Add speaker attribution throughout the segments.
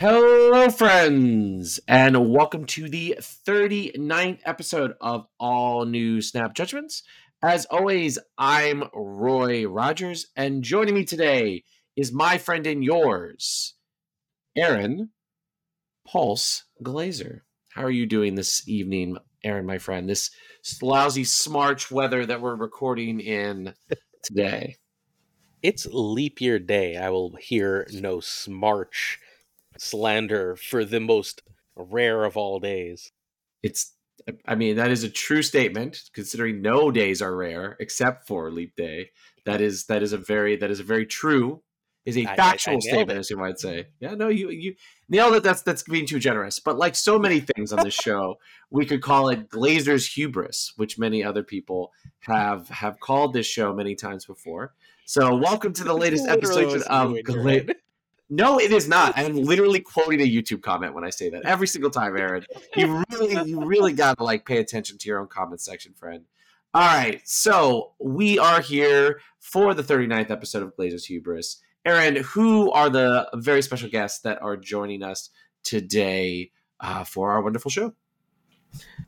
Speaker 1: Hello, friends, and welcome to the 39th episode of All New Snap Judgments. As always, I'm Roy Rogers, and joining me today is my friend and yours, Aaron Pulse Glazer. How are you doing this evening, Aaron, my friend? This lousy Smarch weather that we're recording in today.
Speaker 2: It's leap year day. I will hear no smarch slander for the most rare of all days.
Speaker 1: It's, I mean, that is a true statement. Considering no days are rare except for leap day, that is that is a very that is a very true is a factual I, I, I statement, it. as you might say. Yeah, no, you you nailed it. That's that's being too generous. But like so many things on this show, we could call it Glazer's hubris, which many other people have have called this show many times before. So, welcome to the latest episode of Gla- No, it is not. I'm literally quoting a YouTube comment when I say that every single time, Aaron. You really, you really got to like pay attention to your own comment section, friend. All right, so we are here for the 39th episode of Glazer's Hubris. Aaron, who are the very special guests that are joining us today uh, for our wonderful show?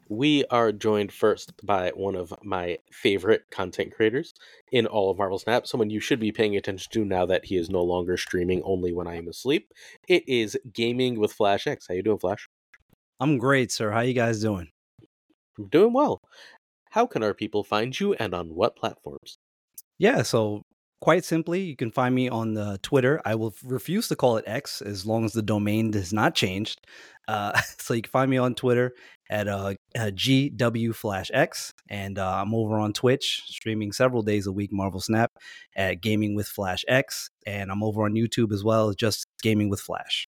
Speaker 2: We are joined first by one of my favorite content creators in all of Marvel Snap, someone you should be paying attention to now that he is no longer streaming only when I am asleep. It is Gaming with Flash X. How you doing, Flash?
Speaker 3: I'm great, sir. How you guys doing?
Speaker 2: I'm doing well. How can our people find you and on what platforms?
Speaker 3: Yeah, so quite simply, you can find me on the Twitter. I will refuse to call it X as long as the domain has not changed. Uh, so you can find me on Twitter at uh, uh, GW Flash X, and uh, I'm over on Twitch streaming several days a week Marvel Snap at Gaming with Flash X, and I'm over on YouTube as well, just Gaming with Flash.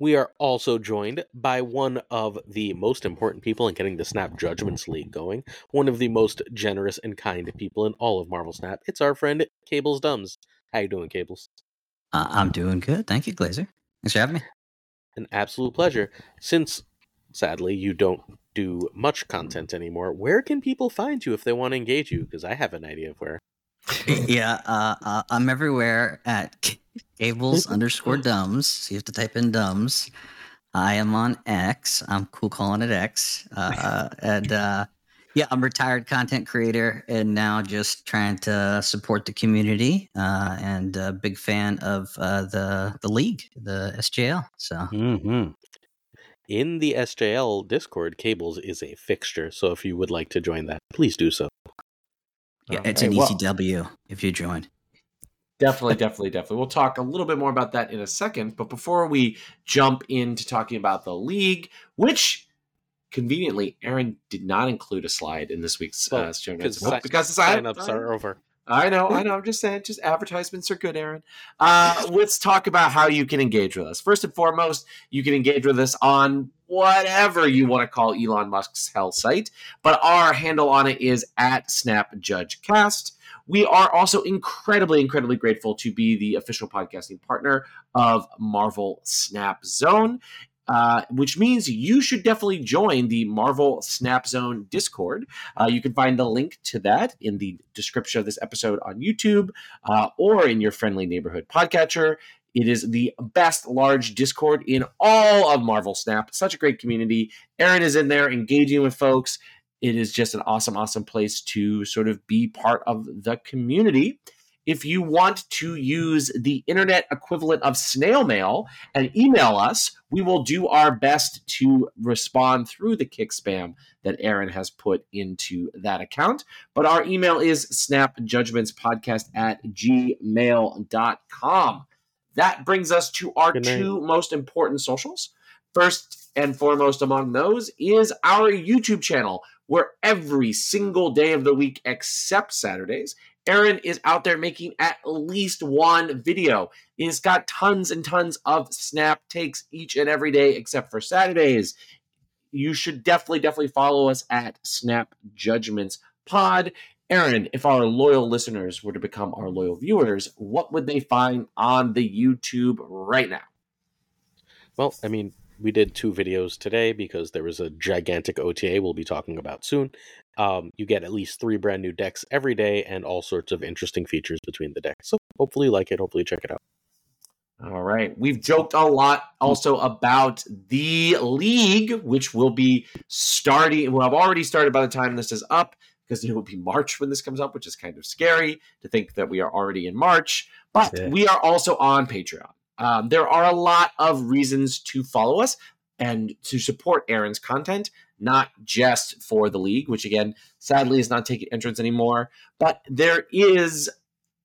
Speaker 2: We are also joined by one of the most important people in getting the Snap Judgments League going, one of the most generous and kind people in all of Marvel Snap. It's our friend Cables Dumbs. How you doing, Cables?
Speaker 4: Uh, I'm doing good. Thank you, Glazer. Thanks for having me.
Speaker 2: An absolute pleasure. Since, sadly, you don't do much content anymore, where can people find you if they want to engage you? Because I have an idea of where.
Speaker 4: yeah, uh, uh, I'm everywhere at cables underscore dumbs. So you have to type in dumbs. I am on X. I'm cool calling it X. Uh, and uh, yeah, I'm a retired content creator and now just trying to support the community uh, and a big fan of uh, the the league, the SJL. So. Mm-hmm.
Speaker 2: In the SJL Discord, Cables is a fixture. So if you would like to join that, please do so.
Speaker 4: Yeah, it's an well, ECW if you join.
Speaker 1: Definitely, definitely, definitely. We'll talk a little bit more about that in a second. But before we jump into talking about the league, which conveniently, Aaron did not include a slide in this week's well, uh, show notes
Speaker 2: because the signups are over.
Speaker 1: I know, I know. I'm just saying, just advertisements are good, Aaron. Uh, let's talk about how you can engage with us. First and foremost, you can engage with us on whatever you want to call Elon Musk's hell site, but our handle on it is at SnapJudgeCast. We are also incredibly, incredibly grateful to be the official podcasting partner of Marvel Snap Zone. Uh, which means you should definitely join the Marvel Snap Zone Discord. Uh, you can find the link to that in the description of this episode on YouTube uh, or in your friendly neighborhood podcatcher. It is the best large Discord in all of Marvel Snap. Such a great community. Aaron is in there engaging with folks. It is just an awesome, awesome place to sort of be part of the community. If you want to use the internet equivalent of snail mail and email us, we will do our best to respond through the kick spam that Aaron has put into that account. But our email is snapjudgmentspodcast at gmail.com. That brings us to our two most important socials. First and foremost among those is our YouTube channel, where every single day of the week except Saturdays, Aaron is out there making at least one video. He's got tons and tons of snap takes each and every day, except for Saturdays. You should definitely, definitely follow us at Snap Judgments Pod. Aaron, if our loyal listeners were to become our loyal viewers, what would they find on the YouTube right now?
Speaker 2: Well, I mean, we did two videos today because there was a gigantic OTA we'll be talking about soon. Um, you get at least three brand new decks every day and all sorts of interesting features between the decks. So hopefully you like it. Hopefully check it out.
Speaker 1: All right. We've joked a lot also about the league, which will be starting, will have already started by the time this is up, because it will be March when this comes up, which is kind of scary to think that we are already in March. But
Speaker 3: Yeah.
Speaker 1: we are also on Patreon. Um, there are a lot of reasons to follow us and to support Aaron's content, not just for the league, which again, sadly is not taking entrance anymore. But there is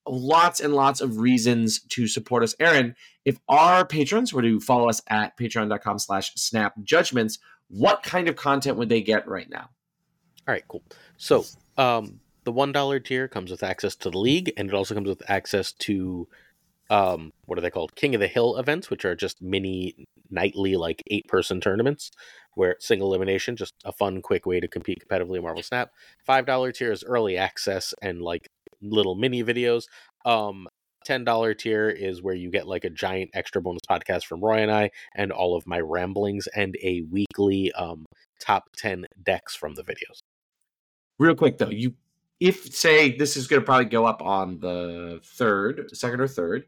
Speaker 1: lots and lots of reasons to support us. Aaron, if our patrons were to follow us at patreon.com slash snap judgments, what kind of content would they get right now?
Speaker 2: All right, cool. So, um, the one dollar tier comes with access to the league, and it also comes with access to, um, what are they called? King of the Hill events, which are just mini nightly, like eight person tournaments, where single elimination, just a fun, quick way to compete competitively in Marvel Snap. Five dollar tier is early access and like little mini videos. Um, ten dollar tier is where you get like a giant extra bonus podcast from Roy and I, and all of my ramblings, and a weekly um top ten decks from the videos.
Speaker 1: Real quick though, you if say this is going to probably go up on the third, second or 3rd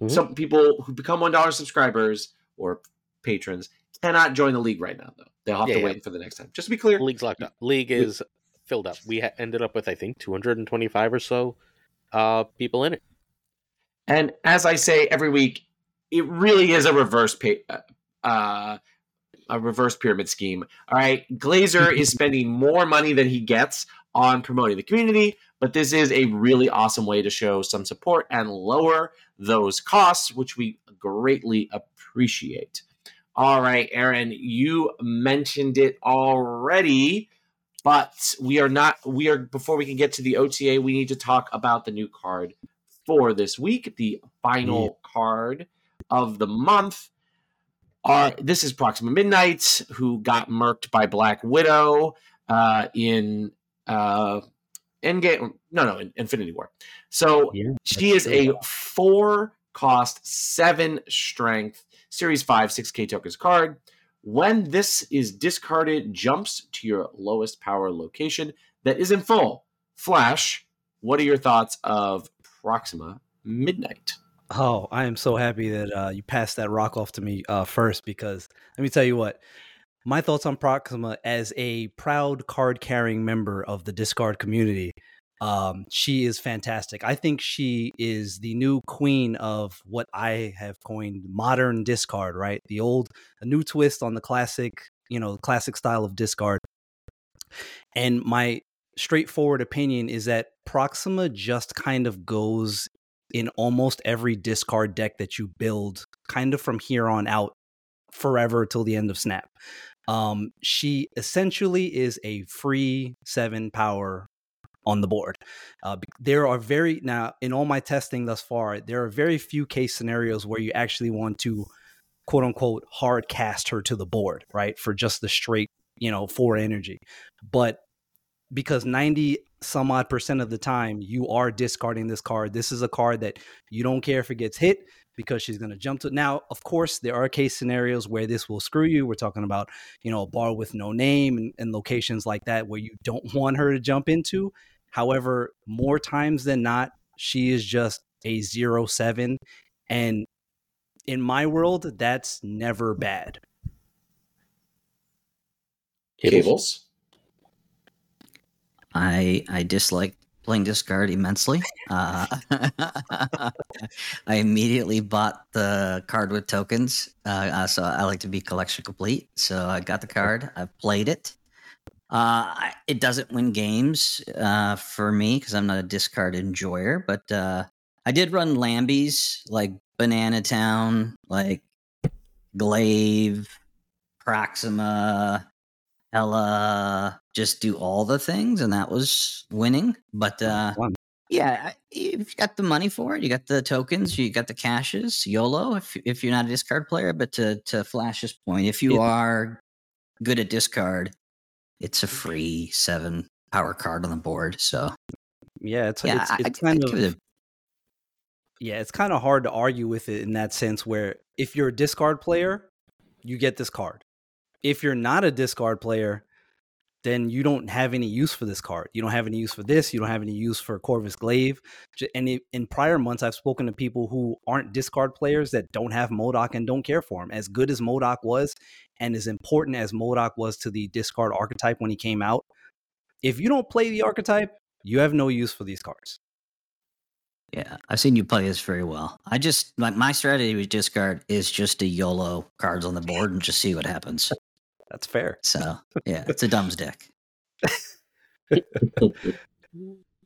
Speaker 2: Mhm.
Speaker 1: some people who become one dollar subscribers or patrons cannot join the league right now though. They'll have
Speaker 2: Yeah,
Speaker 1: to
Speaker 2: yeah.
Speaker 1: wait for the next time. Just to be clear,
Speaker 2: League's locked up. League is filled up. We ha- ended up with I think 225 or so uh people in it.
Speaker 1: And as I say every week, it really is a reverse pay, uh, a reverse pyramid scheme. All right, Glazer is spending more money than he gets on promoting the community, but this is a really awesome way to show some support and lower those costs, which we greatly appreciate. All right, Aaron, you mentioned it already, but we are not. We are before we can get to the OTA. We need to talk about the new card for this week, the final card of the month. Are this is Proxima Midnight, who got murked by Black Widow uh, in uh, Endgame? No, no, in Infinity War. So
Speaker 3: Yeah,
Speaker 1: she is
Speaker 3: true.
Speaker 1: a four cost, seven strength, series five, 6k tokens card. When this is discarded, jumps to your lowest power location that is in full. Flash, what are your thoughts of Proxima Midnight?
Speaker 3: Oh, I am so happy that uh, you passed that rock off to me uh, first because let me tell you what. My thoughts on Proxima as a proud card carrying member of the discard community. Um, she is fantastic. I think she is the new queen of what I have coined modern discard, right? The old, a new twist on the classic, you know, classic style of discard. And my straightforward opinion is that Proxima just kind of goes in almost every discard deck that you build, kind of from here on out, forever till the end of Snap. Um, she essentially is a free seven power on the board. Uh, there are very now in all my testing thus far, there are very few case scenarios where you actually want to quote unquote hard cast her to the board, right? For just the straight, you know, four energy. But because 90 some odd percent of the time you are discarding this card. This is a card that you don't care if it gets hit because she's going to jump to. Now, of course, there are case scenarios where this will screw you. We're talking about, you know, a bar with no name and, and locations like that where you don't want her to jump into. However, more times than not, she is just a zero seven. And in my world, that's never bad.
Speaker 1: Cables.
Speaker 4: I I dislike playing discard immensely. Uh, I immediately bought the card with tokens, uh, uh, so I like to be collection complete. So I got the card. I played it. Uh, it doesn't win games uh, for me because I'm not a discard enjoyer, but uh, I did run Lambies like Banana Town, like Glaive, Proxima, Ella, just do all the things, and that was winning. But uh, yeah, I- if you got the money for it, you got the tokens, you got the caches, YOLO. If if you're not a discard player, but to to Flash's point, if you
Speaker 3: Yeah.
Speaker 4: are good at discard, it's a free seven power card on the board. So
Speaker 3: Yeah, it's
Speaker 4: yeah,
Speaker 3: it's,
Speaker 4: I,
Speaker 3: it's
Speaker 4: I-
Speaker 3: kind
Speaker 4: I'd
Speaker 3: of
Speaker 4: it a-
Speaker 3: yeah, it's kind of hard to argue with it in that sense where if you're a discard player, you get this card. If you're not a discard player, then you don't have any use for this card. You don't have any use for this. You don't have any use for Corvus Glaive. And in prior months, I've spoken to people who aren't discard players that don't have Modok and don't care for him. As good as Modok was, and as important as Modok was to the discard archetype when he came out, if you don't play the archetype, you have no use for these cards.
Speaker 4: Yeah, I've seen you play this very well. I just like my strategy with discard is just to YOLO cards on the board and just see what happens.
Speaker 3: That's fair.
Speaker 4: So yeah, it's a dumb's deck.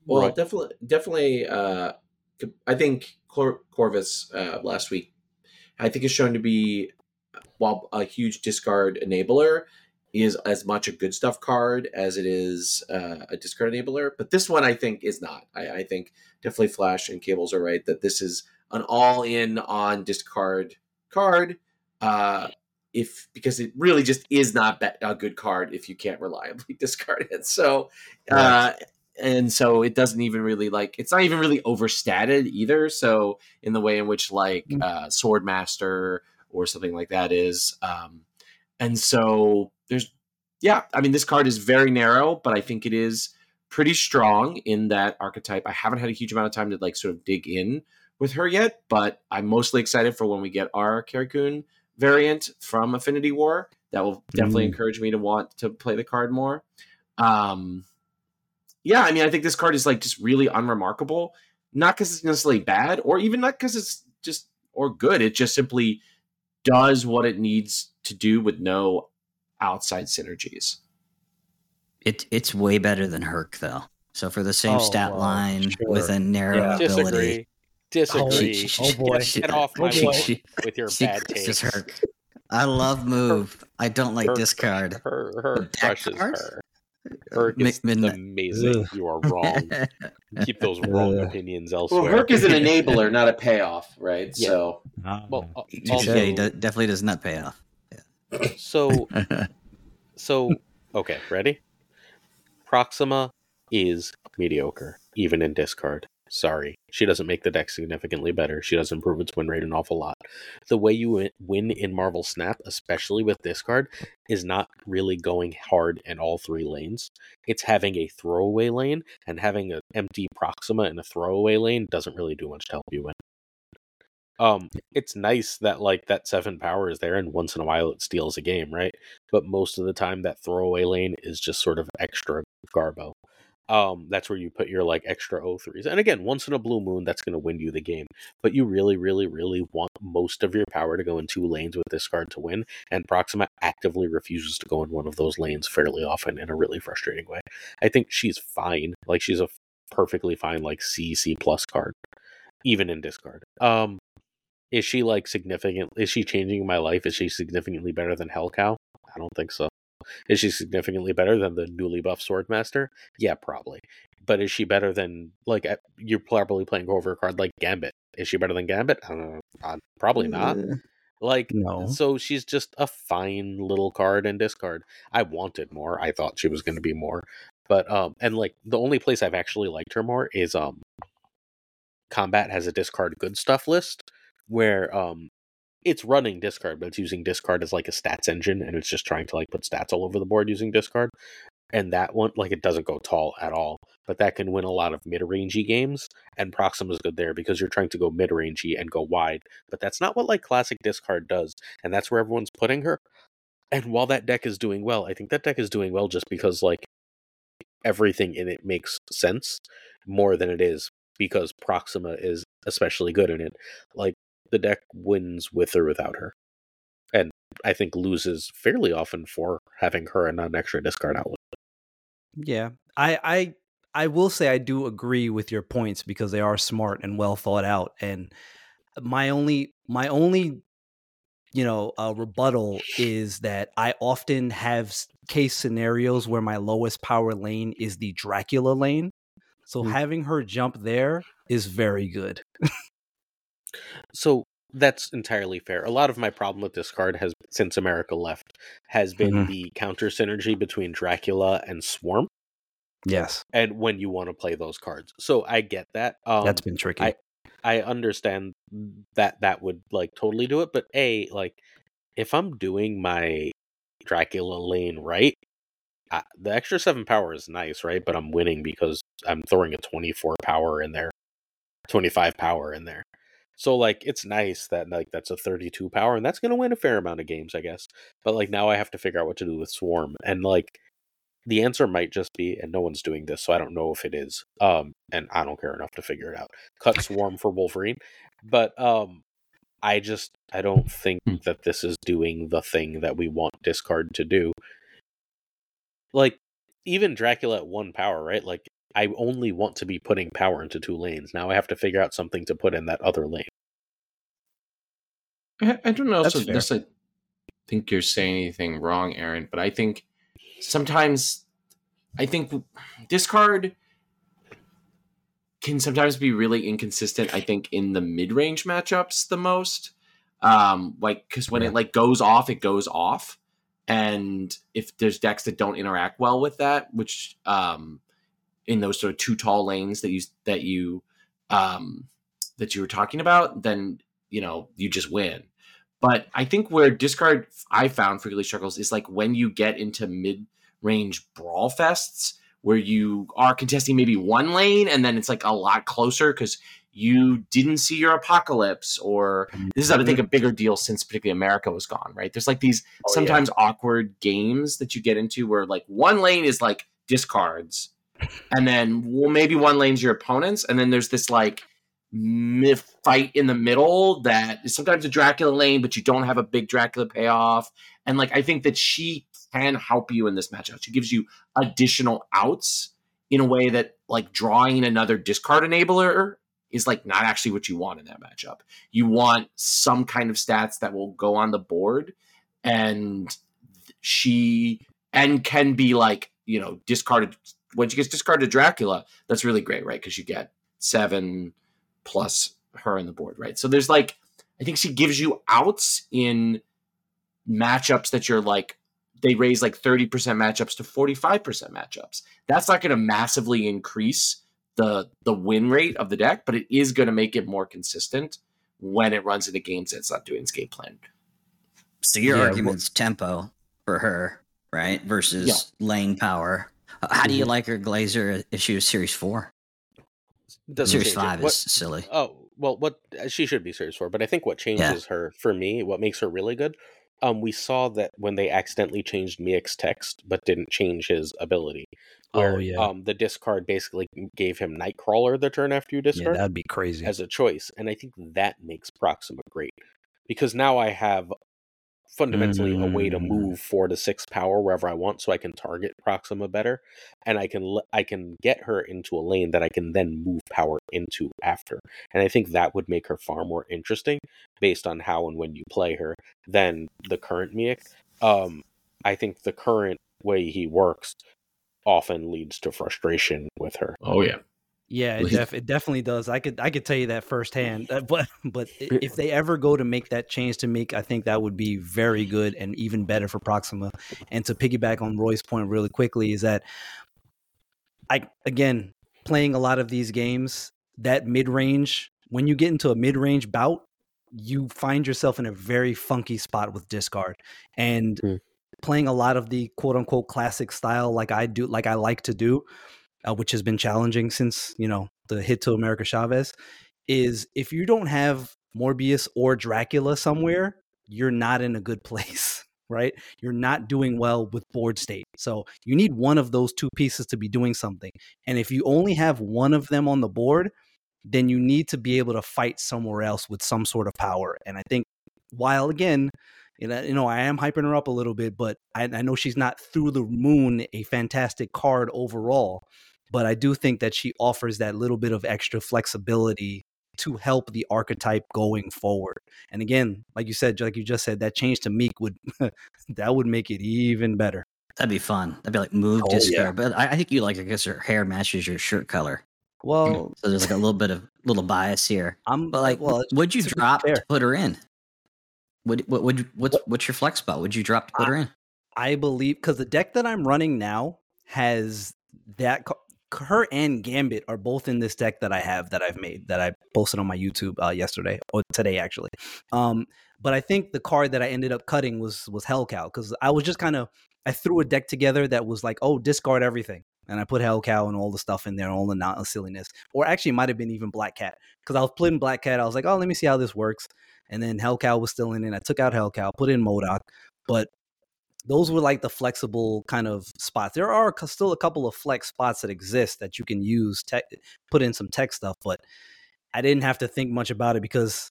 Speaker 1: Well,
Speaker 2: Right.
Speaker 1: definitely, definitely. Uh, I think Cor- Corvus uh, last week, I think is shown to be, while a huge discard enabler, is as much a good stuff card as it is uh, a discard enabler. But this one, I think, is not. I, I think definitely Flash and Cables are right that this is an all-in on discard card. Uh, if because it really just is not a good card if you can't reliably discard it. So, uh, and so it doesn't even really like it's not even really overstated either. So in the way in which like
Speaker 3: Mm.
Speaker 1: uh, Swordmaster or something like that is, um, and so there's yeah, I mean this card is very narrow, but I think it is pretty strong in that archetype. I haven't had a huge amount of time to like sort of dig in with her yet, but I'm mostly excited for when we get our Carrie Coon variant from Infinity War. That will definitely
Speaker 3: Mm.
Speaker 1: encourage me to want to play the card more. Um, yeah, I mean, I think this card is like just really unremarkable. Not because it's necessarily bad, or even not because it's just or good. It just simply does what it needs to do with no outside synergies.
Speaker 4: It it's way better than Herc though. So for the same
Speaker 3: Oh,
Speaker 4: stat
Speaker 3: well,
Speaker 4: line
Speaker 3: sure.
Speaker 4: with a narrow
Speaker 3: Yeah.
Speaker 4: ability.
Speaker 2: Disagree. Disagree.
Speaker 4: She-
Speaker 3: Oh, boy.
Speaker 2: Get off
Speaker 3: Oh,
Speaker 2: my
Speaker 3: boy.
Speaker 4: She-
Speaker 2: with your
Speaker 4: she
Speaker 2: bad
Speaker 4: crushes
Speaker 2: takes.
Speaker 4: Herc. I love move. I don't like
Speaker 2: Herc-
Speaker 4: discard.
Speaker 2: Her, her
Speaker 4: Deck
Speaker 2: crushes
Speaker 4: cards?
Speaker 2: her. Herc is
Speaker 4: midnight-
Speaker 2: amazing. You are wrong. Keep those wrong
Speaker 3: Ugh.
Speaker 2: opinions
Speaker 1: Well,
Speaker 2: elsewhere.
Speaker 1: Herc is an enabler, not a payoff, right?
Speaker 2: Yeah.
Speaker 1: So
Speaker 2: well, uh,
Speaker 4: Touche,
Speaker 2: also,
Speaker 4: he do- definitely does not pay off.
Speaker 2: so so okay, ready? Proxima is mediocre, even in discard. Sorry, she doesn't make the deck significantly better. She does improve its win rate an awful lot. The way you win- in Marvel Snap, especially with discard, is not really going hard in all three lanes. It's having a throwaway lane, and having an empty Proxima in a throwaway lane doesn't really do much to help you win. Um, it's nice that like that seven power is there, and once in a while it steals a game, right? But most of the time, that throwaway lane is just sort of extra garbo. Um, that's where you put your like extra O3s. And again, once in a blue moon, that's going to win you the game. But you really, really, really want most of your power to go in two lanes with this card to win. And Proxima actively refuses to go in one of those lanes fairly often in a really frustrating way. I think she's fine. Like she's a perfectly fine like C C plus card, even in discard. Um, is she like significant? Is she changing my life? Is she significantly better than Hell Cow? I don't think so. Is she significantly better than the newly buffed Swordmaster? Yeah, probably. But is she better than like you're probably playing over a card like Gambit? Is she better than Gambit? I don't know. Uh, probably not. Like
Speaker 3: No.
Speaker 2: so she's just a fine little card in discard. I wanted more. I thought she was going to be more. But um and like the only place I've actually liked her more is um combat has a discard good stuff list where um it's running discard but it's using discard as like a stats engine and it's just trying to like put stats all over the board using discard. And that one like it doesn't go tall at all, but that can win a lot of mid-rangey games and Proxima's good there because you're trying to go mid-rangey and go wide but that's not what like classic discard does and that's where everyone's putting her and while that deck is doing well i think that deck is doing well just because like everything in it makes sense more than it is because proxima is especially good in it like the deck wins with or without her and i think loses fairly often for having her and an extra discard outlet
Speaker 3: Yeah, I, I, I will say I do agree with your points because they are smart and well thought out. And my only, my only, you know, uh, rebuttal is that I often have case scenarios where my lowest power lane is the Dracula lane. So
Speaker 2: Mm.
Speaker 3: having her jump there is very good.
Speaker 2: So that's entirely fair. A lot of my problem with this card has since America left has been
Speaker 3: Mhm.
Speaker 2: the counter synergy between Dracula and Swarm,
Speaker 3: Yes,
Speaker 2: and when you want to play those cards. So I get that. Um,
Speaker 3: that's been tricky.
Speaker 2: I- I understand that that would like totally do it, but a like if I'm doing my Dracula lane right, uh, the extra seven power is nice, right? But I'm winning because I'm throwing a 24 power in there, 25 power in there. So like it's nice that like that's a 32 power and that's going to win a fair amount of games, I guess. But like now I have to figure out what to do with swarm and like the answer might just be and no one's doing this so I don't know if it is. Um and I don't care enough to figure it out. Cut swarm for Wolverine. But um I just I don't think
Speaker 1: Hmm.
Speaker 2: that this is doing the thing that we want discard to do. Like even Dracula at one power, right? Like I only want to be putting power into two lanes. Now I have to figure out something to put in that other lane.
Speaker 1: I, I don't know
Speaker 3: That's
Speaker 1: so
Speaker 3: fair.
Speaker 1: necessarily think you're saying anything wrong, Aaron, but I think sometimes I think discard can sometimes be really inconsistent. I think in the mid range matchups the most, um, like because when
Speaker 3: Yeah.
Speaker 1: it like goes off, it goes off, and if there's decks that don't interact well with that, which um, in those sort of two tall lanes that you that you um, that you were talking about, then you know you just win. But I think where discard I found frequently struggles is like when you get into mid range brawl fests where you are contesting maybe one lane and then it's like a lot closer because you didn't see your apocalypse or this is I think a bigger deal since particularly America was gone, right? There's like these
Speaker 2: Oh, yeah.
Speaker 1: sometimes awkward games that you get into where like one lane is like discards and then well, maybe one lane's your opponents and then there's this like fight in the middle that is sometimes a Dracula lane, but you don't have a big Dracula payoff. And like I think that she can help you in this matchup. She gives you additional outs in a way that like drawing another discard enabler is like not actually what you want in that matchup. You want some kind of stats that will go on the board and she and can be like, you know, discarded when she gets discarded Dracula, that's really great, right? Because you get seven plus her in the board, right? So there's like, I think she gives you outs in matchups that you're like, they raise like 30% matchups to 45% matchups. That's not going to massively increase the the win rate of the deck, but it is going to make it more consistent when it runs into games that it's not doing its game plan.
Speaker 4: So your
Speaker 3: Yeah, well-
Speaker 4: argument's tempo for her, right? Versus
Speaker 1: Yeah.
Speaker 4: lane power. Uh, How do you
Speaker 2: Mhm.
Speaker 4: like her Glazer if she was Series Four?
Speaker 2: Doesn't
Speaker 4: Series
Speaker 2: change it.
Speaker 4: Five
Speaker 2: What-
Speaker 4: is silly.
Speaker 2: Oh well, what she should be series four, but I think what changes her for me, what makes her really good, um, we saw that when they accidentally changed Miek's text but didn't change his ability.
Speaker 3: Oh, yeah.
Speaker 2: Um, the discard basically gave him Nightcrawler the turn after you
Speaker 3: Yeah,
Speaker 2: discard
Speaker 3: that'd be crazy.
Speaker 2: as a choice, and I think that makes Proxima great because now I have fundamentally a way to
Speaker 3: Mm.
Speaker 2: move four to six power wherever I want, so I can target Proxima better, and I can I can get her into a lane that I can then move power into after, and I think that would make her far more interesting based on how and when you play her than the current Miek. Um, I think the current way he works often leads to frustration with her.
Speaker 1: Oh yeah.
Speaker 3: Yeah, it, def- it definitely does. I could I could tell you that firsthand. Uh, But but if they ever go to make that change to Miek, I think that would be very good and even better for Proxima. And to piggyback on Roy's point really quickly is that I again playing a lot of these games that mid range when you get into a mid range bout, you find yourself in a very funky spot with discard and
Speaker 2: Hmm.
Speaker 3: playing a lot of the quote unquote classic style like I do like I like to do uh, which has been challenging since you know the hit to America Chavez, is if you don't have Morbius or Dracula somewhere, you're not in a good place, right? You're not doing well with board state. So you need one of those two pieces to be doing something. And if you only have one of them on the board, then you need to be able to fight somewhere else with some sort of power. And I think while again, you know, I am hyping her up a little bit, but I, I know she's not through the moon a fantastic card overall. But I do think that she offers that little bit of extra flexibility to help the archetype going forward. And again, like you said, like you just said, that change to Miek would that would make it even better.
Speaker 4: That'd be fun. That'd be like move
Speaker 1: Oh,
Speaker 4: discard.
Speaker 1: yeah.
Speaker 4: But I, I think you like it because her hair matches your shirt color. Mm.
Speaker 3: Well,
Speaker 4: So there's like a little bit of little bias here.
Speaker 3: I'm
Speaker 4: But like,
Speaker 3: well,
Speaker 4: what'd you drop
Speaker 3: fair.
Speaker 4: to put her in? What what would what's what's your flex spot? Would you drop to put her in?
Speaker 3: I believe because the deck that I'm running now has that her and Gambit are both in this deck that I have that I've made that I posted on my YouTube uh, yesterday or today actually. Um, but I think the card that I ended up cutting was was Hellcow because I was just kind of I threw a deck together that was like, oh, discard everything. And I put Hellcow and all the stuff in there, all the not silliness. Or actually, might have been even Black Cat because I was putting Black Cat. I was like, oh, let me see how this works. And then Hellcow was still in it. I took out Hellcow, put in Modok. But those were like the flexible kind of spots. There are still a couple of flex spots that exist that you can use, tech, put in some tech stuff. But I didn't have to think much about it because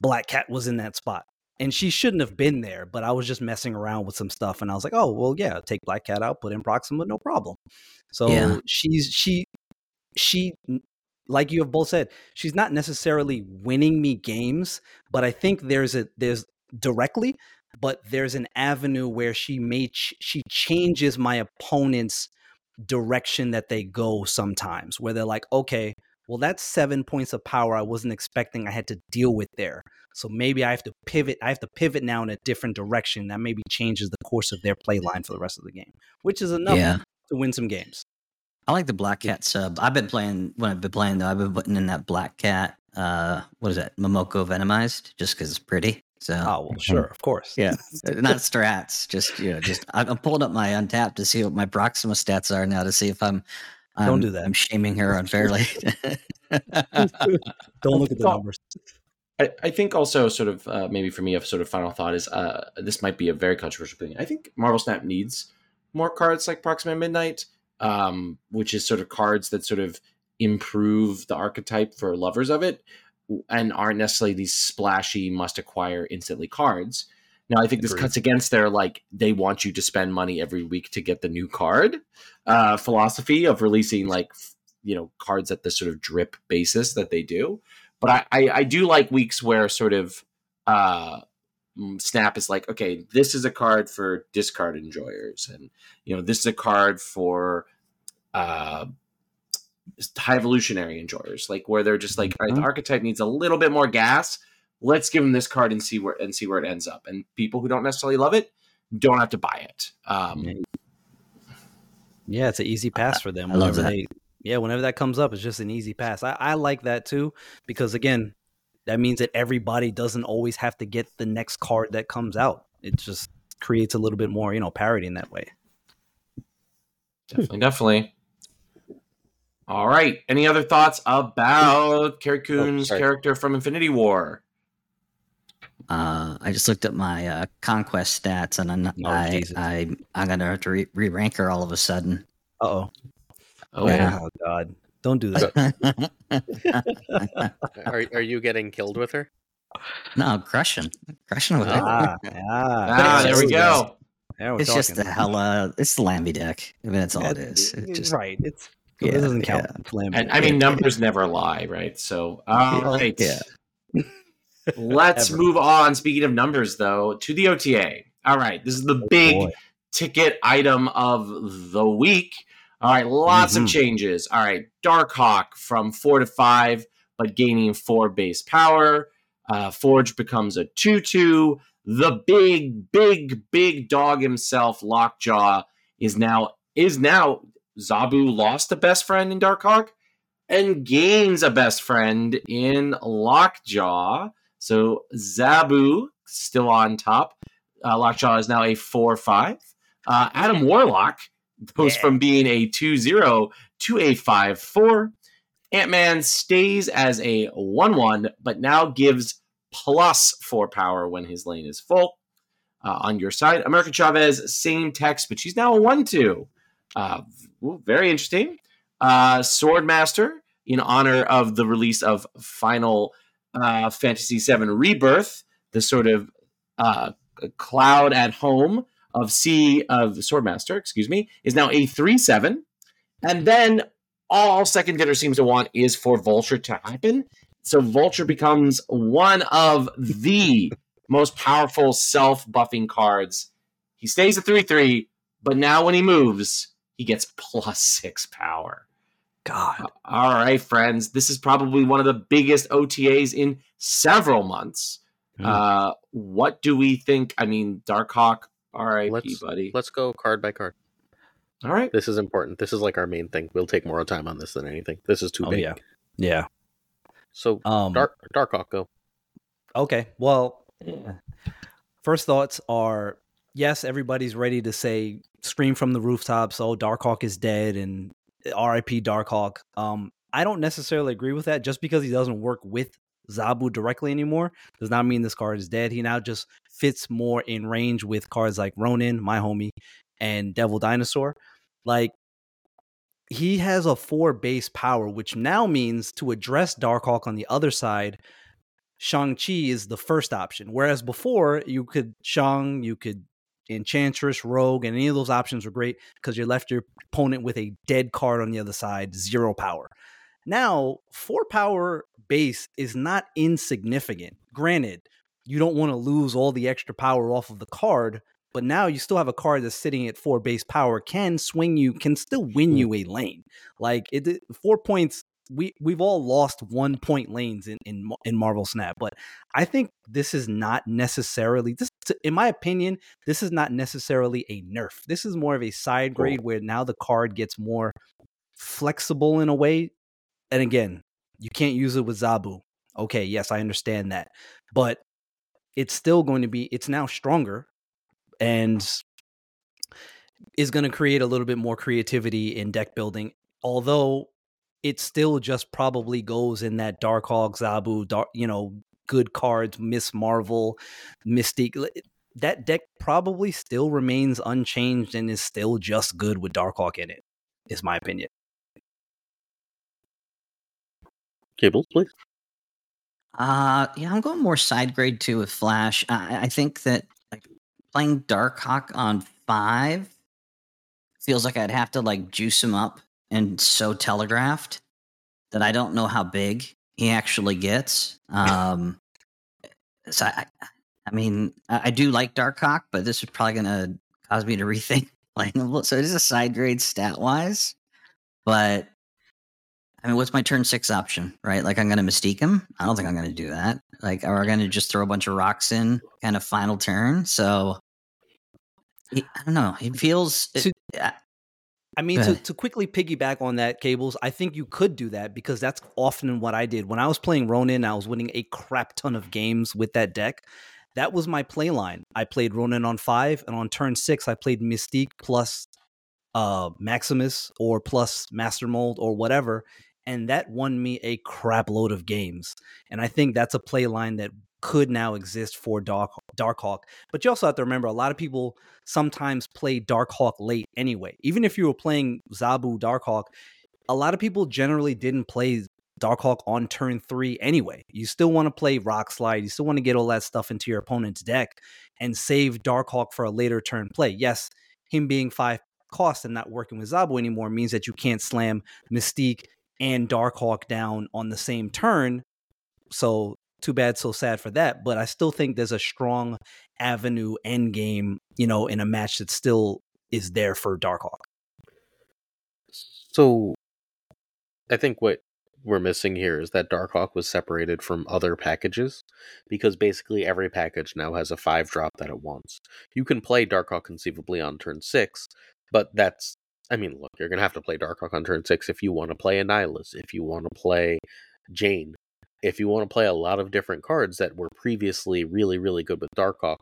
Speaker 3: Black Cat was in that spot and she shouldn't have been there, but I was just messing around with some stuff, and I was like, oh well, yeah, take Black Cat out, put in Proxima, no problem. So yeah. she's she she like you have both said, she's not necessarily winning me games, but I think there's a there's directly, but there's an avenue where she may ch- she changes my opponent's direction that they go sometimes, where they're like, okay, well, that's seven points of power I wasn't expecting I had to deal with there. So maybe I have to pivot. I have to pivot now in a different direction that maybe changes the course of their play line for the rest of the game, which is enough yeah. to win some games.
Speaker 4: I like the Black Cat sub. I've been playing when I've been playing though. I've been putting in that Black Cat. Uh, what is that? Momoko venomized, just because it's pretty. So
Speaker 3: oh well, sure, of course.
Speaker 4: Yeah, not strats. Just you know, just I'm pulling up my Untapped to see what my Proxima stats are now to see if I'm
Speaker 3: don't I'm, do that.
Speaker 4: I'm shaming her unfairly.
Speaker 3: Don't look at the numbers.
Speaker 1: I, I think also sort of uh, maybe for me a sort of final thought is uh, this might be a very controversial opinion. I think Marvel Snap needs more cards like Proxima Midnight, um, which is sort of cards that sort of improve the archetype for lovers of it and aren't necessarily these splashy must acquire instantly cards. Now I think this Agreed. cuts against their like they want you to spend money every week to get the new card uh, philosophy of releasing like you know cards at the sort of drip basis that they do. But I I, I do like weeks where sort of uh, Snap is like okay this is a card for discard enjoyers and you know this is a card for uh, high evolutionary enjoyers like where they're just like all right the mm-hmm. archetype needs a little bit more gas let's give them this card and see where and see where it ends up. And people who don't necessarily love it don't have to buy it. Um,
Speaker 3: yeah, it's an easy pass for them.
Speaker 4: I love that. They,
Speaker 3: yeah, whenever that comes up, it's just an easy pass. I, I like that too because again, that means that everybody doesn't always have to get the next card that comes out. It just creates a little bit more, you know, parity in that way.
Speaker 1: Definitely, definitely. All right. Any other thoughts about Carrie Coon's oh, character from Infinity War?
Speaker 4: Uh, I just looked at my uh, conquest stats, and I'm, oh, I, I, I'm gonna have to re rank her all of a sudden.
Speaker 3: Uh-oh. Oh, yeah. oh God! Don't do that.
Speaker 2: are Are you getting killed with her?
Speaker 4: No, crushing, crushing with her.
Speaker 1: Ah, ah there we go.
Speaker 4: Yeah, it's talking. just the hella. It's the Lambie deck. I mean, that's all yeah, it is. It's just,
Speaker 3: right. It's yeah, it doesn't count.
Speaker 1: Yeah. And I mean, numbers never lie, right? So, all right. Yeah. Let's move on. Speaking of numbers, though, to the OTA. All right, this is the oh, big boy. ticket item of the week. All right, lots mm-hmm. of changes. All right, Darkhawk from four to five, but gaining four base power. Uh, Forge becomes a 2 2. The big, big, big dog himself, Lockjaw, is now is now Zabu lost a best friend in Darkhawk and gains a best friend in Lockjaw. So Zabu still on top. Uh, Lockjaw is now a 4 5. Uh, Adam Warlock goes yeah. from being a 2 0 to a 5 4. Ant Man stays as a 1 1, but now gives plus 4 power when his lane is full. Uh, on your side, America Chavez, same text, but she's now a 1 2. Uh, very interesting. Uh, Swordmaster, in honor of the release of Final uh, Fantasy VII Rebirth, the sort of uh, cloud at home of C of Swordmaster, excuse me, is now a three seven, and then all Second Dinner seems to want is for Vulture to happen. So Vulture becomes one of the most powerful self buffing cards. He stays a three three, but now when he moves, he gets plus six power.
Speaker 3: God.
Speaker 1: All right, friends. This is probably one of the biggest OTAs in several months. Mm. Uh, what do we think? I mean, Darkhawk, RIP, let's, buddy.
Speaker 2: Let's go card by card.
Speaker 1: All right.
Speaker 2: This is important. This is like our main thing. We'll take more time on this than anything. This is too oh, big.
Speaker 3: Yeah. Yeah.
Speaker 2: So, um, Dark Darkhawk, go.
Speaker 3: Okay. Well, first thoughts are yes, everybody's ready to say scream from the rooftops, oh, Darkhawk is dead and RIP Darkhawk. Um, I don't necessarily agree with that. Just because he doesn't work with Zabu directly anymore does not mean this card is dead. He now just fits more in range with cards like Ronin, my homie, and Devil Dinosaur. Like he has a four base power, which now means to address Darkhawk on the other side, Shang-Chi is the first option. Whereas before, you could Shang, you could Enchantress, Rogue, and any of those options were great because you left your opponent with a dead card on the other side, zero power. Now, four power base is not insignificant. Granted, you don't want to lose all the extra power off of the card, but now you still have a card that's sitting at four base power, can swing you, can still win
Speaker 2: Mm.
Speaker 3: you a lane. Like it, four points. We we've all lost one point lanes in in in Marvel Snap, but I think this is not necessarily this. In my opinion, this is not necessarily a nerf. This is more of a side grade where now the card gets more flexible in a way. And again, you can't use it with Zabu. Okay, yes, I understand that. But it's still going to be it's now stronger and is going to create a little bit more creativity in deck building. Although it still just probably goes in that Darkhawk, Zabu, dark, you know, good cards, Miss Marvel, Mystique. That deck probably still remains unchanged and is still just good with Darkhawk in it. Is my opinion.
Speaker 2: Cables, please.
Speaker 4: Uh, yeah, I'm going more side grade too with Flash. I, I think that like playing Darkhawk on five feels like I'd have to like juice him up and so telegraphed that I don't know how big he actually gets. Um, so I, I mean, I, I do like Dark Darkhawk, but this is probably gonna cause me to rethink playing him. So it is a side grade stat wise, but I mean, what's my turn six option, right? Like, I'm going to mystique him. I don't think I'm going to do that. Like, are we going to just throw a bunch of rocks in kind of final turn? So, he, I don't know. He feels. It,
Speaker 3: To- I mean, to, to quickly piggyback on that, Cables, I think you could do that because that's often what I did. When I was playing Ronin, I was winning a crap ton of games with that deck. That was my play line. I played Ronin on five, and on turn six, I played Mystique plus uh, Maximus or plus Master Mold or whatever. And that won me a crap load of games. And I think that's a play line that could now exist for Dark Darkhawk. But you also have to remember a lot of people sometimes play Darkhawk late anyway. Even if you were playing Zabu Darkhawk, a lot of people generally didn't play Darkhawk on turn three anyway. You still want to play Rock Slide. You still want to get all that stuff into your opponent's deck and save Darkhawk for a later turn play. Yes, him being five cost and not working with Zabu anymore means that you can't slam Mystique and Darkhawk down on the same turn. So too bad, so sad for that. But I still think there's a strong avenue end game, you know, in a match that still is there for Darkhawk.
Speaker 2: So, I think what we're missing here is that Darkhawk was separated from other packages because basically every package now has a five drop that it wants. You can play Darkhawk conceivably on turn six, but that's I mean, look, you're gonna have to play Darkhawk on turn six if you want to play Annihilus, if you want to play Jane, if you want to play a lot of different cards that were previously really, really good with Darkhawk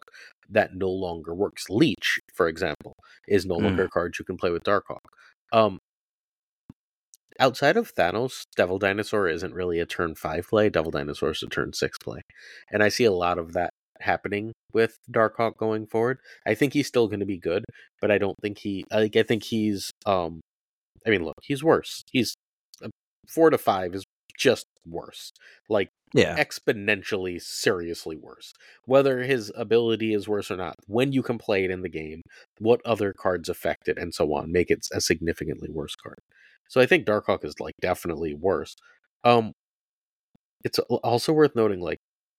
Speaker 2: that no longer works. Leech, for example, is no
Speaker 3: Mm.
Speaker 2: longer a card you can play with Darkhawk. Um, outside of Thanos, Devil Dinosaur isn't really a turn five play. Devil Dinosaur is a turn six play, and I see a lot of that happening with Darkhawk going forward. I think he's still going to be good, but I don't think he. Like, I think he's. Um, I mean, look, he's worse. He's uh, four to five is just worse. Like
Speaker 3: Yeah.
Speaker 2: exponentially, seriously worse. Whether his ability is worse or not, when you can play it in the game, what other cards affect it, and so on, make it a significantly worse card. So I think Darkhawk is like definitely worse. Um, it's also worth noting like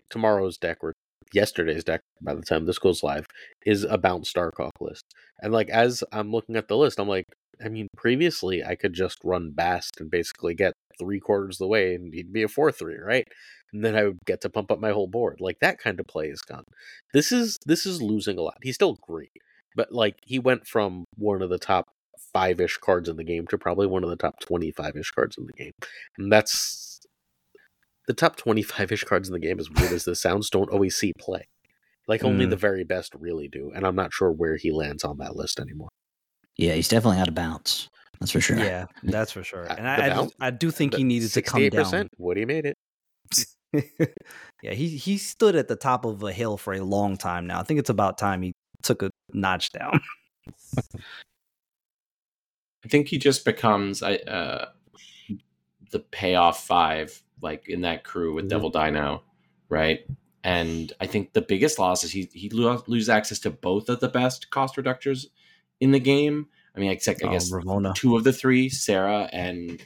Speaker 2: tomorrow's deck or yesterday's deck by the time this goes live is a bounce Darkhawk list, and like as I'm looking at the list, I'm like, I mean, previously I could just run Bast and basically get three quarters of the way, and he'd be a four three, right? And then I would get to pump up my whole board. Like that kind of play is gone. This is this is losing a lot. He's still great, but like he went from one of the top five ish cards in the game to probably one of the top twenty five ish cards in the game, and that's the top twenty five ish cards in the game. As weird as this sounds, don't always see play. Like only
Speaker 3: Mm.
Speaker 2: the very best really do, and I'm not sure where he lands on that list anymore.
Speaker 4: Yeah, he's definitely out of bounds. That's for sure.
Speaker 3: Yeah, that's for sure.
Speaker 2: Uh,
Speaker 3: And I, I, I do think he needed to come down.
Speaker 2: 68%, Woody made it.
Speaker 3: yeah, he he stood at the top of a hill for a long time now. I think it's about time he took a notch down.
Speaker 1: I think he just becomes I uh, the payoff five, like in that crew with
Speaker 2: Mhm.
Speaker 1: Devil Dino, right? And I think the biggest loss is he he lo- lose access to both of the best cost reductors in the game. I mean, except I
Speaker 3: Oh,
Speaker 1: guess
Speaker 3: Ravonna.
Speaker 1: two of the three, Sera and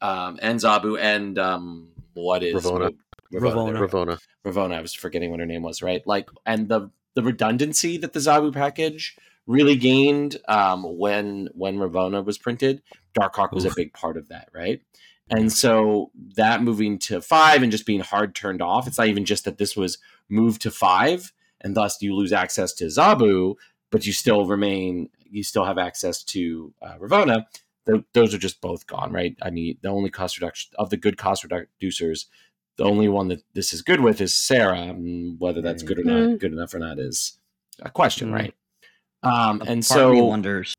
Speaker 1: um, and Zabu and um, what is
Speaker 2: Ravonna.
Speaker 3: Ravonna.
Speaker 2: Ravonna.
Speaker 1: Ravonna. I was forgetting what her name was, right? Like, and the the redundancy that the Zabu package really gained um, when when Ravonna was printed, Darkhawk was a big part of that, right? And so that moving to five and just being hard turned off, it's not even just that this was moved to five, and thus you lose access to Zabu, but you still remain, you still have access to uh, Ravonna. Th- those are just both gone, right? I mean, the only cost reduction of the good cost reducers the only one that this is good with is Sera. Whether that's good or not, good enough or not is a question,
Speaker 3: Mm.
Speaker 1: right? Um, and
Speaker 4: part of
Speaker 1: so,
Speaker 4: wonders.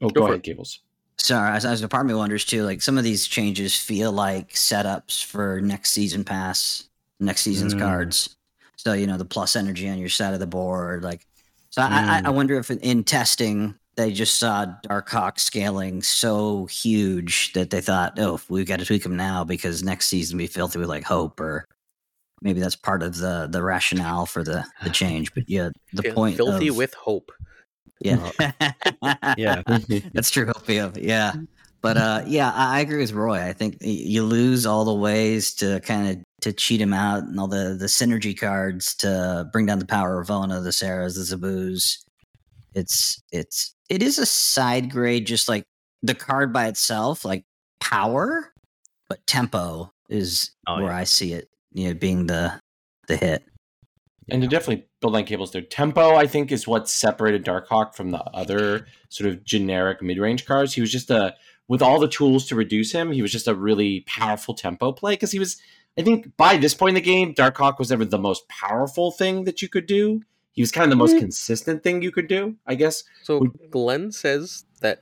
Speaker 1: oh,
Speaker 2: Go
Speaker 1: go ahead,
Speaker 2: it.
Speaker 1: Cables.
Speaker 4: Sorry, as, as a part of me wonders too. Like some of these changes feel like setups for next season pass, next season's
Speaker 3: Mm.
Speaker 4: cards. So you know the plus energy on your side of the board. Like, so I, I, I hmm. wonder if in testing they just saw Darkhawk scaling so huge that they thought, oh, we've got to tweak them now because next season we filthy with like hope, or maybe that's part of the the rationale for the the change. But yeah, the
Speaker 2: Fil-
Speaker 4: point
Speaker 2: Filthy
Speaker 4: of,
Speaker 2: with hope.
Speaker 4: yeah,
Speaker 3: Yeah.
Speaker 4: that's true. Hopio. Yeah. But uh, yeah, I, I agree with Roy. I think you lose all the ways to kind of to cheat him out and all the the synergy cards to bring down the power of Vona, the Seras, the Zabus. It's it's it is a side grade, just like the card by itself, like power, but tempo is
Speaker 3: Oh,
Speaker 4: where
Speaker 3: yeah.
Speaker 4: I see it. You know, being the the hit.
Speaker 1: And to definitely build on Cables there. Tempo, I think, is what separated Darkhawk from the other sort of generic mid range cards. He was just a, with all the tools to reduce him, he was just a really powerful tempo play because he was, I think, by this point in the game, Darkhawk was never the most powerful thing that you could do. He was kind of the most
Speaker 2: Mm.
Speaker 1: consistent thing you could do, I guess.
Speaker 2: So
Speaker 1: Would-
Speaker 2: Glenn says that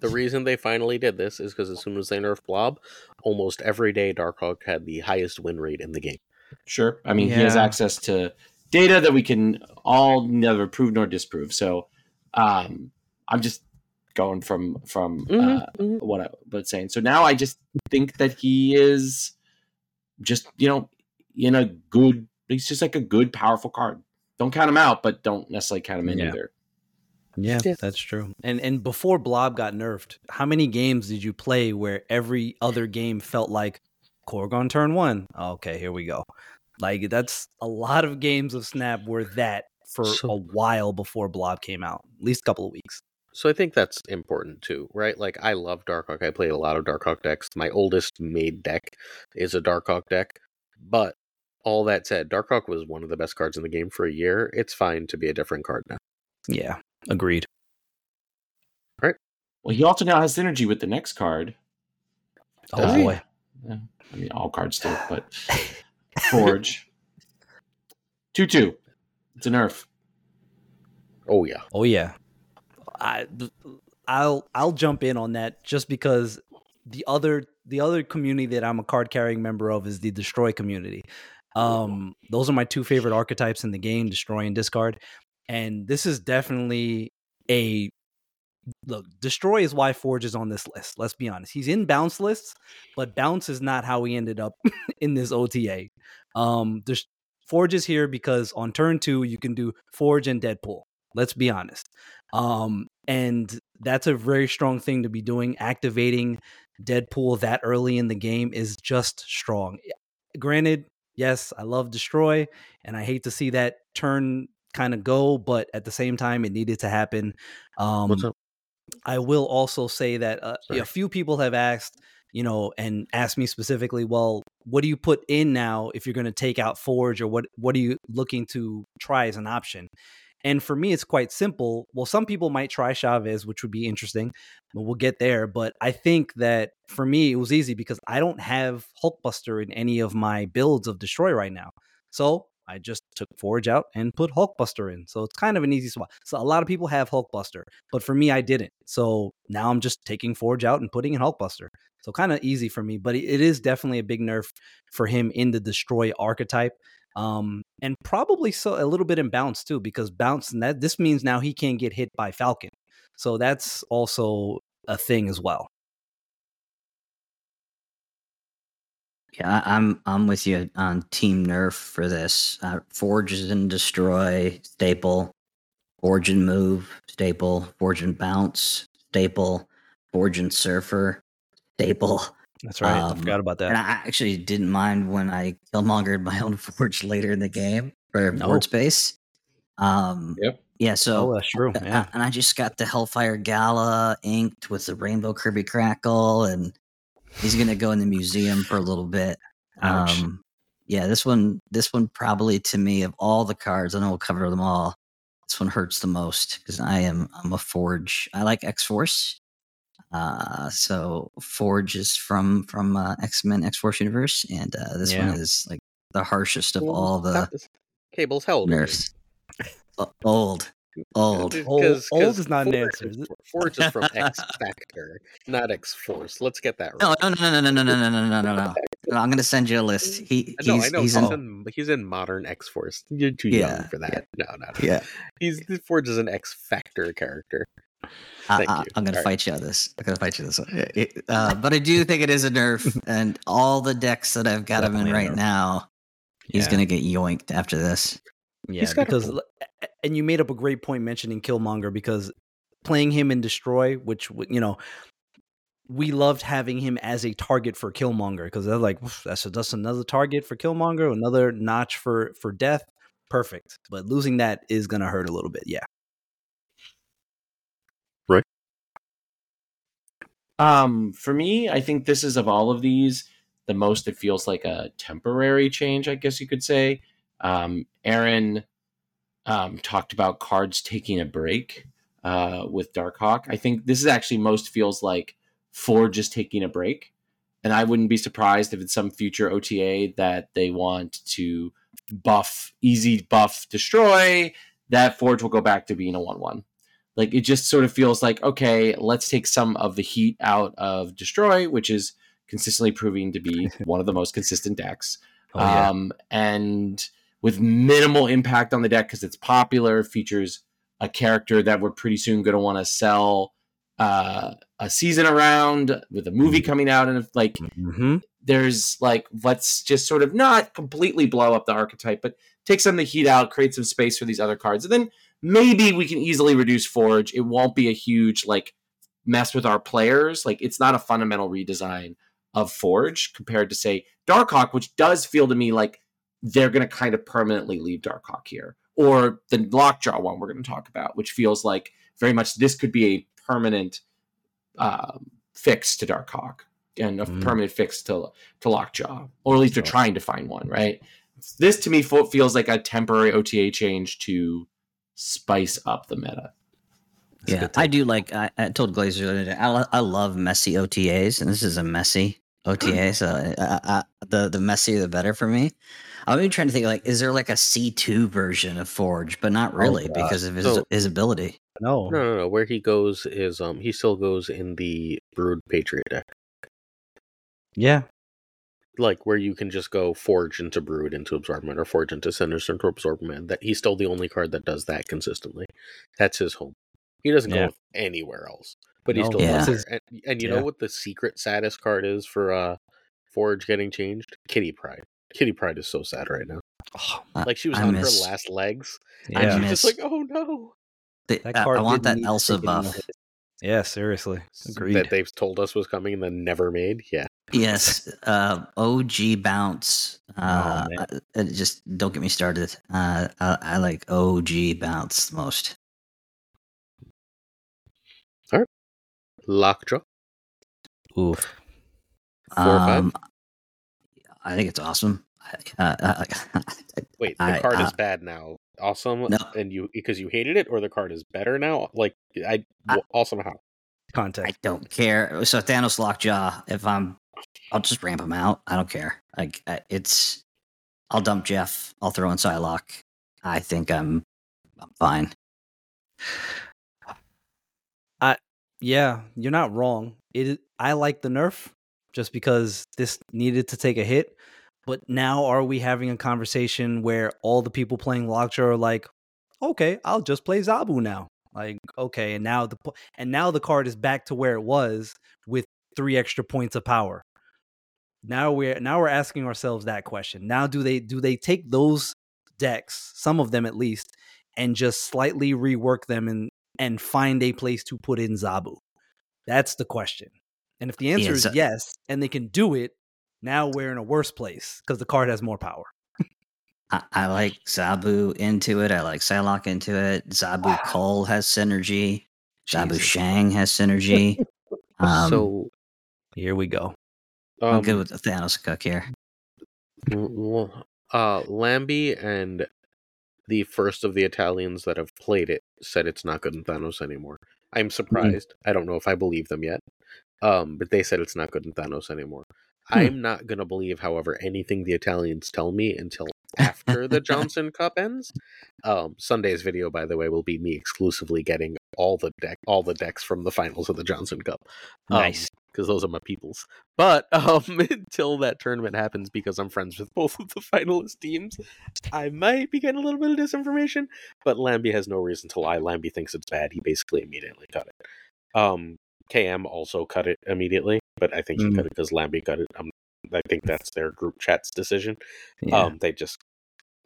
Speaker 2: the reason they finally did this is because as soon as they nerfed Blob, almost every day Darkhawk had the highest win rate in the game.
Speaker 1: Sure. I mean, he has access to data that we can all neither prove nor disprove. So um, I'm just going from from uh,
Speaker 2: Mhm.
Speaker 1: what I was saying. So now I just think that he is just you know in a good. He's just like a good, powerful card. Don't count him out, but don't necessarily count him in
Speaker 3: Yeah.
Speaker 1: either.
Speaker 3: Yeah,
Speaker 2: Yeah.
Speaker 3: that's true. And and before Blob got nerfed, how many games did you play where every other game felt like Korgon turn one? Okay, here we go. Like that's a lot of games of Snap were that for
Speaker 2: So-
Speaker 3: a while before Blob came out, at least a couple of weeks.
Speaker 2: So I think that's important too, right? Like I love Darkhawk. I played a lot of Darkhawk decks. My oldest made deck is a Darkhawk deck. But all that said, Darkhawk was one of the best cards in the game for a year. It's fine to be a different card now.
Speaker 3: Yeah, agreed. All right.
Speaker 1: Well, he also now has synergy with the next card.
Speaker 3: Oh
Speaker 1: Does
Speaker 2: he?
Speaker 3: boy.
Speaker 1: I mean, all cards do, but Forge two two. It's a nerf.
Speaker 2: Oh yeah.
Speaker 3: Oh yeah. I'll I'll jump in on that just because the other the other community that I'm a card carrying member of is the destroy community. Um those are my two favorite archetypes in the game, destroy and discard. And this is definitely a look, destroy is why Forge is on this list. Let's be honest. He's in bounce lists, but bounce is not how he ended up in this OTA. Um there's Forge is here because on turn two you can do Forge and Deadpool. Let's be honest. Um, and that's a very strong thing to be doing. Activating Deadpool that early in the game is just strong. Granted, yes, I love Destroy, and I hate to see that turn kind of go, but at the same time, it needed to happen. Um,
Speaker 2: What's up?
Speaker 3: I will also say that uh, a few people have asked, you know, and asked me specifically, well, what do you put in now if you're going to take out Forge, or what what are you looking to try as an option? And for me, it's quite simple. Well, some people might try Chavez, which would be interesting, we'll get there. But I think that for me, it was easy because I don't have Hulkbuster in any of my builds of Destroy right now. So I just took Forge out and put Hulkbuster in. So it's kind of an easy swap. So a lot of people have Hulkbuster, but for me, I didn't. So now I'm just taking Forge out and putting in Hulkbuster. So kind of easy for me, but it is definitely a big nerf for him in the destroy archetype. Um, and probably so a little bit in bounce too, because bounce and that this means now he can't get hit by Falcon. So that's also a thing as well.
Speaker 4: Yeah, I'm I'm with you on Team Nerf for this. Uh, Forge and Destroy staple, Forge and Move staple, Forge and Bounce staple, Forge and Surfer staple.
Speaker 3: That's right. I
Speaker 4: Um,
Speaker 3: forgot about that. And.
Speaker 4: I actually didn't mind when I killmongered my own Forge later in the game for
Speaker 3: No.
Speaker 4: board space. Um,
Speaker 1: Yep.
Speaker 4: yeah, so
Speaker 3: oh, that's true. Yeah.
Speaker 4: and I just got the Hellfire Gala inked with the Rainbow Kirby Crackle, and he's gonna go in the museum for a little bit.
Speaker 3: Ouch.
Speaker 4: Um, yeah, this one, this one probably to me of all the cards, I know we'll cover them all. This one hurts the most because I am I'm a Forge. I like X Force. Uh, so Forge is from from uh, X Men X Force universe, and uh, this
Speaker 3: Yeah.
Speaker 4: one is like the harshest of
Speaker 2: Well,
Speaker 4: all the
Speaker 2: Cables held.
Speaker 4: nerfs. O- old, old.
Speaker 3: Old- old is not an answer, is?
Speaker 2: Forge is from X Factor, not X Force. Let's get that
Speaker 4: No,
Speaker 2: right.
Speaker 4: no, no, no, no, no, no, no, no, no, no, no. No, I'm gonna send you a list. He,
Speaker 2: No,
Speaker 4: he's,
Speaker 2: I know
Speaker 4: he's
Speaker 2: he's,
Speaker 4: in,
Speaker 2: in, he's in modern X Force. You're too
Speaker 4: Yeah,
Speaker 2: young for that. No, no, no.
Speaker 4: yeah.
Speaker 2: He's Forge is an X Factor character.
Speaker 4: I,
Speaker 2: Thank
Speaker 4: I,
Speaker 2: you.
Speaker 4: I'm gonna
Speaker 2: All right.
Speaker 4: fight you on this. I'm gonna fight you on this. one. It- it- uh, but I do think it is a nerf, and all the decks that I've got him in right
Speaker 3: nerf.
Speaker 4: now, he's
Speaker 3: Yeah.
Speaker 4: gonna get yoinked after this.
Speaker 3: Yeah,
Speaker 2: He's a
Speaker 3: because
Speaker 2: point.
Speaker 3: l- a- and you made up a great point mentioning Killmonger because playing him in Destroy, which you know, we loved having him as a target for Killmonger because they're like "Oof, that's that's another target for Killmonger, another notch for for death. Perfect, but losing that is gonna hurt a little bit. Yeah,
Speaker 1: Um, for me, I think this is of all of these the most it feels like a temporary change, I guess you could say. Um, Aaron um, talked about cards taking a break uh, with Darkhawk. I think this is actually most feels like Forge just taking a break. And I wouldn't be surprised if it's some future OTA that they want to buff, easy buff, destroy, that Forge will go back to being a 1 1. Like it just sort of feels like, okay, let's take some of the heat out of Destroy, which is consistently proving to be one of the most consistent decks.
Speaker 3: Oh, yeah.
Speaker 1: um, and with minimal impact on the deck because it's popular, features a character that we're pretty soon going to want to sell uh, a season around with a movie coming out, and like
Speaker 3: hmm
Speaker 1: there's like let's just sort of not completely blow up the archetype, but take some of the heat out, create some space for these other cards, and then maybe we can easily reduce Forge. It won't be a huge like mess with our players. Like it's not a fundamental redesign of Forge compared to say Darkhawk, which does feel to me like they're going to kind of permanently leave Darkhawk here, or the Lockjaw one we're going to talk about, which feels like very much this could be a permanent um, fix to Darkhawk and a
Speaker 3: Mm.
Speaker 1: permanent fix to to Lockjaw, or at least they're trying to find one, right? This to me feels like a temporary OTA change to spice up the meta.
Speaker 3: That's
Speaker 4: yeah, I do like. I, I told Glazer the other day, I, I love messy OTAs, and this is a messy OTA. so I, I, I, the the messier the better for me. I'm even trying to think like, is there like a C two version of Forge, but not oh, really
Speaker 3: God.
Speaker 4: because of his
Speaker 2: So-
Speaker 4: his ability.
Speaker 3: No,
Speaker 2: No, no, no. Where he goes is um he still goes in the Brood Patriot deck.
Speaker 3: yeah,
Speaker 2: Like where you can just go Forge into Brood into Absorbing Man or Forge into Sinister into Absorbing Man. That he's still the only card that does that consistently. That's his home. He doesn't
Speaker 3: Yeah.
Speaker 2: go anywhere else. But he still
Speaker 4: Yeah.
Speaker 2: does there. And, and you
Speaker 3: yeah.
Speaker 2: know what the secret saddest card is for uh Forge getting changed? Kitty Pryde. Kitty Pryde is so sad right now.
Speaker 3: Oh,
Speaker 2: Like she was
Speaker 4: I
Speaker 2: on
Speaker 4: miss-
Speaker 2: her last legs.
Speaker 3: yeah.
Speaker 2: And
Speaker 4: I
Speaker 2: she's
Speaker 4: miss-
Speaker 2: just like, oh no.
Speaker 4: The-
Speaker 3: That
Speaker 4: I- I want that Elsa buff.
Speaker 3: Yeah, seriously. Agreed.
Speaker 2: That they've told us was coming and then never made. Yeah.
Speaker 4: Yes, uh, OG bounce. Uh,
Speaker 3: man.
Speaker 4: uh, it just don't get me started. Uh, I, I like OG bounce most. Alright.
Speaker 2: Lockjaw.
Speaker 3: Oof.
Speaker 2: Four or five?
Speaker 4: Um, I think it's awesome. Uh, uh,
Speaker 2: Wait, the
Speaker 4: I-
Speaker 2: card
Speaker 4: uh,
Speaker 2: is bad now. Awesome,
Speaker 4: No.
Speaker 2: and you because you hated it, or the card is better now. Like I,
Speaker 4: I-
Speaker 2: awesome how?
Speaker 4: I don't care. So Thanos lockjaw. If I'm, I'll just ramp him out. I don't care. Like it's I'll dump Jeff. I'll throw in Psylocke. I think I'm, I'm fine.
Speaker 3: I yeah, you're not wrong. It I like the nerf just because this needed to take a hit. But now are we having a conversation where all the people playing Lockjaw are like, okay, I'll just play Zabu now. Like, okay, and now the and now the card is back to where it was with three extra points of power. Now we're now we're asking ourselves that question. Now do they do they take those decks, some of them at least, and just slightly rework them and and find a place to put in Zabu? That's the question. And if the answer
Speaker 4: Yeah,
Speaker 3: is
Speaker 4: Za-
Speaker 3: yes, and they can do it, now we're in a worse place because the card has more power.
Speaker 4: I, I like Zabu into it. I like Psylocke into it. Zabu Cole has synergy. Zabu Shang has synergy. Um,
Speaker 2: so
Speaker 3: Here we go.
Speaker 4: I'm
Speaker 2: um,
Speaker 4: good with Thanos cook here.
Speaker 2: uh, Lambie and the first of the Italians that have played it said it's not good in Thanos anymore. I'm surprised. I don't know if I believe them yet. Um, but they said it's not good in Thanos anymore.
Speaker 3: Hmm.
Speaker 2: I'm not gonna believe, however, anything the Italians tell me until after the Johnson Cup ends. Um, Sunday's video, by the way, will be me exclusively getting all the deck, all the decks from the finals of the Johnson Cup.
Speaker 3: Nice.
Speaker 2: because those are my peoples. But um, until that tournament happens, because I'm friends with both of the finalist teams, I might be getting a little bit of disinformation. But Lambie has no reason to lie. Lambie thinks it's bad. He basically immediately cut it. Um, KM also cut it immediately, but I think he
Speaker 3: Mm.
Speaker 2: cut it because Lambie cut it. Um, I think that's their group chat's decision.
Speaker 3: Yeah.
Speaker 2: Um, they just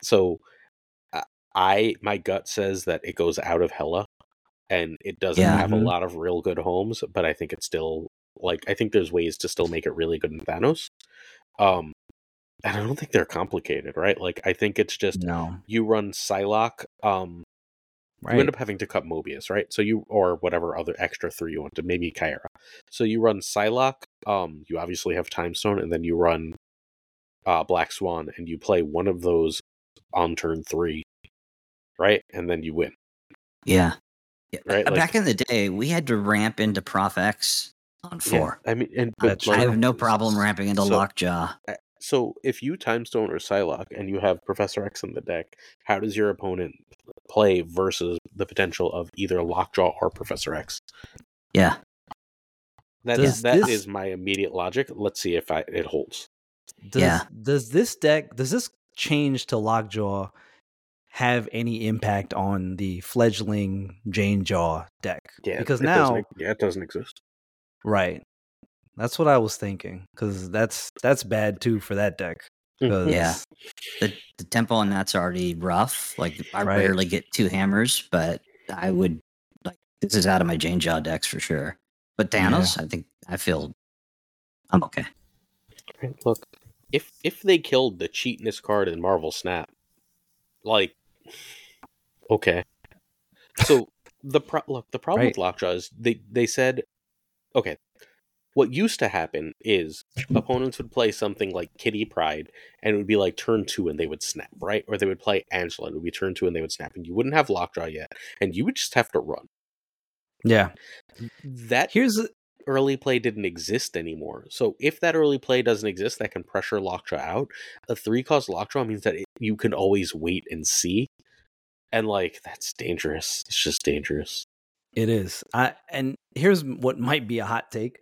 Speaker 2: so I- I my gut says that it goes out of Hela, and it doesn't
Speaker 4: Yeah.
Speaker 2: have a
Speaker 3: Mhm.
Speaker 2: lot of real good homes, but I think it's still like I think there's ways to still make it really good in Thanos. Um, and I don't think they're complicated, right? Like I think it's just
Speaker 3: no.
Speaker 2: you run Psylocke, um, you end up having to cut Mobius, right? So you or whatever other extra three you want to, maybe Kyra. So you run Psylocke, um, you obviously have Time Stone, and then you run uh Black Swan, and you play one of those on turn three, right? And then you win.
Speaker 4: Yeah. yeah.
Speaker 2: Right,
Speaker 4: uh,
Speaker 2: like-
Speaker 4: Back in the day, we had to ramp into Prof X on four.
Speaker 2: I mean, and but,
Speaker 4: I have no problem ramping into
Speaker 2: so-
Speaker 4: Lockjaw.
Speaker 2: So if you Time Stone or Psylocke and you have Professor X in the deck, how does your opponent play versus the potential of either Lockjaw or Professor X?
Speaker 4: Yeah.
Speaker 2: That
Speaker 3: Does
Speaker 2: is that
Speaker 3: this-
Speaker 2: is my immediate logic. Let's see if I, it holds.
Speaker 3: Does,
Speaker 4: Yeah.
Speaker 3: Does this deck, does this change to Lockjaw have any impact on the fledgling Jane Jaw deck?
Speaker 2: Yeah,
Speaker 3: Because
Speaker 2: it
Speaker 3: now,
Speaker 2: doesn't, yeah, it doesn't exist.
Speaker 3: right. That's what I was thinking. Because that's that's bad too for that deck. Mm, 'Cause-
Speaker 4: Yeah. The, the tempo on that's already rough. Like I
Speaker 3: Right.
Speaker 4: rarely get two hammers, but I would like this is out of my Jane Jaw decks for sure. But Thanos, I think I feel I'm okay.
Speaker 2: Right, Look, if if they killed the cheatness card in Marvel Snap, like, okay. So the pro- look, the problem with Lockjaw is they they said, okay. What used to happen is opponents would play something like Kitty Pryde, and it would be like turn two, and they would snap, right? Or they would play Angela, and it would be turn two, and they would snap, and you wouldn't have Lockjaw yet, and you would just have to run.
Speaker 3: Yeah.
Speaker 2: That
Speaker 3: Here's
Speaker 2: early play didn't exist anymore. So if that early play doesn't exist, that can pressure Lockjaw out. A three cost Lockjaw means that it, you can always wait and see, and like that's dangerous. It's just dangerous.
Speaker 3: It is. I and here's what might be a hot take.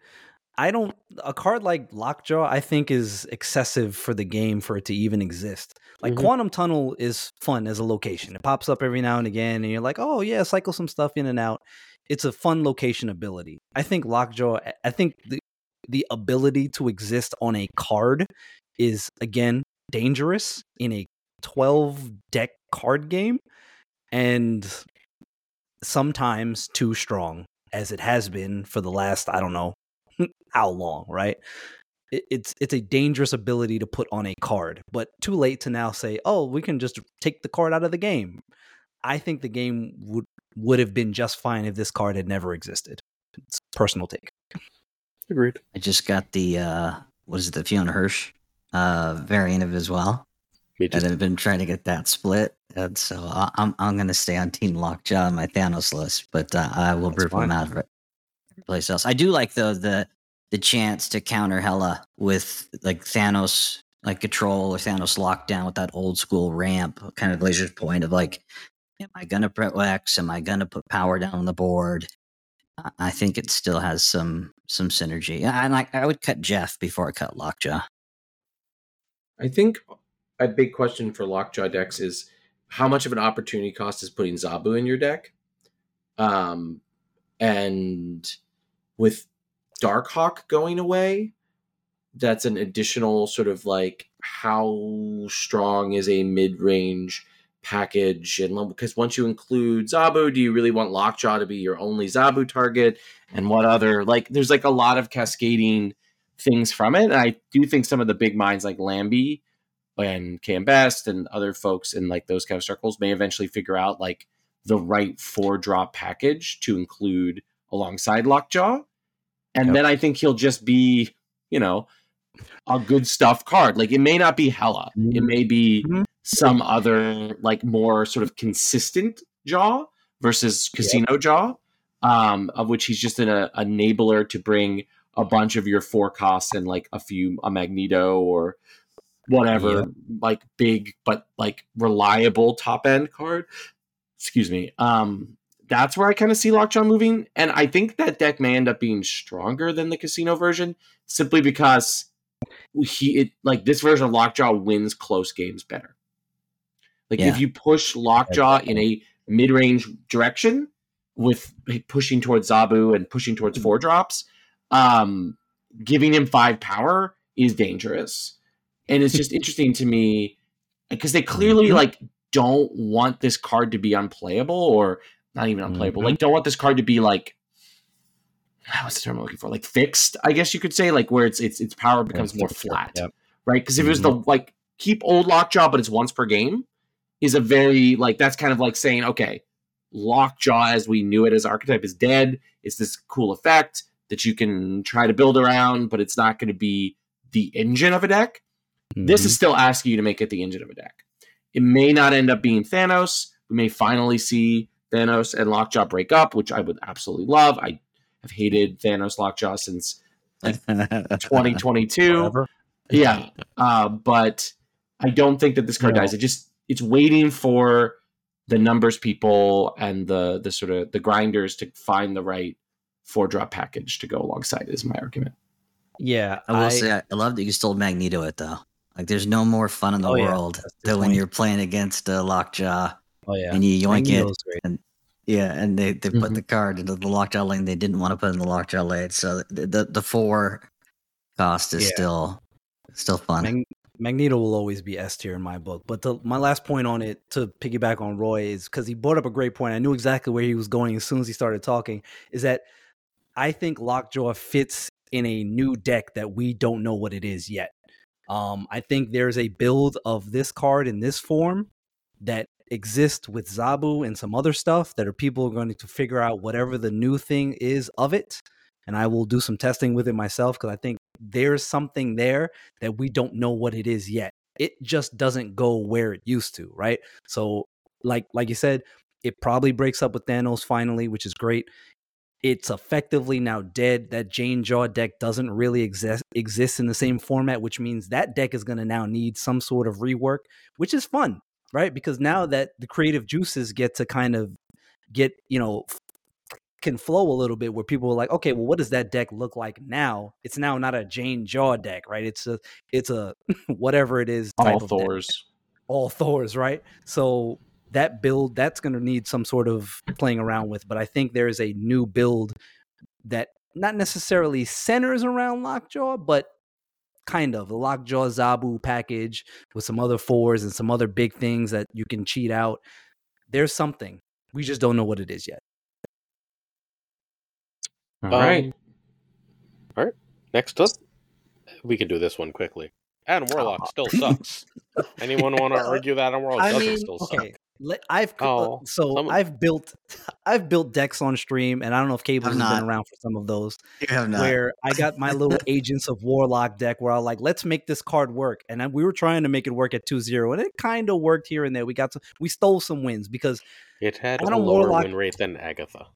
Speaker 3: I don't a card like Lockjaw I think is excessive for the game for it to even exist. Like
Speaker 2: Mhm.
Speaker 3: Quantum Tunnel is fun as a location. It pops up every now and again and you're like, "Oh yeah, cycle some stuff in and out." It's a fun location ability. I think Lockjaw I think the the ability to exist on a card is again dangerous in a 12 deck card game and sometimes too strong as it has been for the last I don't know how long, right? It, it's it's a dangerous ability to put on a card, but too late to now say, "Oh, we can just take the card out of the game." I think the game would would have been just fine if this card had never existed. It's a personal take.
Speaker 2: Agreed.
Speaker 4: I just got the uh what is it, the Fiona Hirsch uh variant of it as well.
Speaker 2: Me
Speaker 4: And
Speaker 2: too.
Speaker 4: I've been trying to get that split. And so I- I'm I'm gonna stay on Team Lockjaw on my Thanos list, but uh, I will
Speaker 3: That's
Speaker 4: rip them out of it. Place else. I do like though the the chance to counter Hela with like Thanos like control or Thanos lockdown with that old school ramp, kind of laser point of like, am I gonna put X? Am I gonna put power down on the board? I- I think it still has some some synergy. And like I would cut Jeff before I cut Lockjaw.
Speaker 1: I think a big question for Lockjaw decks is how much of an opportunity cost is putting Zabu in your deck? Um, and with Darkhawk going away, that's an additional sort of like how strong is a mid range package? And because once you include Zabu, do you really want Lockjaw to be your only Zabu target? And what other like? There's like a lot of cascading things from it. And I do think some of the big minds like Lambie and Cam Best and other folks in like those kind of circles may eventually figure out like the right four drop package to include alongside Lockjaw. And
Speaker 3: Yep.
Speaker 1: then I think he'll just be, you know, a good stuff card. Like it may not be Hela. It may be
Speaker 3: Mhm.
Speaker 1: some other like more sort of consistent jaw versus casino jaw. Um, of which he's just an uh, enabler to bring a bunch of your four costs and like a few a Magneto or whatever
Speaker 3: Yep.
Speaker 1: like big but like reliable top end card. Excuse me. Um that's where I kind of see Lockjaw moving. And I think that deck may end up being stronger than the casino version simply because he it like this version of Lockjaw wins close games better. Like
Speaker 4: Yeah.
Speaker 1: if you push Lockjaw in a mid range direction with pushing towards Zabu and pushing towards four drops, um, giving him five power is dangerous. And it's just interesting to me because they clearly
Speaker 3: Mhm.
Speaker 1: like don't want this card to be unplayable or not even unplayable.
Speaker 3: Mhm.
Speaker 1: Like don't want this card to be like what's the term I'm looking for? Like fixed, I guess you could say, like where it's it's its power becomes more flat
Speaker 3: Yep.
Speaker 1: right? Because if it was the like keep old Lockjaw, but it's once per game, is a very like that's kind of like saying, okay, Lockjaw as we knew it as archetype is dead. It's this cool effect that you can try to build around, but it's not going to be the engine of a deck. This
Speaker 3: Mhm.
Speaker 1: is still asking you to make it the engine of a deck. It may not end up being Thanos. We may finally see Thanos and Lockjaw break up, which I would absolutely love. I have hated Thanos Lockjaw since 2022
Speaker 3: Whatever.
Speaker 1: yeah uh, but i don't think that this card
Speaker 3: No.
Speaker 1: dies it just it's waiting for the numbers people and the the sort of the grinders to find the right four drop package to go alongside is my argument
Speaker 3: Yeah,
Speaker 4: I will say I, I love that you stole Magneto it though. Like there's no more fun in the
Speaker 3: Oh,
Speaker 4: world
Speaker 3: That's the
Speaker 4: than when you're playing against uh, Lockjaw
Speaker 3: oh yeah,
Speaker 4: and you yoink it.
Speaker 3: Great.
Speaker 4: Yeah, and they, they put
Speaker 1: Mhm.
Speaker 4: the card into the Lockjaw lane they didn't want to put in the Lockjaw lane. So the the, the four cost is
Speaker 3: Yeah.
Speaker 4: still still fun.
Speaker 3: Mag- Magneto will always be S tier in my book. But the, my last point on it to piggyback on Roy is because he brought up a great point. I knew exactly where he was going as soon as he started talking. Is that I think Lockjaw fits in a new deck that we don't know what it is yet. Um, I think there's a build of this card in this form that exists with Zabu and some other stuff that are people are going to figure out whatever the new thing is of it. And I will do some testing with it myself because I think there's something there that we don't know what it is yet. It just doesn't go where it used to, right? So, like like you said, it probably breaks up with Thanos finally, which is great. It's effectively now dead. That Jane Jaw deck doesn't really exist exist in the same format, which means that deck is going to now need some sort of rework, which is fun, right? Because now mm-hmm. that the creative juices get to kind of get, you know, can flow a little bit where people are like, okay, well, what does that deck look like now? It's now not a Jane Jaw deck, right? It's a it's a whatever it is type
Speaker 1: all thors
Speaker 3: all Thors, right? So that build that's going to need some sort of playing around with, but I think there is a new build that not necessarily centers around Lockjaw, but kind of the Lockjaw Zabu package with some other fours and some other big things that you can cheat out. There's something. We just don't know what it is yet.
Speaker 1: all right
Speaker 2: Um, Next up, we can do this one quickly. Adam Warlock still sucks. Anyone want to argue that Adam Warlock
Speaker 3: I
Speaker 2: doesn't
Speaker 3: mean,
Speaker 2: still suck?
Speaker 3: okay. Let, I've uh,
Speaker 2: Oh,
Speaker 3: so
Speaker 2: some-
Speaker 3: I've built I've built decks on stream, and I don't know if Cables
Speaker 4: I've
Speaker 3: has been around for some of those.
Speaker 4: You have not.
Speaker 3: where I got my little Agents of Warlock deck where I was like, let's make this card work. And then we were trying to make it work at 2-0, and it kind of worked here and there. We got to, we stole some wins because
Speaker 2: It had a lower
Speaker 3: Warlock-
Speaker 2: win rate than Agatha.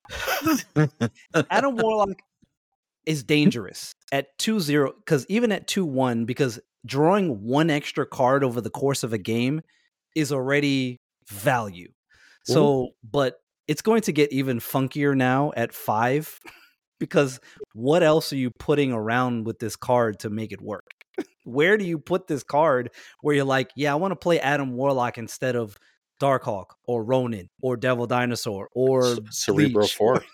Speaker 3: Adam Warlock is dangerous at 2-0 because even at 2-1 because drawing one extra card over the course of a game is already value. So, but it's going to get even funkier now at five because what else are you putting around with this card to make it work? Where do you put this card where you're like, yeah, I want to play Adam Warlock instead of Darkhawk or Ronin or Devil Dinosaur or
Speaker 2: Cerebro 4.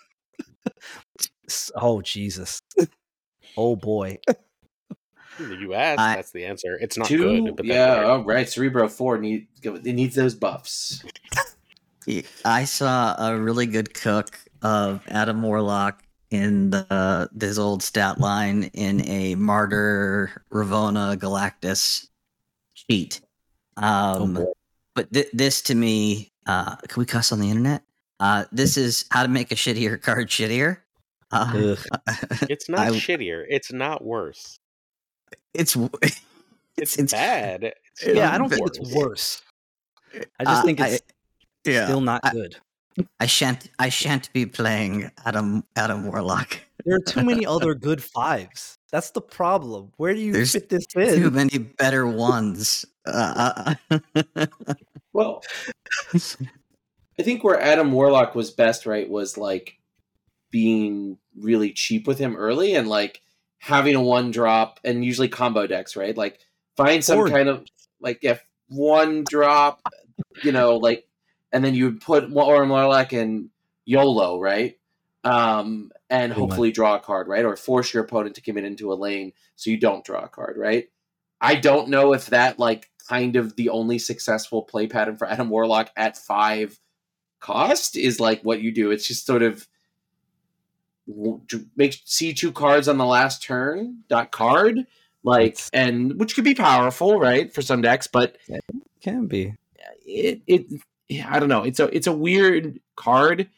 Speaker 3: Oh Jesus. Oh boy.
Speaker 2: You asked,
Speaker 4: I-
Speaker 2: that's the answer. It's not
Speaker 1: Two,
Speaker 2: good. But
Speaker 1: yeah,
Speaker 2: that's
Speaker 1: all right. Cerebro four need it needs those buffs.
Speaker 4: I saw a really good cook of Adam Warlock in the this old stat line in a Martyr Ravonna Galactus cheat. Um,
Speaker 3: boy.
Speaker 4: but th- this to me, uh, can we cuss on the internet? Uh, this is how to make a shittier card shittier. Uh,
Speaker 2: It's not
Speaker 4: I-
Speaker 2: shittier. It's not worse.
Speaker 4: it's
Speaker 2: It's,
Speaker 4: It's-
Speaker 2: bad. It's
Speaker 3: yeah, I don't think it's worse. I just
Speaker 4: Uh,
Speaker 3: think
Speaker 4: I-
Speaker 3: it's
Speaker 4: yeah.
Speaker 3: still not
Speaker 4: I-
Speaker 3: good.
Speaker 4: I shan't. I shan't be playing Adam Adam Warlock.
Speaker 3: There are too many other good fives. That's the problem. Where do you
Speaker 4: There's
Speaker 3: fit this in?
Speaker 4: Too
Speaker 3: in?
Speaker 4: many better ones. Uh, uh,
Speaker 1: Well, I think where Adam Warlock was best, right, was like being really cheap with him early and like having a one drop and usually combo decks, right? Like find some kind of like if one drop, you know, like and then you would put Orim Warlock and YOLO, right? Um, and
Speaker 3: Pretty much.
Speaker 1: hopefully draw a card, right? Or force your opponent to commit into a lane so you don't draw a card, right? I don't know if that like kind of the only successful play pattern for Adam Warlock at five cost is like what you do. It's just sort of make see two cards on the last turn dot card like and which could be powerful right for some decks but it
Speaker 3: Can be.
Speaker 1: it it I don't know it's a it's a weird card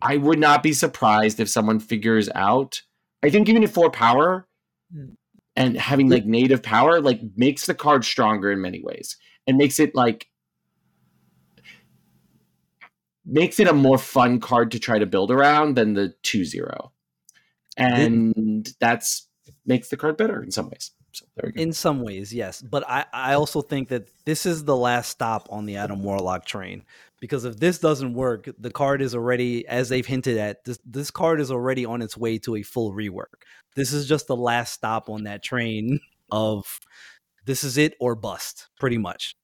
Speaker 1: I would not be surprised if someone figures out I think giving it four power
Speaker 3: Hmm.
Speaker 1: and having like native power like makes the card stronger in many ways and makes it like makes it a more fun card to try to build around than the 2-0 and that's makes the card better in some ways so there we go
Speaker 3: In some ways, yes. But I, I also think that this is the last stop on the Adam Warlock train. Because if this doesn't work, the card is already, as they've hinted at, this this card is already on its way to a full rework. This is just the last stop on that train of this is it or bust, pretty much.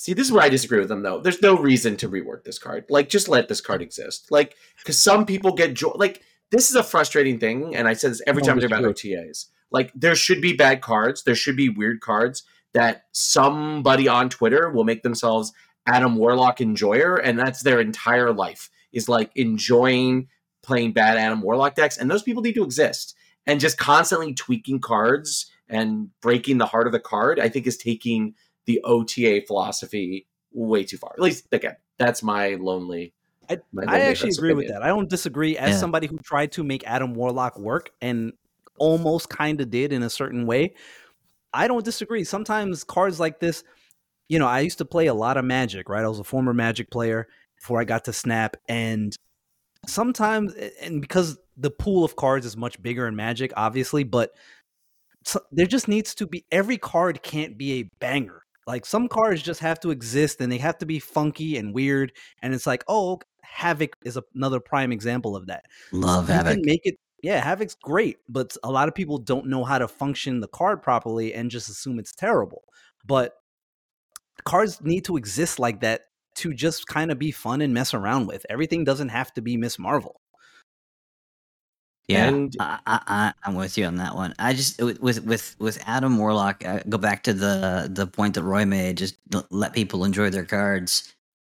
Speaker 1: See, this is where I disagree with them, though. There's no reason to rework this card. Like, just let this card exist. Like, because some people get joy. Like, this is a frustrating thing, and I said this every
Speaker 3: No,
Speaker 1: time they're about OTAs. Like, there should be bad cards. There should be weird cards that somebody on Twitter will make themselves Adam Warlock enjoyer, and that's their entire life is like enjoying playing bad Adam Warlock decks, and those people need to exist. And just constantly tweaking cards and breaking the heart of the card, I think, is taking the OTA philosophy way too far. At least again, that's my lonely.
Speaker 3: I,
Speaker 1: my
Speaker 3: I actually
Speaker 1: heart's
Speaker 3: agree with that. I don't disagree. As
Speaker 4: Yeah.
Speaker 3: somebody who tried to make Adam Warlock work and almost kind of did in a certain way, I don't disagree. Sometimes cards like this, you know, I used to play a lot of Magic, right? I was a former Magic player before I got to Snap, and sometimes, and because the pool of cards is much bigger in Magic, obviously, but so, there just needs to be every card can't be a banger. Like some cards just have to exist and they have to be funky and weird. And it's like, oh, Havoc is another prime example of that.
Speaker 4: love
Speaker 3: You
Speaker 4: Havoc.
Speaker 3: make it, yeah, Havoc's great, but a lot of people don't know how to function the card properly and just assume it's terrible. But cards need to exist like that to just kind of be fun and mess around with. Everything doesn't have to be Miss Marvel.
Speaker 4: Yeah,
Speaker 1: And-
Speaker 4: I, I, I, I'm with you on that one. I just with with with, with Adam Warlock. I go back to the the point that Roy made. Just let people enjoy their cards,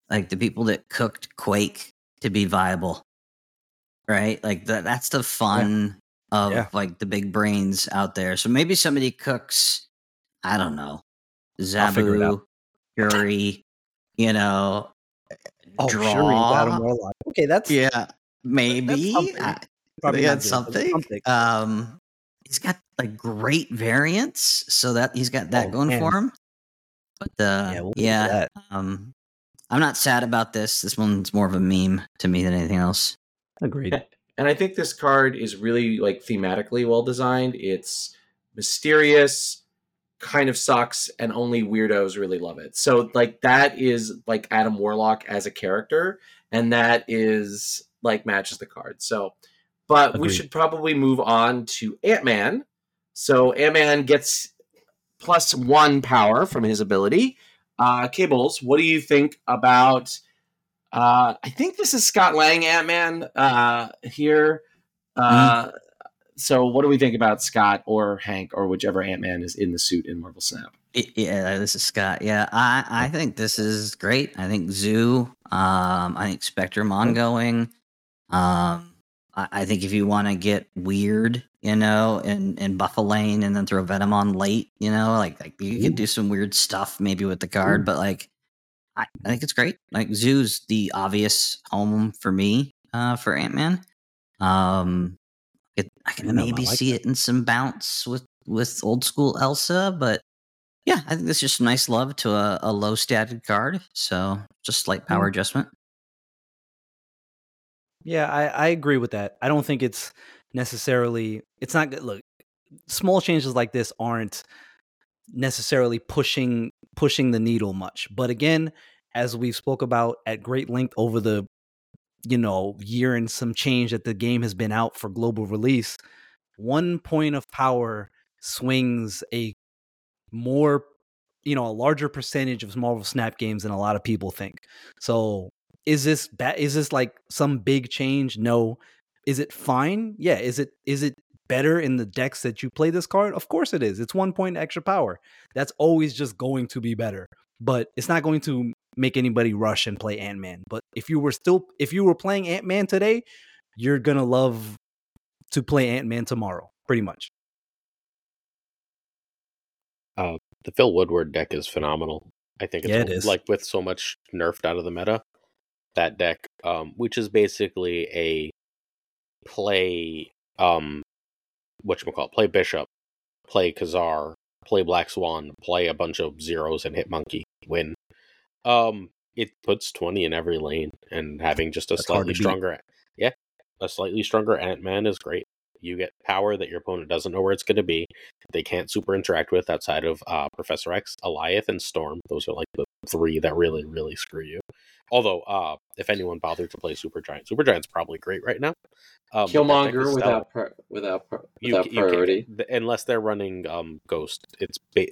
Speaker 4: like the people that cooked Quake to be viable, right? Like that. That's the fun of
Speaker 3: Yeah.
Speaker 4: like the big brains out there. So maybe somebody cooks. I don't know,
Speaker 3: I'll figure it out.
Speaker 4: Zabu, Fury, you know,
Speaker 3: Oh,
Speaker 4: draw.
Speaker 3: Shuri Adam Warlock. Okay, that's
Speaker 4: Yeah, maybe.
Speaker 3: something.
Speaker 4: I-
Speaker 3: probably
Speaker 4: they
Speaker 3: not
Speaker 4: had something.
Speaker 3: something.
Speaker 4: Um, he's got like great variants, so that he's got that
Speaker 3: Oh,
Speaker 4: going
Speaker 3: man.
Speaker 4: for him. But uh,
Speaker 3: Yeah,
Speaker 4: yeah,
Speaker 3: we'll get to that.
Speaker 4: um, I'm not sad about this. This one's more of a meme to me than anything else.
Speaker 3: Agreed.
Speaker 1: And I think this card is really like thematically well designed. It's mysterious. kind of sucks and only weirdos really love it. So like that is like Adam Warlock as a character and that is like matches the card. So but we should probably move on to Ant-Man. So Ant-Man gets plus 1 power from his ability. Uh Cables, what do you think about uh I think this is Scott Lang Ant-Man uh here. Uh so what do we think about Scott or Hank or whichever Ant-Man is in the suit in Marvel Snap?
Speaker 4: Yeah, this is Scott. Yeah, I, I think this is great. I think Zoo, um, I think Spectrum ongoing. Um, I, I think if you want to get weird, you know, and and buff a lane and then throw Venom on late, you know, like like you can do some weird stuff maybe with the card, but like I, I think it's great. Like Zoo's the obvious home for me, uh, for Ant Man. Um, it, I can
Speaker 3: I
Speaker 4: maybe
Speaker 3: like
Speaker 4: see
Speaker 3: that.
Speaker 4: it in some bounce with with old school Elsa, but yeah, I think this is just nice love to a, a low statted card. So just slight power adjustment.
Speaker 3: Yeah, I, I agree with that. I don't think it's necessarily it's not good. Look, small changes like this aren't necessarily pushing pushing the needle much. But again, as we've spoke about at great length over the you know year and some change that the game has been out for global release, one point of power swings a more you know a larger percentage of Marvel Snap games than a lot of people think. So is this bad? Is this like some big change? No. Is it fine? Yeah. Is it is it better in the decks that you play this card? Of course it is. It's one point extra power. That's always just going to be better. But it's not going to make anybody rush and play Ant Man. But if you were still if you were playing Ant Man today, you're gonna love to play Ant Man tomorrow, pretty much.
Speaker 2: Uh, the Phil Woodward deck is phenomenal. I think it's
Speaker 3: Yeah, it is.
Speaker 2: like with so much nerfed out of the meta, that deck, um, which is basically a play, um, what you call it, play Bishop, play Ka-Zar, play Black Swan, play a bunch of zeros and hit Monkey, win. Um, it puts twenty in every lane, and having just a
Speaker 3: That's
Speaker 2: slightly stronger, yeah, a slightly stronger Ant Man is great. You get power that your opponent doesn't know where it's going to be. They can't super interact with outside of uh, Professor X, Alioth, and Storm. Those are like the three that really, really screw you. Although, uh, if anyone bothered to play Supergiant, Super Giant's probably great right now. Um, but that deck is
Speaker 1: Killmonger without pri- without pri-
Speaker 2: You-
Speaker 1: without
Speaker 2: you can't-
Speaker 1: priority.
Speaker 2: th- unless they're running um, Ghost, it's ba-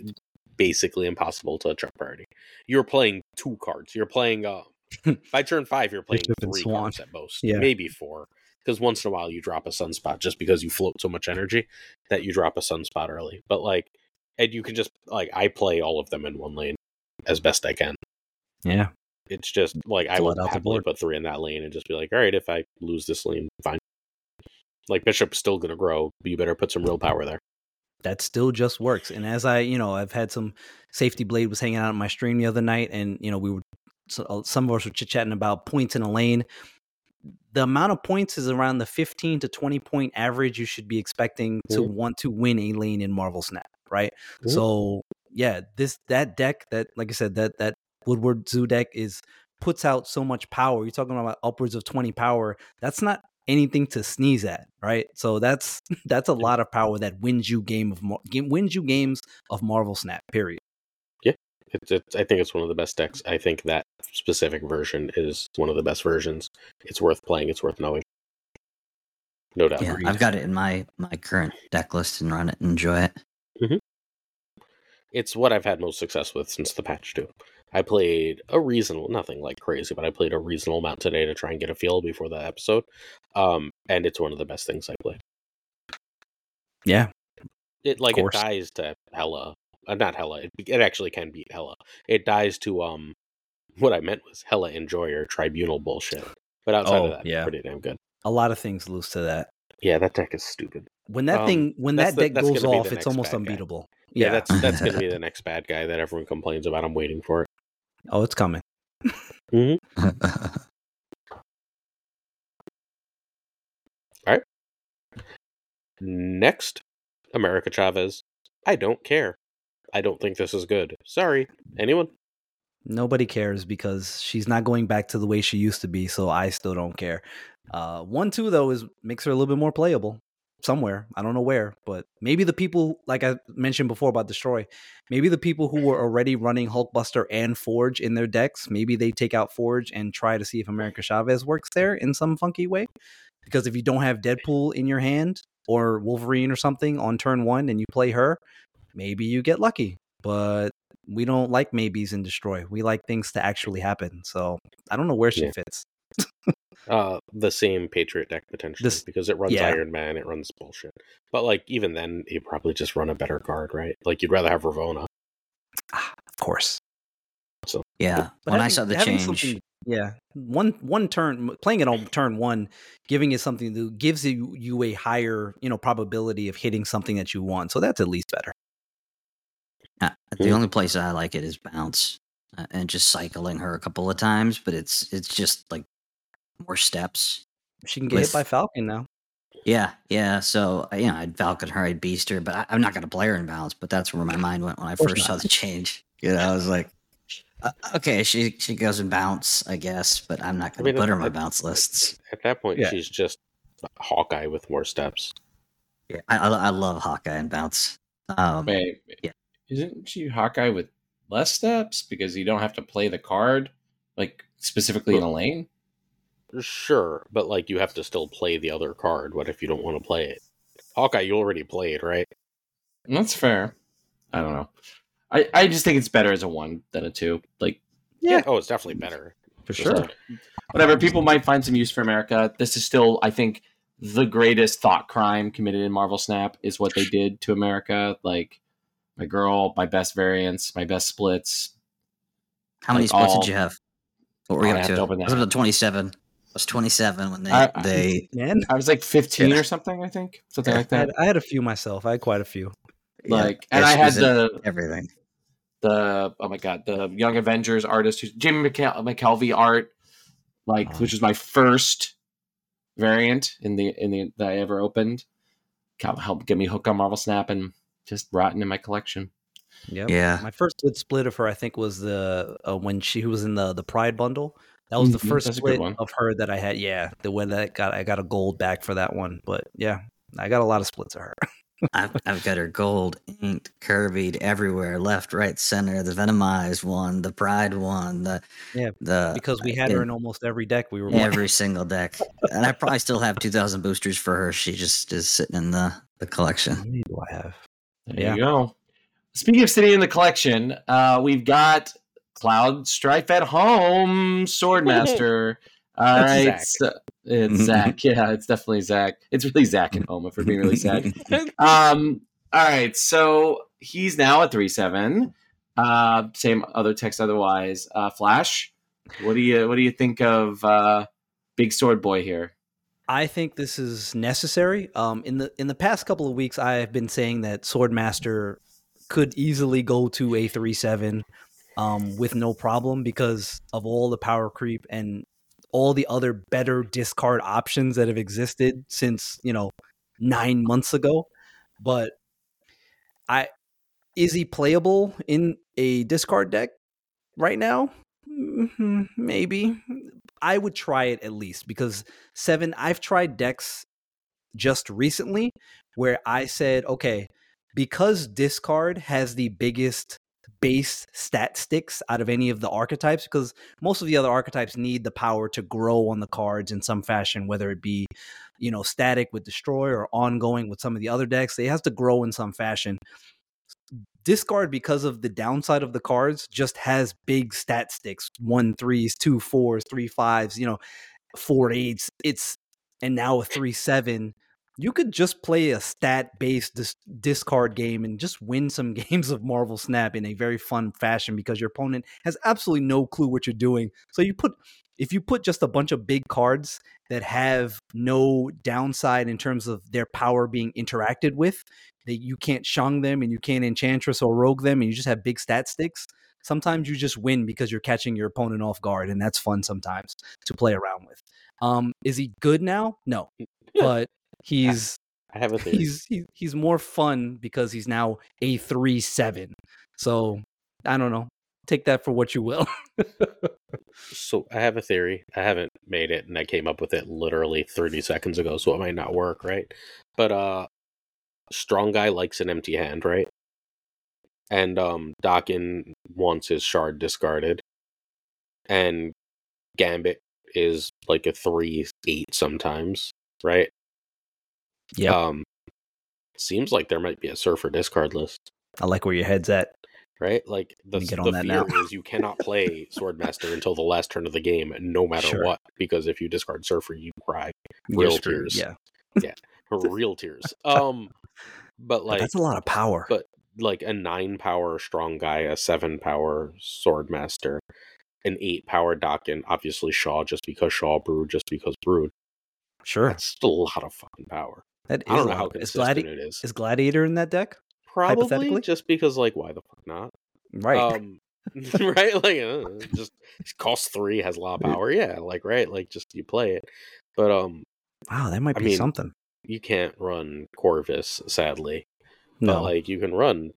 Speaker 2: basically impossible to jump priority. You're playing two cards. You're playing uh, by turn five. You're playing three
Speaker 3: Swan.
Speaker 2: cards at most,
Speaker 3: Yeah.
Speaker 2: maybe four. Because once in a while you drop a sunspot just because you float so much energy that you drop a sunspot early. But like, and you can just like I play all of them in one lane as best I can.
Speaker 3: Yeah.
Speaker 2: It's just like I
Speaker 3: It's a
Speaker 2: would happily put three in that lane and just be like, all right, if I lose this lane, fine. Like Bishop's still gonna grow, but you better put some real power there.
Speaker 3: that still just works. And as I, you know, I've had some safety blade was hanging out on my stream the other night, and you know, we were so, uh, some of us were chit chatting about points in a lane. The amount of points is around the 15 to 20 point average you should be expecting to
Speaker 2: Mhm.
Speaker 3: want to win a lane in Marvel Snap, right?
Speaker 2: Mhm.
Speaker 3: So yeah, this that deck that like I said that that Woodward Zoo deck is puts out so much power. You're talking about upwards of 20 power. That's not anything to sneeze at, right? So that's that's a lot of power that wins you game of wins you games of Marvel Snap. Period.
Speaker 2: It's, it's, I think it's one of the best decks. I think that specific version is one of the best versions. It's worth playing. It's worth knowing. No doubt.
Speaker 4: Yeah, I've got it in my my current deck list and run it and enjoy it.
Speaker 2: It's what I've had most success with since the patch too. I played a reasonable, nothing like crazy, but I played a reasonable amount today to try and get a feel before the episode. Um, and it's one of the best things I play.
Speaker 3: Yeah,
Speaker 2: It like it
Speaker 3: course.
Speaker 2: dies to Hela, uh, not Hela. It, it actually can beat Hela. It dies to um, what I meant was Hela Enjoyer Tribunal bullshit. But outside
Speaker 3: Oh,
Speaker 2: of that,
Speaker 3: yeah.
Speaker 2: pretty damn good.
Speaker 3: a lot of things lose to that.
Speaker 2: Yeah, that deck is stupid.
Speaker 3: When that
Speaker 2: Um,
Speaker 3: thing when that
Speaker 2: the-
Speaker 3: deck goes off, it's almost unbeatable.
Speaker 2: Yeah,
Speaker 3: Yeah,
Speaker 2: that's that's gonna be the next bad guy that everyone complains about. I'm waiting for it.
Speaker 3: oh, it's coming. Alright.
Speaker 2: Next, America Chavez. I don't care. I don't think this is good. Sorry. Anyone?
Speaker 3: Nobody cares because she's not going back to the way she used to be. So I still don't care. Uh, one two though is makes her a little bit more playable. somewhere. I don't know where, but maybe the people, like I mentioned before about Destroy, maybe the people who were already running Hulkbuster and Forge in their decks, maybe they take out Forge and try to see if America Chavez works there in some funky way. Because if you don't have Deadpool in your hand or Wolverine or something on turn one and you play her, maybe you get lucky. But we don't like maybes in Destroy. We like things to actually happen. So I don't know where she
Speaker 2: Yeah.
Speaker 3: fits.
Speaker 2: Uh, the same Patriot deck potentially
Speaker 3: This-
Speaker 2: because it runs
Speaker 3: yeah.
Speaker 2: Iron Man, it runs bullshit. But like even then, you probably just run a better card, right? Like you'd rather have Ravonna.
Speaker 3: Ah, of course.
Speaker 4: So Yeah.
Speaker 3: But
Speaker 4: when I saw the change,
Speaker 3: yeah, one one turn playing it on turn one, giving it something that gives you you a higher you know probability of hitting something that you want. So that's at least better.
Speaker 4: Uh, the
Speaker 2: Hmm.
Speaker 4: only place I like it is bounce uh, and just cycling her a couple of times, but it's it's just like more steps.
Speaker 3: She can get hit by Falcon now.
Speaker 4: Yeah, yeah. So uh, you know, I'd Falcon her, I'd beast her, but I, I'm not going to play her in balance. But that's where my mind went when I
Speaker 3: course
Speaker 4: first saw the change. You know, I was like, uh, okay, she she goes in bounce, I guess, but I'm not going to
Speaker 2: mean,
Speaker 4: put her
Speaker 2: it-
Speaker 4: in my bounce lists.
Speaker 2: At that point,
Speaker 3: Yeah.
Speaker 2: she's just Hawkeye with more steps.
Speaker 4: Yeah, I, I, I love Hawkeye and bounce. Um,
Speaker 1: Wait,
Speaker 4: Yeah.
Speaker 1: Isn't she Hawkeye with less steps because you don't have to play the card like specifically in a lane?
Speaker 2: Sure, but like you have to still play the other card. What if you don't want to play it? Hawkeye, you already played, right?
Speaker 1: That's fair. I don't know. I, I just think it's better as a one than a two. Like
Speaker 3: Yeah.
Speaker 2: Oh, it's definitely better.
Speaker 3: For sure.
Speaker 2: like-
Speaker 1: whatever people might find some use for America. This is still, I think, the greatest thought crime committed in Marvel Snap is what they did to America. Like my girl, my best variants, my best splits.
Speaker 4: how many
Speaker 1: like
Speaker 4: splits
Speaker 1: all-
Speaker 4: did you have? What were you up to?
Speaker 1: to open
Speaker 4: I was
Speaker 1: that.
Speaker 4: up to 27. I was 27 when they
Speaker 1: I- I-
Speaker 4: they
Speaker 3: Man,
Speaker 1: I was like fifteen
Speaker 4: Yeah.
Speaker 1: or something. I think something
Speaker 4: Yeah.
Speaker 1: like
Speaker 3: I
Speaker 1: that.
Speaker 3: had, I had a few myself. I had quite a few.
Speaker 4: yeah,
Speaker 1: Like, and
Speaker 4: yeah,
Speaker 1: I had
Speaker 4: was
Speaker 1: the
Speaker 4: everything.
Speaker 1: the oh my god, the Young Avengers artist, who's Jimmy McKel- McKelvie art, like
Speaker 3: Oh.
Speaker 1: which was my first variant in the in the that I ever opened. Help help get me hooked on Marvel Snap and just rotten in my collection.
Speaker 3: Yep.
Speaker 4: Yeah,
Speaker 3: My first good split of her, I think, was the uh, when she was in the the Pride bundle. That was the
Speaker 1: Mhm,
Speaker 3: first
Speaker 1: that's
Speaker 3: split
Speaker 1: one.
Speaker 3: of her that I had. Yeah, the one that got I got a gold back for that one. But yeah, I got a lot of splits of her.
Speaker 4: I've, I've got her gold inked, curvied everywhere, left, right, center. The Venomized one, the Pride one, the
Speaker 3: Yeah,
Speaker 4: the
Speaker 3: because we had her in almost every deck we were
Speaker 4: in
Speaker 3: playing.
Speaker 4: every single deck, and I probably still have 2,000 boosters for her. She just is sitting in the the collection.
Speaker 3: How many do I have?
Speaker 1: There
Speaker 3: Yeah.
Speaker 1: you go. Speaking of sitting in the collection, uh, we've got Cloud Strife at home, Swordmaster. All
Speaker 2: That's
Speaker 1: right,
Speaker 2: Zach.
Speaker 1: so- it's Zach. Yeah, it's definitely Zach. It's really Zach at home if we're being really sad. Um, all right, so he's now at three seven. Uh, same other text otherwise. Uh, Flash, what do you what do you think of uh, Big Sword Boy here?
Speaker 3: I think this is necessary. Um, in the in the past couple of weeks, I have been saying that Swordmaster could easily go to a three seven, um, with no problem because of all the power creep and all the other better discard options that have existed since you know nine months ago. But I is he playable in a discard deck right now? Mhm, Maybe. I would try it at least because seven, I've tried decks just recently where I said, okay, because discard has the biggest base stat sticks out of any of the archetypes, because most of the other archetypes need the power to grow on the cards in some fashion, whether it be, you know, static with destroy or ongoing with some of the other decks. They has to grow in some fashion discard because of the downside of the cards just has big stat sticks. One threes two fours three fives you know four eights it's and now a three seven. You could just play a stat based dis- discard game and just win some games of marvel snap in a very fun fashion because your opponent has absolutely no clue what you're doing. So you put if you put just a bunch of big cards that have no downside in terms of their power being interacted with that you can't shung them and you can't enchantress or rogue them and you just have big stat sticks sometimes you just win because you're catching your opponent off guard and that's fun sometimes to play around with um is he good now no but he's
Speaker 2: I have a theory.
Speaker 3: he's he, he's more fun because he's now a 3-7 so i don't know take that for what you will.
Speaker 2: So I have a theory. I haven't made it, and I came up with it literally 30 seconds ago, so it might not work, right? But uh, strong guy likes an empty hand, right? And um, Daken wants his shard discarded, and Gambit is like a three eight sometimes, right?
Speaker 3: Yeah,
Speaker 2: Um, seems like there might be a surfer discard list.
Speaker 3: I like where your head's at.
Speaker 2: right? Like the, the fear
Speaker 3: now.
Speaker 2: is you cannot play Swordmaster until the last turn of the game, no matter
Speaker 3: Sure.
Speaker 2: what, because if you discard Surfer, you cry Real tears.
Speaker 3: Yeah,
Speaker 2: real tears. Um, but
Speaker 3: But
Speaker 2: like
Speaker 3: that's a lot of power.
Speaker 2: but like a nine power strong guy, a seven power Swordmaster, an eight power Daken, obviously Shaw just because Shaw Brood, just because Brood.
Speaker 3: sure,
Speaker 2: That's a lot of fucking power.
Speaker 3: that is
Speaker 2: I don't know how
Speaker 3: of- is,
Speaker 2: consistent
Speaker 3: Gladi-
Speaker 2: it is.
Speaker 3: is Gladiator in that deck?
Speaker 2: Probably just because like why the fuck not?
Speaker 3: Right.
Speaker 2: Um, right? Like, uh, just cost three has a lot of power. Yeah, like right, like just you play it. But um,
Speaker 3: wow, that might
Speaker 2: I
Speaker 3: be
Speaker 2: mean,
Speaker 3: something.
Speaker 2: You can't run Corvus, sadly.
Speaker 3: No,
Speaker 2: But like you can run,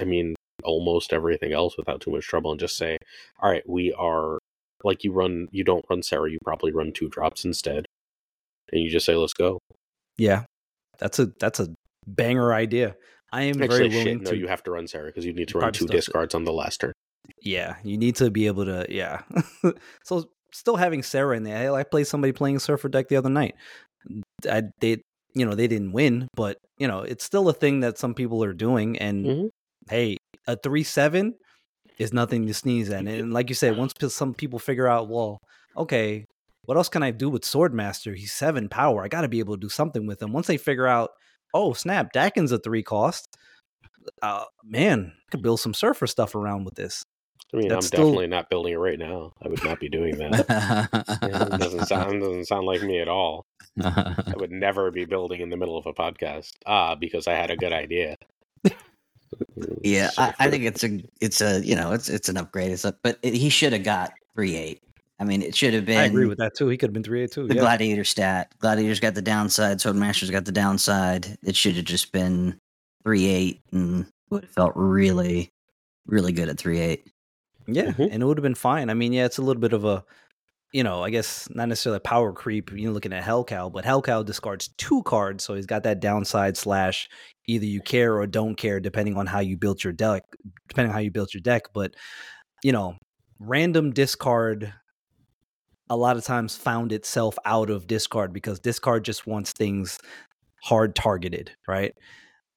Speaker 2: I mean, almost everything else without too much trouble, and just say, all right, we are like you run. You don't run Sera. You probably run two drops instead, and you just say, let's go.
Speaker 3: yeah, that's a that's a banger idea. I am very
Speaker 2: Actually,
Speaker 3: willing
Speaker 2: shit, no, you have to run Sera because you need to
Speaker 3: You
Speaker 2: run two discards on the last turn.
Speaker 3: Yeah, you need to be able to. Yeah. so still having Sera in there. I, I played somebody playing Surfer deck the other night. I they you know they didn't win, but you know it's still a thing that some people are doing. And
Speaker 2: Mhm.
Speaker 3: hey, a three seven is nothing to sneeze at. And like you said, once some people figure out, well, okay, what else can I do with Swordmaster? He's seven power. I got to be able to do something with him. Once they figure out, oh snap, Daken's a three cost. Uh, man, I could build some Surfer stuff around with this.
Speaker 2: I mean,
Speaker 3: That's
Speaker 2: I'm
Speaker 3: still-
Speaker 2: definitely not building it right now. I would not be doing that. Yeah, it doesn't sound doesn't sound like me at all. I would never be building in the middle of a podcast. Ah, because I had a good idea.
Speaker 4: yeah, I, I think it's a it's a you know it's it's an upgrade. It's a, but it, he should have got three eight. I mean, it should have been.
Speaker 3: I agree with that too. He could have been three eight too.
Speaker 4: the
Speaker 3: Yeah.
Speaker 4: gladiator stat. Gladiator's got the downside. Swordmaster's got the downside. It should have just been three eight, and would have felt really, really good at three eight.
Speaker 3: Yeah,
Speaker 2: Mhm.
Speaker 3: and it would have been fine. I mean, yeah, it's a little bit of a, you know, I guess not necessarily a power creep. You're looking at Hellcow, but Hellcow discards two cards, so he's got that downside slash either you care or don't care, depending on how you built your deck, depending on how you built your deck. But you know, random discard a lot of times found itself out of discard because discard just wants things hard targeted, right?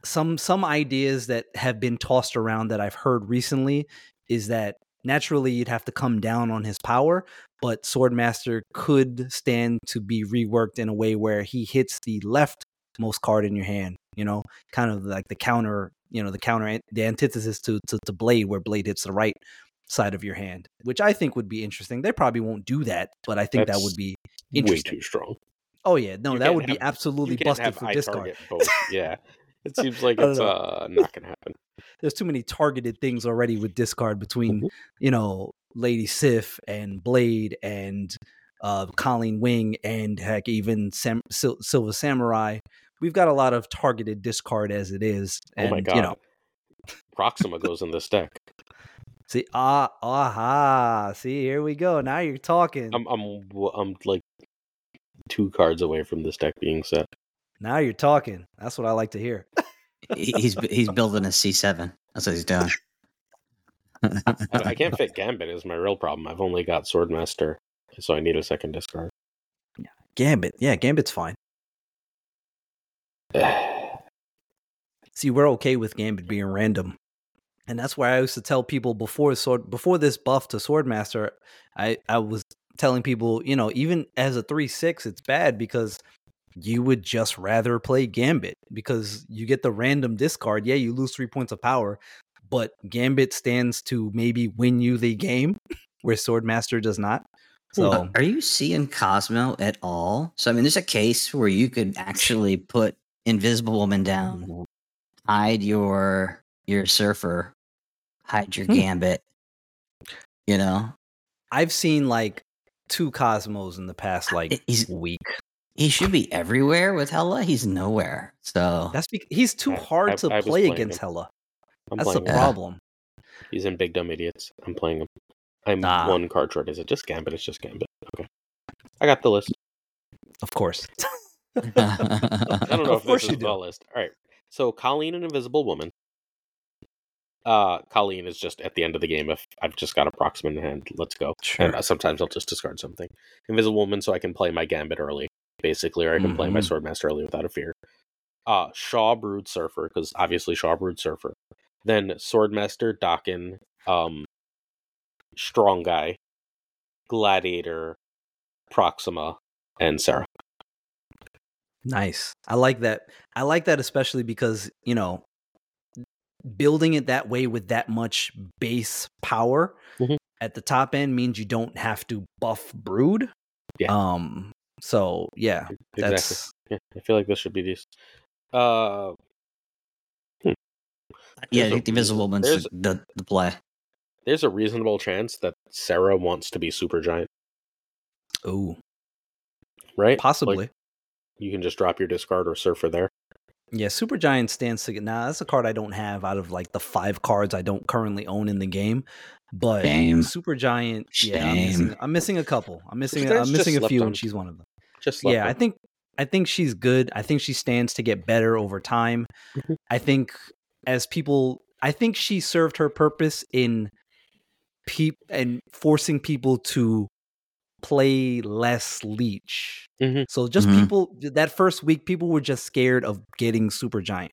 Speaker 3: Some some ideas that have been tossed around that I've heard recently is that naturally you'd have to come down on his power, but Swordmaster could stand to be reworked in a way where he hits the leftmost card in your hand, you know, kind of like the counter, you know, the counter the antithesis to, to to Blade where Blade hits the right side of your hand, which I think would be interesting. They probably won't do that, but I think that would be interesting.
Speaker 2: Way too strong.
Speaker 3: Oh yeah, no,
Speaker 2: You
Speaker 3: that would be absolutely busted for discard.
Speaker 2: both. Yeah, it seems like it's uh not gonna happen.
Speaker 3: There's too many targeted things already with discard between
Speaker 2: Mhm.
Speaker 3: you know Lady Sif and Blade and uh, Colleen Wing and heck even Sam- Sil- Silver Samurai. We've got a lot of targeted discard as it is, and
Speaker 2: oh my god,
Speaker 3: you know,
Speaker 2: Proxima goes in this deck.
Speaker 3: see ah aha, see here we go. Now you're talking.
Speaker 2: I'm I'm I'm like two cards away from this deck being set.
Speaker 3: Now you're talking. That's what I like to hear.
Speaker 4: He's he's building a C seven. That's what he's doing.
Speaker 2: I, I can't fit Gambit is my real problem. I've only got Swordmaster, so I need a second discard.
Speaker 3: Yeah, Gambit, yeah, Gambit's fine. See, we're okay with Gambit being random. And that's why I used to tell people before sword before this buff to Swordmaster, I, I was telling people, you know, even as a 3-6, it's bad because you would just rather play Gambit because you get the random discard. Yeah, you lose three points of power, but Gambit stands to maybe win you the game, where Swordmaster does not. So
Speaker 4: are you seeing Cosmo at all? So I mean, there's a case where you could actually put Invisible Woman down, hide your your Surfer, hide your
Speaker 3: Hmm.
Speaker 4: Gambit. You know,
Speaker 3: I've seen like two Cosmos in the past like
Speaker 4: He's-
Speaker 3: week.
Speaker 4: He should be everywhere with Hela. He's nowhere. So
Speaker 3: That's because he's too hard
Speaker 2: I-
Speaker 3: to
Speaker 2: I was
Speaker 3: play against
Speaker 2: him.
Speaker 3: Hela.
Speaker 2: I'm
Speaker 3: That's the
Speaker 2: playing
Speaker 4: Yeah.
Speaker 3: problem.
Speaker 2: He's in Big Dumb Idiots. I'm playing him. I'm
Speaker 3: Ah.
Speaker 2: one card short. Is it just Gambit? It's just Gambit. Okay. I got the list.
Speaker 3: Of course.
Speaker 2: I don't know
Speaker 3: Of
Speaker 2: if
Speaker 3: course
Speaker 2: this
Speaker 3: you
Speaker 2: is
Speaker 3: do.
Speaker 2: the list. All right. So Colleen and Invisible Woman. Uh, Colleen is just at the end of the game. If I've just got a proximate in hand, let's go.
Speaker 3: Sure.
Speaker 2: And uh, sometimes I'll just discard something. Invisible Woman, so I can play my Gambit early, basically, or I can play my
Speaker 3: Mhm.
Speaker 2: Swordmaster early without a fear. Uh, Shaw Brood Surfer, because obviously Shaw Brood Surfer. Then Swordmaster, Daken, um, Strong Guy, Gladiator, Proxima, and Sera.
Speaker 3: Nice. I like that. I like that especially because, you know, building it that way with that much base power
Speaker 2: Mhm.
Speaker 3: at the top end means you don't have to buff brood.
Speaker 2: Yeah.
Speaker 3: Um so yeah,
Speaker 2: Exactly.
Speaker 3: that's
Speaker 2: Yeah, I feel like this should be these. Uh,
Speaker 4: yeah,
Speaker 2: a
Speaker 4: think the Invisible Woman's the, the play.
Speaker 2: there's a reasonable chance that Sera wants to be Supergiant,
Speaker 3: ooh,
Speaker 2: right? Like,
Speaker 3: possibly.
Speaker 2: you can just drop your discard or surfer there.
Speaker 3: yeah, Supergiant stands to get now. That's a card I don't have out of like the five cards I don't currently own in the game. But
Speaker 4: Shame.
Speaker 3: Supergiant, yeah, I'm missing,
Speaker 4: Shame.
Speaker 3: I'm missing a couple. I'm missing
Speaker 2: Supergiant's
Speaker 3: I'm missing a few,
Speaker 2: on.
Speaker 3: and she's one of them.
Speaker 2: Just
Speaker 3: yeah,
Speaker 2: on.
Speaker 3: I think I think she's good. I think she stands to get better over time.
Speaker 2: Mhm.
Speaker 3: I think as people, I think she served her purpose in peop and forcing people to play less leech.
Speaker 2: Mhm.
Speaker 3: So just
Speaker 4: Mhm.
Speaker 3: people that first week, people were just scared of getting Supergiant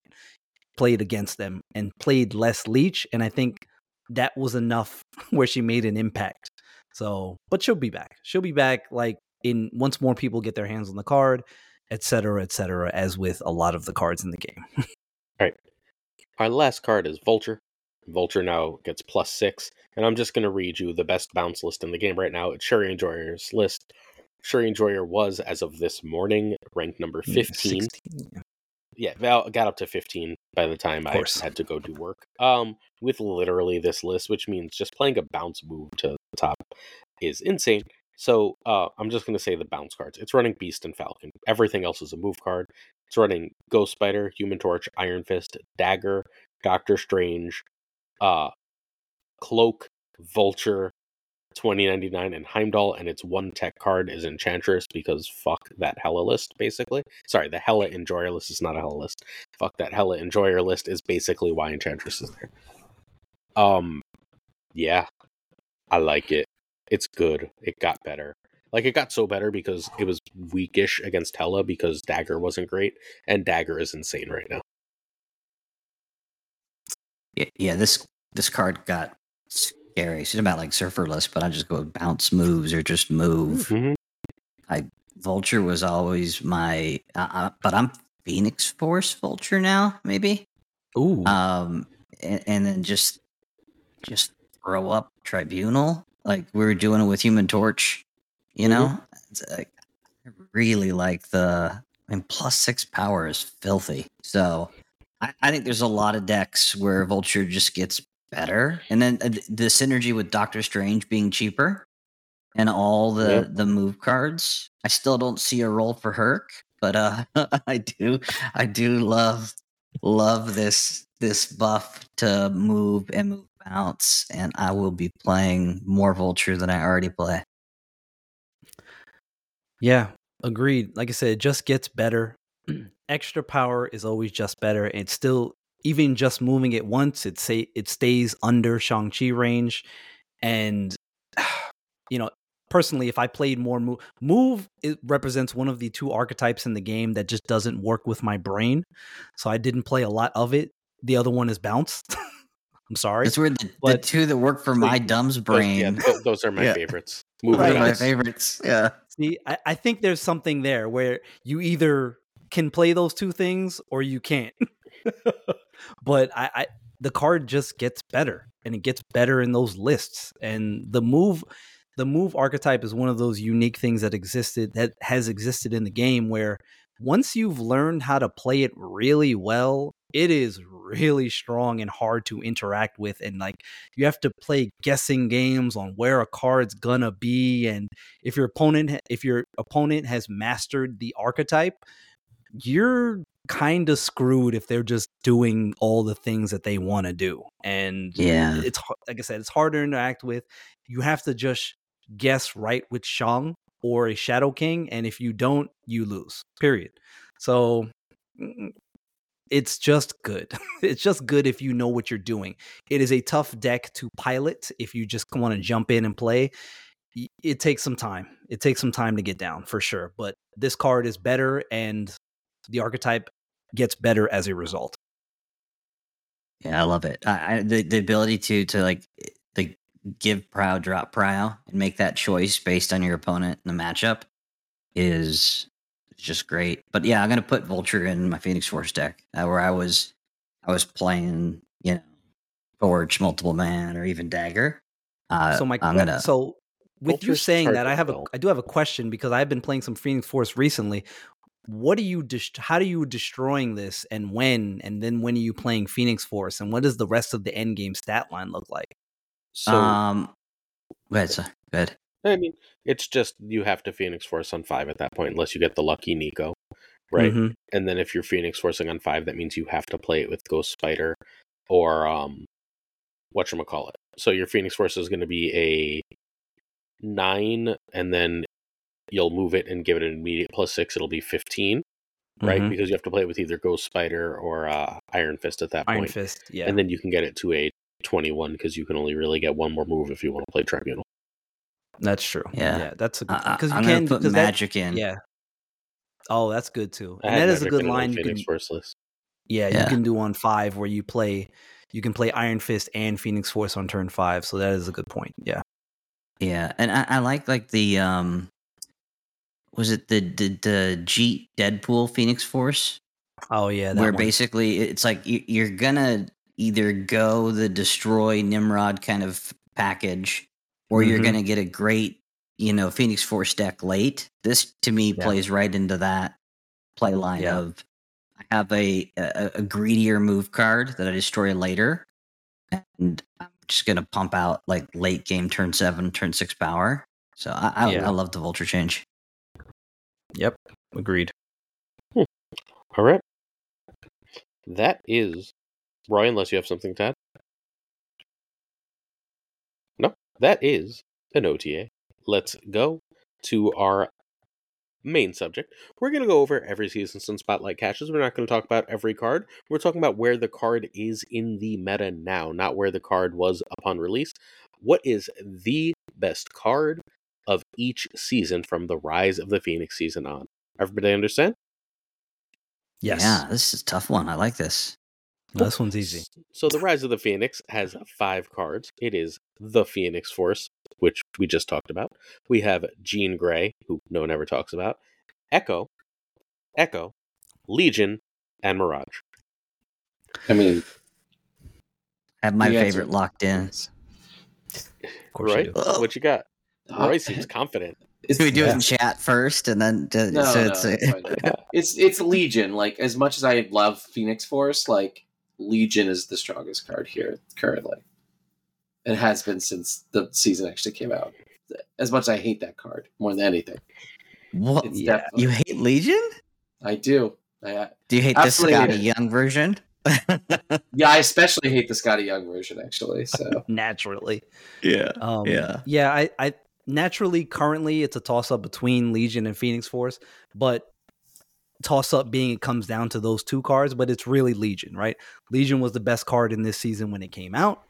Speaker 3: played against them and played less leech, and I think that was enough where she made an impact. So, but she'll be back. She'll be back like in once more people get their hands on the card, et cetera, et cetera, as with a lot of the cards in the game. All right.
Speaker 2: Our last card is Vulture. Vulture now gets plus six, and I'm just going to read you the best bounce list in the game right now. It's Sherry Enjoyer's list. Sherry Enjoyer was, as of this morning, ranked number 15.
Speaker 3: 16,
Speaker 2: yeah, Val got up to 15 by the time I had to go do work. Um, with literally this list, which means just playing a bounce move to the top is insane. So uh, I'm just going to say the bounce cards. It's running Beast and Falcon. Everything else is a move card. It's running Ghost Spider, Human Torch, Iron Fist, Dagger, Doctor Strange, uh, Cloak, Vulture, 2099, and Heimdall. And its one tech card is Enchantress because fuck that Hela list, basically. Sorry, the Hella Enjoyer list is not a Hela list. Fuck that Hella Enjoyer list is basically why Enchantress is there. Um, yeah, I like it. It's good. It got better. Like it got so better because it was weakish against Hela because Dagger wasn't great, and Dagger is insane right now.
Speaker 4: Yeah, yeah, this this card got scary. It's about like surferless, but I just go bounce moves or just move.
Speaker 2: Mhm.
Speaker 4: Vulture was always my, uh, uh, but I'm Phoenix Force Vulture now, maybe.
Speaker 3: Ooh,
Speaker 4: Um, and, and then just just throw up Tribunal like we were doing it with Human Torch. You know, like, I really like the. I mean, plus six power is filthy. So I, I think there's a lot of decks where Vulture just gets better, and then uh, the synergy with Doctor Strange being cheaper and all the
Speaker 2: Yep.
Speaker 4: the move cards. I still don't see a role for Herc, but uh, I do. I do love love this this buff to move and move bounce, and I will be playing more Vulture than I already play.
Speaker 3: Yeah, agreed. Like I said, it just gets better. Extra power is always just better. And it's still even just moving it once, it say it stays under Shang-Chi range. And you know, personally, if I played more move move, it represents one of the two archetypes in the game that just doesn't work with my brain. So I didn't play a lot of it. The other one is bounce. I'm sorry.
Speaker 4: That's where the, the two that work for my
Speaker 2: Like,
Speaker 4: dumb's
Speaker 2: Those,
Speaker 4: brain.
Speaker 2: yeah, those are my
Speaker 4: Yeah.
Speaker 2: favorites. Move
Speaker 4: Those are
Speaker 3: Right.
Speaker 4: my favorites. Yeah.
Speaker 3: See, I, I think there's something there where you either can play those two things or you can't. but I, I the card just gets better and it gets better in those lists. And the move the move archetype is one of those unique things that existed that has existed in the game where once you've learned how to play it really well, it is really strong and hard to interact with and like you have to play guessing games on where a card's gonna be and if your opponent if your opponent has mastered the archetype you're kind of screwed if they're just doing all the things that they want to do. And
Speaker 4: Yeah.
Speaker 3: it's like I said, it's harder to interact with. You have to just guess right with Shang or a Shadow King, and if you don't, you lose. Period. So mm, it's just good. it's just good if you know what you're doing. It is a tough deck to pilot if you just want to jump in and play. It takes some time. It takes some time to get down for sure. But this card is better, and the archetype gets better as a result.
Speaker 4: Yeah, I love it. I, I, the the ability to to like the give prow, drop prow, and make that choice based on your opponent and the matchup is just great. But yeah, I'm gonna put Vulture in my Phoenix Force deck uh, where I was I was playing, you know, Forge, multiple man, or even Dagger. Uh,
Speaker 3: so my
Speaker 4: I'm gonna
Speaker 3: so with you saying that, I have a I do have a question because I've been playing some Phoenix Force recently. What are you how do you destroying this and when and then when are you playing Phoenix Force and what does the rest of the end game stat line look like?
Speaker 2: So
Speaker 4: um. Go ahead, sir. Go ahead.
Speaker 2: I mean, it's just you have to Phoenix Force on five at that point, unless you get the lucky Nico, right?
Speaker 3: Mhm.
Speaker 2: And then if you're Phoenix Forcing on five, that means you have to play it with Ghost Spider or um, what you call it. So your Phoenix Force is going to be a nine, and then you'll move it and give it an immediate plus six. It'll be fifteen, right?
Speaker 3: Mhm.
Speaker 2: Because you have to play it with either Ghost Spider or uh, Iron Fist at that
Speaker 3: Iron
Speaker 2: point.
Speaker 3: Iron Fist, yeah.
Speaker 2: and then you can get it to a twenty-one because you can only really get one more move if you want to play Tribunal.
Speaker 3: that's true.
Speaker 4: Yeah.
Speaker 3: Yeah, that's a good
Speaker 4: I,
Speaker 3: because you
Speaker 4: am
Speaker 3: can
Speaker 4: gonna put
Speaker 3: because that-
Speaker 4: magic in.
Speaker 3: yeah. Oh, that's good too. And that is a good
Speaker 2: in my
Speaker 3: line you
Speaker 2: Phoenix
Speaker 3: can
Speaker 2: Force list.
Speaker 3: Yeah, you can do on five where you play you can play Iron Fist and Phoenix Force on turn five. So that is a good point. Yeah.
Speaker 4: Yeah, and I, I like like the um, was it the the, the Jeet Deadpool Phoenix Force
Speaker 3: Oh yeah. That
Speaker 4: where
Speaker 3: one.
Speaker 4: basically it's like you, you're gonna either go the destroy Nimrod kind of package, or you're
Speaker 3: Mhm.
Speaker 4: gonna get a great you know Phoenix Force deck late. This to me
Speaker 3: Yeah.
Speaker 4: plays right into that play line
Speaker 3: Yeah.
Speaker 4: of I have a, a a greedier move card that I destroy later, and I'm just gonna pump out like late game turn seven, turn six power. So I I,
Speaker 3: Yeah.
Speaker 4: I love the Vulture change.
Speaker 3: Yep. Agreed.
Speaker 2: Hmm, all right. That is Roy, unless you have something to add. No, that is an OTA. Let's go to our main subject. We're going to go over every season's and spotlight caches. We're not going to talk about every card. We're talking about where the card is in the meta now, not where the card was upon release. What is the best card of each season from the Rise of the Phoenix season on? Everybody understand?
Speaker 3: Yes.
Speaker 4: Yeah, this is a tough one. I like this.
Speaker 3: No, this one's easy.
Speaker 2: So the Rise of the Phoenix has five cards. It is the Phoenix Force, which we just talked about. We have Jean Grey, who no one ever talks about, Echo, Echo, Legion, and Mirage.
Speaker 1: I mean,
Speaker 4: I have my
Speaker 1: the answer-
Speaker 4: favorite locked in.
Speaker 3: Of course
Speaker 2: Right?
Speaker 3: you do.
Speaker 2: What you got? Roy seems confident.
Speaker 1: it's,
Speaker 4: Should we do it in chat first, and then do,
Speaker 1: No,
Speaker 4: so
Speaker 1: no,
Speaker 4: it's
Speaker 1: it's, it's it's Legion. Like as much as I love Phoenix Force, like Legion is the strongest card here currently. It has been since the season actually came out. As much as I hate that card more than anything,
Speaker 4: what
Speaker 1: it's
Speaker 3: Yeah.
Speaker 4: you hate Legion?
Speaker 1: I do. I,
Speaker 4: Do you hate the
Speaker 1: Skottie.
Speaker 4: Young version?
Speaker 1: yeah, I especially hate the Skottie Young version actually. So
Speaker 3: Naturally.
Speaker 4: yeah.
Speaker 3: Um,
Speaker 4: Yeah.
Speaker 3: Yeah. I, I naturally currently it's a toss up between Legion and Phoenix Force, but toss up being it comes down to those two cards, but it's really Legion, right? Legion was the best card in this season when it came out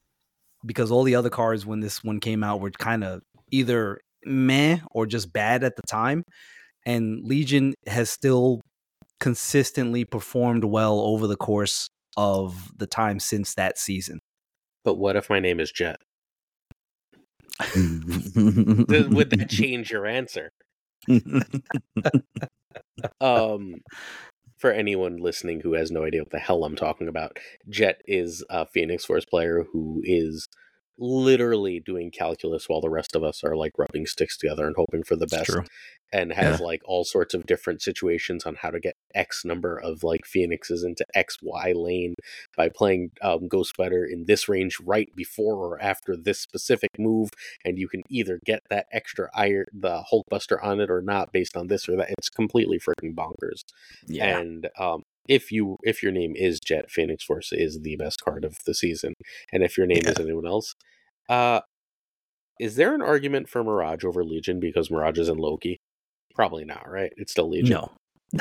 Speaker 3: because all the other cards when this one came out were kind of either meh or just bad at the time. And Legion has still consistently performed well over the course of the time since that season.
Speaker 2: But what if my name is Jet? Would that change your answer? um for anyone listening who has no idea what the hell I'm talking about, Jet is a Phoenix Force player who is literally doing calculus while the rest of us are like rubbing sticks together and hoping for the best and has like all sorts of different situations on how to get X number of like phoenixes into XY lane by playing um, Ghost Spider in this range right before or after this specific move, and you can either get that extra iron, the Hulkbuster on it or not based on this or that. It's completely freaking bonkers.
Speaker 3: Yeah.
Speaker 2: And um, if you if your name is Jet, Phoenix Force is the best card of the season, and if your name is anyone else, uh, is there an argument for Mirage over Legion because Mirage is in Loki? Probably not, right? It's still Legion.
Speaker 3: No.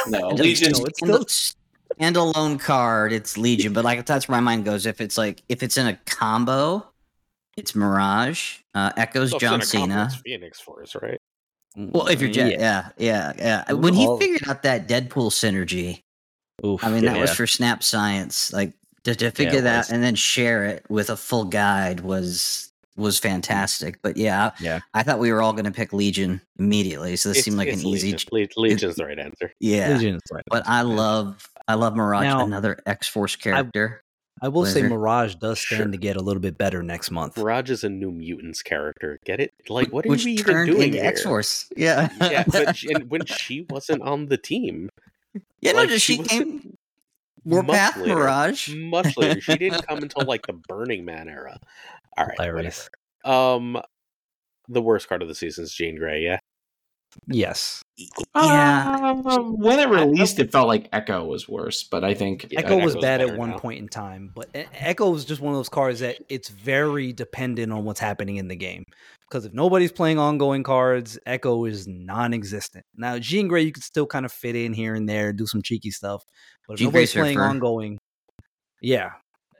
Speaker 1: No,
Speaker 4: It
Speaker 1: Legion.
Speaker 3: no, it's
Speaker 4: It's standalone card. It's Legion, but like that's where my mind goes. If it's like if it's in a combo, it's Mirage. Uh, Echoes
Speaker 2: So if it's in
Speaker 4: John
Speaker 2: a
Speaker 4: Cena.
Speaker 2: it's Phoenix Force, right?
Speaker 4: Well, if you're Jet, yeah, yeah, yeah. When he figured out that Deadpool synergy,
Speaker 3: Oof,
Speaker 4: I mean, that was for Snap Science. Like to, to figure
Speaker 3: it
Speaker 4: that
Speaker 3: was.
Speaker 4: and then share it with a full guide was was fantastic. But yeah,
Speaker 3: Yeah.
Speaker 4: I thought we were all going to pick Legion immediately, so this
Speaker 2: It's-
Speaker 4: seemed like
Speaker 2: it's
Speaker 4: an easy.
Speaker 2: Legion. Le- Legion's the right answer.
Speaker 4: Yeah,
Speaker 3: Legion is right.
Speaker 4: but I love I love Mirage,
Speaker 3: Now-
Speaker 4: another X Force character.
Speaker 3: I will say Mirage does stand
Speaker 2: Sure.
Speaker 3: to get a little bit better next month.
Speaker 2: Mirage is a New Mutants character. Get it? Like, what are
Speaker 4: which
Speaker 2: we even
Speaker 4: turned
Speaker 2: doing
Speaker 4: into
Speaker 2: here?
Speaker 4: X Force. Yeah,
Speaker 2: yeah, but she, and when she wasn't on the team,
Speaker 4: yeah, no,
Speaker 2: like,
Speaker 4: just
Speaker 2: she
Speaker 4: she
Speaker 2: wasn't-
Speaker 4: came
Speaker 2: much
Speaker 4: Warpath
Speaker 2: later.
Speaker 4: Mirage.
Speaker 2: much later. She didn't come until like the Burning Man era. All right,
Speaker 3: Hilarious.
Speaker 2: whatever. Um, the worst card of the season is Jean Grey. Yeah,
Speaker 3: Yes.
Speaker 4: Yeah,
Speaker 1: Um, when it released, it felt like Echo was worse, but I think
Speaker 2: Yeah,
Speaker 3: Echo was
Speaker 2: Echo's
Speaker 3: bad at one
Speaker 2: now.
Speaker 3: point in time, but Echo is just one of those cards that it's very dependent on what's happening in the game. Because if nobody's playing ongoing cards, Echo is non-existent. Now, Jean Grey, you could still kind of fit in here and there, do some cheeky stuff. But if
Speaker 4: Jean
Speaker 3: nobody's
Speaker 4: Grey's
Speaker 3: playing
Speaker 4: her
Speaker 3: ongoing, yeah.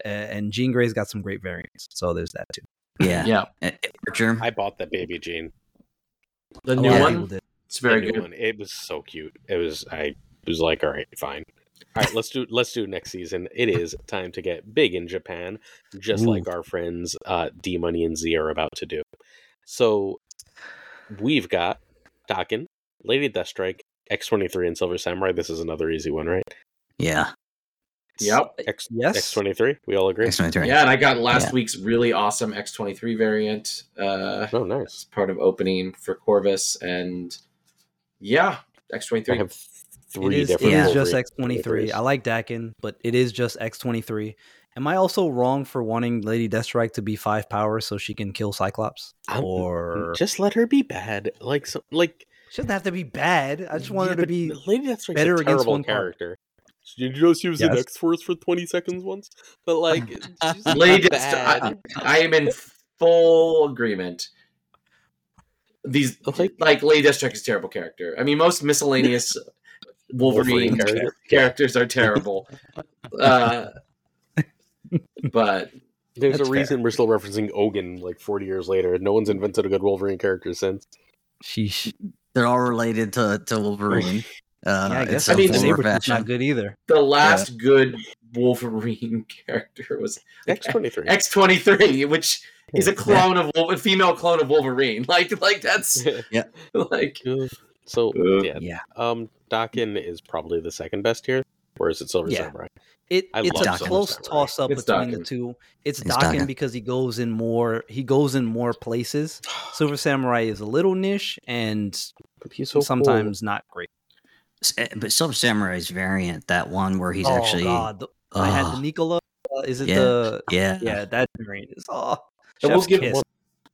Speaker 3: A- And Jean Grey's got some great variants, so there's that too.
Speaker 4: yeah,
Speaker 1: yeah,
Speaker 4: Uh, Archer.
Speaker 2: I bought that baby Jane.
Speaker 1: the new
Speaker 3: lot
Speaker 1: one, it's very good.
Speaker 2: one. It was so cute. It was. I was like, all right, fine. All right, let's do let's do next season. It is time to get big in Japan, just
Speaker 3: Ooh.
Speaker 2: like our friends uh, D Money and Z are about to do. So we've got Daken, Lady Deathstrike, X twenty three, and Silver Samurai. This is another easy one, right?
Speaker 4: Yeah,
Speaker 1: Yep.
Speaker 2: X
Speaker 3: Yes.
Speaker 2: X twenty three. We all agree.
Speaker 4: X twenty three.
Speaker 1: Yeah, and I got last
Speaker 4: Yeah.
Speaker 1: week's really awesome X23 variant. Uh,
Speaker 2: Oh, nice.
Speaker 1: part of opening for Corvus, and yeah, X23.
Speaker 2: I have three
Speaker 3: is, it
Speaker 2: different.
Speaker 3: is
Speaker 2: Wolverine
Speaker 3: just X23. I like Daken, but it is just X23. Am I also wrong for wanting Lady Deathstrike to be five power so she can kill Cyclops?
Speaker 2: I'm-
Speaker 3: Or
Speaker 2: Just let her be bad. Like so, like
Speaker 3: she doesn't have to be bad. I just want
Speaker 2: Yeah,
Speaker 3: her to be
Speaker 2: Lady Deathstrike's
Speaker 3: better
Speaker 2: a
Speaker 3: against
Speaker 2: terrible
Speaker 3: one card.
Speaker 2: character. Did you know she was in
Speaker 3: Yes.
Speaker 2: X Force for twenty seconds once? But like, she's
Speaker 1: Lady Deathstrike-
Speaker 2: bad.
Speaker 1: I am in full agreement. These
Speaker 2: Like-
Speaker 1: like Lady Deathstrike is a terrible character. I mean, most miscellaneous Wolverine,
Speaker 2: Wolverine character.
Speaker 1: characters are terrible. Uh, but
Speaker 2: There's
Speaker 3: That's
Speaker 2: a reason we're still referencing Ogun like 40 years later. No one's invented a good Wolverine character since.
Speaker 3: sheesh.
Speaker 4: They're all related to, to Wolverine. Uh,
Speaker 3: yeah, I guess
Speaker 4: some
Speaker 1: I mean,
Speaker 4: form
Speaker 3: Sabretooth's not good either.
Speaker 1: the last good Wolverine character was
Speaker 2: X23.
Speaker 1: X23, which is a clone of Wolverine, a female clone of Wolverine. Like, like that's yeah, like
Speaker 2: so,
Speaker 1: Uh,
Speaker 2: yeah.
Speaker 3: Yeah.
Speaker 2: Um, Daken is probably the second best here. Or is it Silver
Speaker 3: Yeah.
Speaker 2: Samurai?
Speaker 3: It,
Speaker 2: I
Speaker 3: it's a
Speaker 4: Daken.
Speaker 3: close toss up
Speaker 1: It's
Speaker 3: between
Speaker 1: Daken.
Speaker 3: the two. It's,
Speaker 4: It's
Speaker 3: Daken
Speaker 4: Daken.
Speaker 3: because he goes in more he goes in more places. Silver Samurai is a little niche and
Speaker 2: But he's so cool.
Speaker 3: sometimes not great.
Speaker 4: Eh, But Silver Samurai's variant, that one where he's
Speaker 3: oh
Speaker 4: actually.
Speaker 3: god. The- I had the Nicola. Uh, is it
Speaker 4: Yeah.
Speaker 3: the
Speaker 4: yeah.
Speaker 3: yeah, that variant is oh
Speaker 1: And we'll give
Speaker 3: kiss.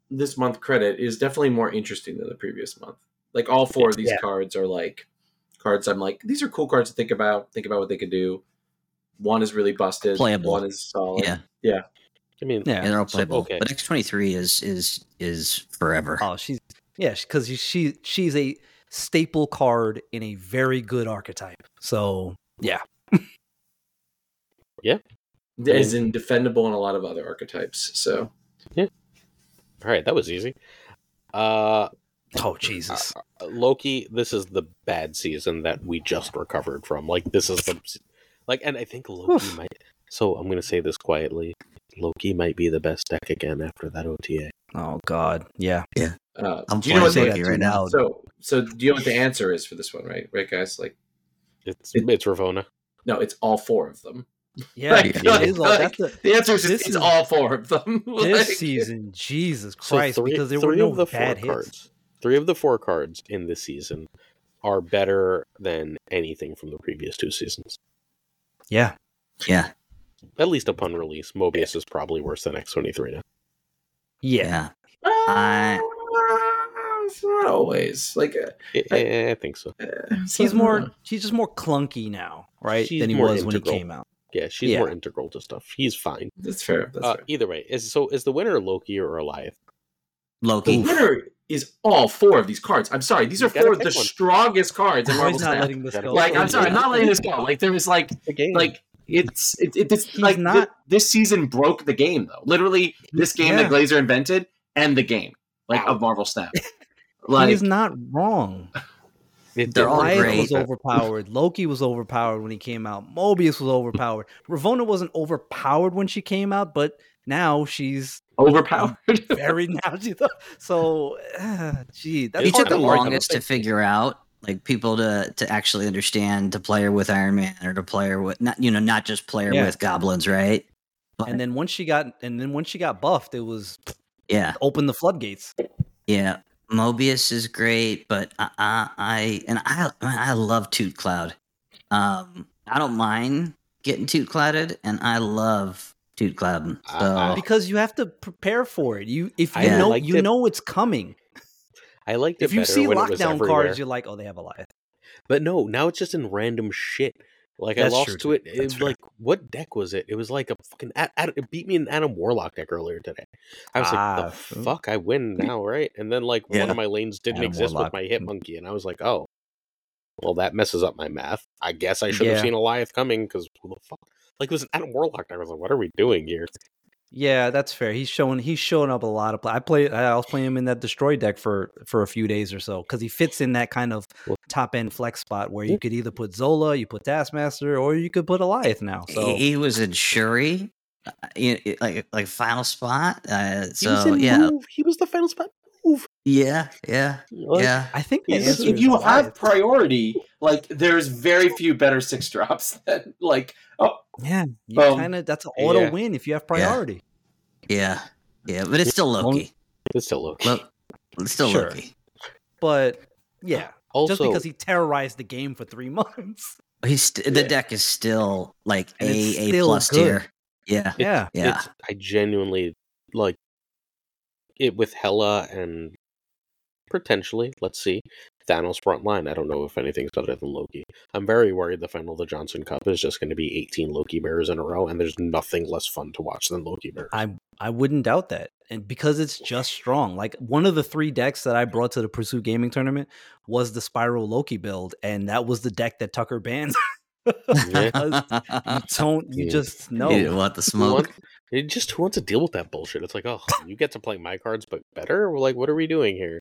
Speaker 1: this month credit is definitely more interesting than the previous month. Like all four of these
Speaker 3: Yeah.
Speaker 1: cards are like cards I'm like, these are cool cards to think about, think about what they could do. One is really busted.
Speaker 4: Playable.
Speaker 1: One is solid.
Speaker 4: Yeah. Yeah.
Speaker 2: I mean,
Speaker 3: Yeah.
Speaker 4: Yeah, they're all
Speaker 2: So,
Speaker 4: playable.
Speaker 2: okay.
Speaker 4: But X twenty three is is is forever.
Speaker 3: Oh, she's yeah, because she she's a staple card in a very good archetype. So yeah, yeah,
Speaker 1: Is in defendable in a lot of other archetypes. So yeah,
Speaker 2: all right, that was easy. Uh,
Speaker 3: oh Jesus,
Speaker 2: Loki, this is the bad season that we just recovered from. Like this is the like, and I think Loki
Speaker 3: Oof.
Speaker 2: might. So I'm gonna say this quietly. Loki might be the best deck again after that OTA.
Speaker 3: oh God, yeah.
Speaker 1: uh,
Speaker 4: I'm
Speaker 1: do you know what
Speaker 3: say that
Speaker 4: Loki right now.
Speaker 1: so so do you know what the answer is for this one, right? Right, guys? Like
Speaker 2: It's
Speaker 1: It-
Speaker 2: it's Ravonna.
Speaker 1: no, it's all four of them.
Speaker 3: Yeah,
Speaker 1: Like,
Speaker 3: it
Speaker 1: like-
Speaker 3: is all, that's the,
Speaker 1: The answer is just, it's
Speaker 3: is-
Speaker 1: all four of them.
Speaker 3: this season. Jesus
Speaker 2: So
Speaker 3: Christ,
Speaker 2: three,
Speaker 3: because there were
Speaker 2: three
Speaker 3: no
Speaker 2: of the four
Speaker 3: bad hits.
Speaker 2: cards. Three of the four cards in this season are better than anything from the previous two seasons.
Speaker 3: Yeah,
Speaker 4: Yeah.
Speaker 2: At least upon release, Mobius is probably worse than X twenty three now.
Speaker 3: yeah.
Speaker 4: Yeah. I-
Speaker 1: it's not always like uh,
Speaker 2: I, I think so.
Speaker 1: uh,
Speaker 3: He's
Speaker 1: so-
Speaker 3: more he's just more clunky now, right?
Speaker 2: She's
Speaker 3: than he
Speaker 2: more
Speaker 3: was when he came out.
Speaker 2: Yeah, she's
Speaker 3: Yeah.
Speaker 2: more integral to stuff. He's fine.
Speaker 1: That's fair. That's
Speaker 2: Uh,
Speaker 1: fair.
Speaker 2: either way, is so is the winner Loki or Alioth?
Speaker 1: The
Speaker 4: Loki.
Speaker 1: winner is all four of these cards. I'm sorry, these
Speaker 2: You
Speaker 1: are four of the
Speaker 2: one.
Speaker 1: strongest cards in
Speaker 3: Why
Speaker 1: Marvel
Speaker 3: not
Speaker 1: Snap.
Speaker 3: letting this go?
Speaker 1: Like, I'm sorry, I'm not letting this go. Like, there was like,
Speaker 2: The game.
Speaker 1: like it's it, it, it's
Speaker 3: He's
Speaker 1: like
Speaker 3: not-
Speaker 1: thi- this season broke the game though. Literally, this game
Speaker 3: Yeah.
Speaker 1: that Glazer invented and the game like
Speaker 2: Wow.
Speaker 1: of Marvel Snap. Like,
Speaker 3: he's not wrong.
Speaker 2: It
Speaker 4: They're all great.
Speaker 3: was overpowered. Loki was overpowered when he came out. Mobius was overpowered. Ravonna wasn't overpowered when she came out, but now she's
Speaker 1: overpowered.
Speaker 3: very now. She's, so, uh, gee, that's
Speaker 4: he took the
Speaker 3: to
Speaker 2: hard
Speaker 3: argue.
Speaker 4: longest to figure out like people to to actually understand to play her with Iron Man or to play her with not you know not just play her
Speaker 3: Yeah.
Speaker 4: with goblins, right? But,
Speaker 3: And then once she got, and then once she got buffed, it was
Speaker 4: yeah,
Speaker 3: open the floodgates.
Speaker 4: yeah. Mobius is great, but I, I, I and I I love Toot Cloud. Um, I don't mind getting Toot Clouded, and I love Toot Cloud. So
Speaker 2: I-
Speaker 3: because you have to prepare for it. You if you
Speaker 2: I
Speaker 3: know you
Speaker 2: it.
Speaker 3: know it's coming.
Speaker 2: I liked it
Speaker 3: If you see lockdown cards, you're like, oh, they have a Goliath.
Speaker 2: But no, now it's just in random shit. Like I lost
Speaker 3: true,
Speaker 2: to it. It
Speaker 3: fair.
Speaker 2: like what deck was it? It was like a fucking. It beat me in Adam Warlock deck earlier today. I was
Speaker 3: Ah,
Speaker 2: like, the
Speaker 3: ooh.
Speaker 2: fuck, I win now, right? And then like one of my lanes didn't
Speaker 3: Adam
Speaker 2: exist
Speaker 3: Warlock.
Speaker 2: with my hit monkey, and I was like, oh, well that messes up my math. I guess I should have
Speaker 3: Yeah.
Speaker 2: seen Alioth coming because who the fuck? Like it was an Adam Warlock. I was like, what are we doing here?
Speaker 3: Yeah, that's fair. He's showing he's showing up a lot of play. I play I was playing him in that destroy deck for for a few days or so because he fits in that kind of top end flex spot where you could either put Zola, you put Taskmaster, or you could put Alioth now. So
Speaker 4: he, he was in Shuri, uh, you- you- like like final spot. Uh,
Speaker 2: He was
Speaker 4: so
Speaker 2: in
Speaker 4: yeah,
Speaker 2: move. He was the final spot move.
Speaker 4: yeah, yeah,
Speaker 2: Like,
Speaker 4: yeah.
Speaker 3: I think the
Speaker 1: if you
Speaker 3: Goliath.
Speaker 1: have priority, like there's very few better six drops than like oh
Speaker 3: yeah, you kind of that's an auto
Speaker 2: Yeah.
Speaker 3: win if you have priority.
Speaker 4: Yeah, yeah, but it's still Loki.
Speaker 2: It's still Loki.
Speaker 4: Well, it's still
Speaker 3: Sure.
Speaker 4: Loki.
Speaker 3: But yeah,
Speaker 2: also,
Speaker 3: just because he terrorized the game for three months.
Speaker 4: He's st- the
Speaker 1: Yeah.
Speaker 4: deck is still like
Speaker 3: And
Speaker 4: a
Speaker 3: it's
Speaker 4: a plus
Speaker 3: good.
Speaker 4: tier. Yeah,
Speaker 3: Yeah,
Speaker 4: yeah.
Speaker 2: it's, I genuinely like it with Hela and potentially, let's see, Thanos front line. I don't know if anything's better than Loki. I'm very worried the final of the Johnson Cup is just going to be 18 Loki bears in a row, and there's nothing less fun to watch than Loki bears.
Speaker 3: I I wouldn't doubt that. And because it's just strong. Like one of the three decks that I brought to the Pursuit Gaming tournament was the Spiral Loki build, and that was the deck that Tucker bans.
Speaker 2: Yeah.
Speaker 3: you don't you
Speaker 2: Yeah.
Speaker 3: just know.
Speaker 4: You want the smoke?
Speaker 2: Want- it just who wants to deal with that bullshit? It's like, oh, you get to play my cards, but better. We're like, what are we doing here?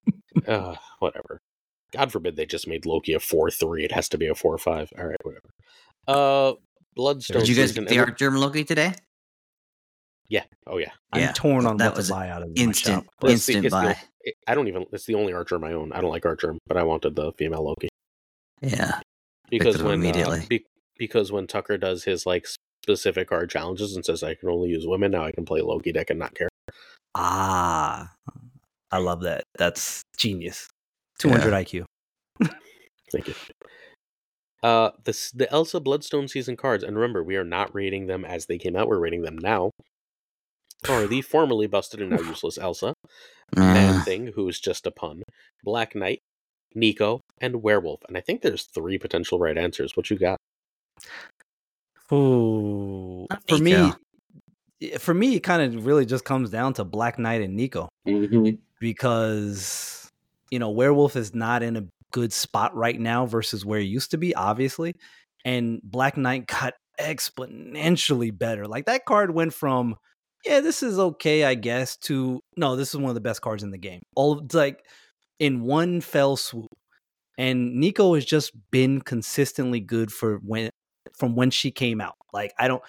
Speaker 2: uh, whatever. God forbid they just made Loki a four three. It has to be a four five. All right, whatever. Uh, Bloodstone.
Speaker 4: Did you guys get the Artgerm Loki today?
Speaker 2: Yeah. Oh yeah.
Speaker 3: I'm torn on
Speaker 4: that
Speaker 3: what
Speaker 4: was
Speaker 3: to buy out of my
Speaker 4: Instant,
Speaker 3: shop.
Speaker 2: It's the-
Speaker 4: instant
Speaker 2: it's the-
Speaker 4: buy.
Speaker 2: it- I don't even. It's the only Archer I own. I don't like Archer, but I wanted the female Loki
Speaker 4: Yeah,
Speaker 2: because
Speaker 4: it up
Speaker 2: when uh,
Speaker 4: immediately.
Speaker 2: be- because when Tucker does his like specific card challenges and says I can only use women, now I can play Loki deck and not care.
Speaker 3: Ah, I love that. That's genius. 200 IQ.
Speaker 2: Thank you. Uh, the the Elsa Bloodstone season cards, and remember, we are not rating them as they came out. We're rating them now. Are the formerly busted and now useless Elsa, Man
Speaker 4: Uh,
Speaker 2: Thing, who is just a pun, Black Knight, Nico, and Werewolf. And I think there's three potential right answers. What you got?
Speaker 3: Ooh, for me, for me, it kind of really just comes down to Black Knight and Nico
Speaker 1: mhm.
Speaker 3: because you know Werewolf is not in a good spot right now versus where he used to be, obviously, and Black Knight got exponentially better. Like that card went from yeah, this is okay, I guess, to no, this is one of the best cards in the game. All it's like in one fell swoop. And Nico has just been consistently good for when from when she came out. Like I don't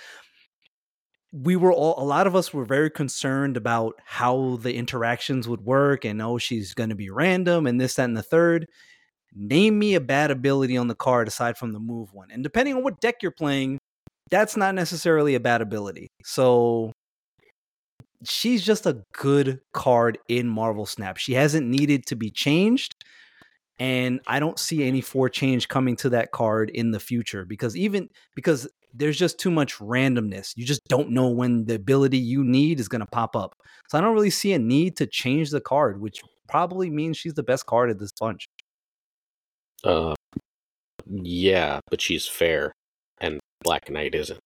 Speaker 3: we were all a lot of us were very concerned about how the interactions would work and oh she's going to be random and this that and the third name me a bad ability on the card aside from the move one and depending on what deck you're playing that's not necessarily a bad ability so she's just a good card in marvel snap she hasn't needed to be changed and i don't see any four change coming to that card in the future because even because there's just too much randomness. You just don't know when the ability you need is going to pop up. So I don't really see a need to change the card, which probably means she's the best card of this bunch.
Speaker 2: Uh, yeah, but she's fair, and Black Knight isn't.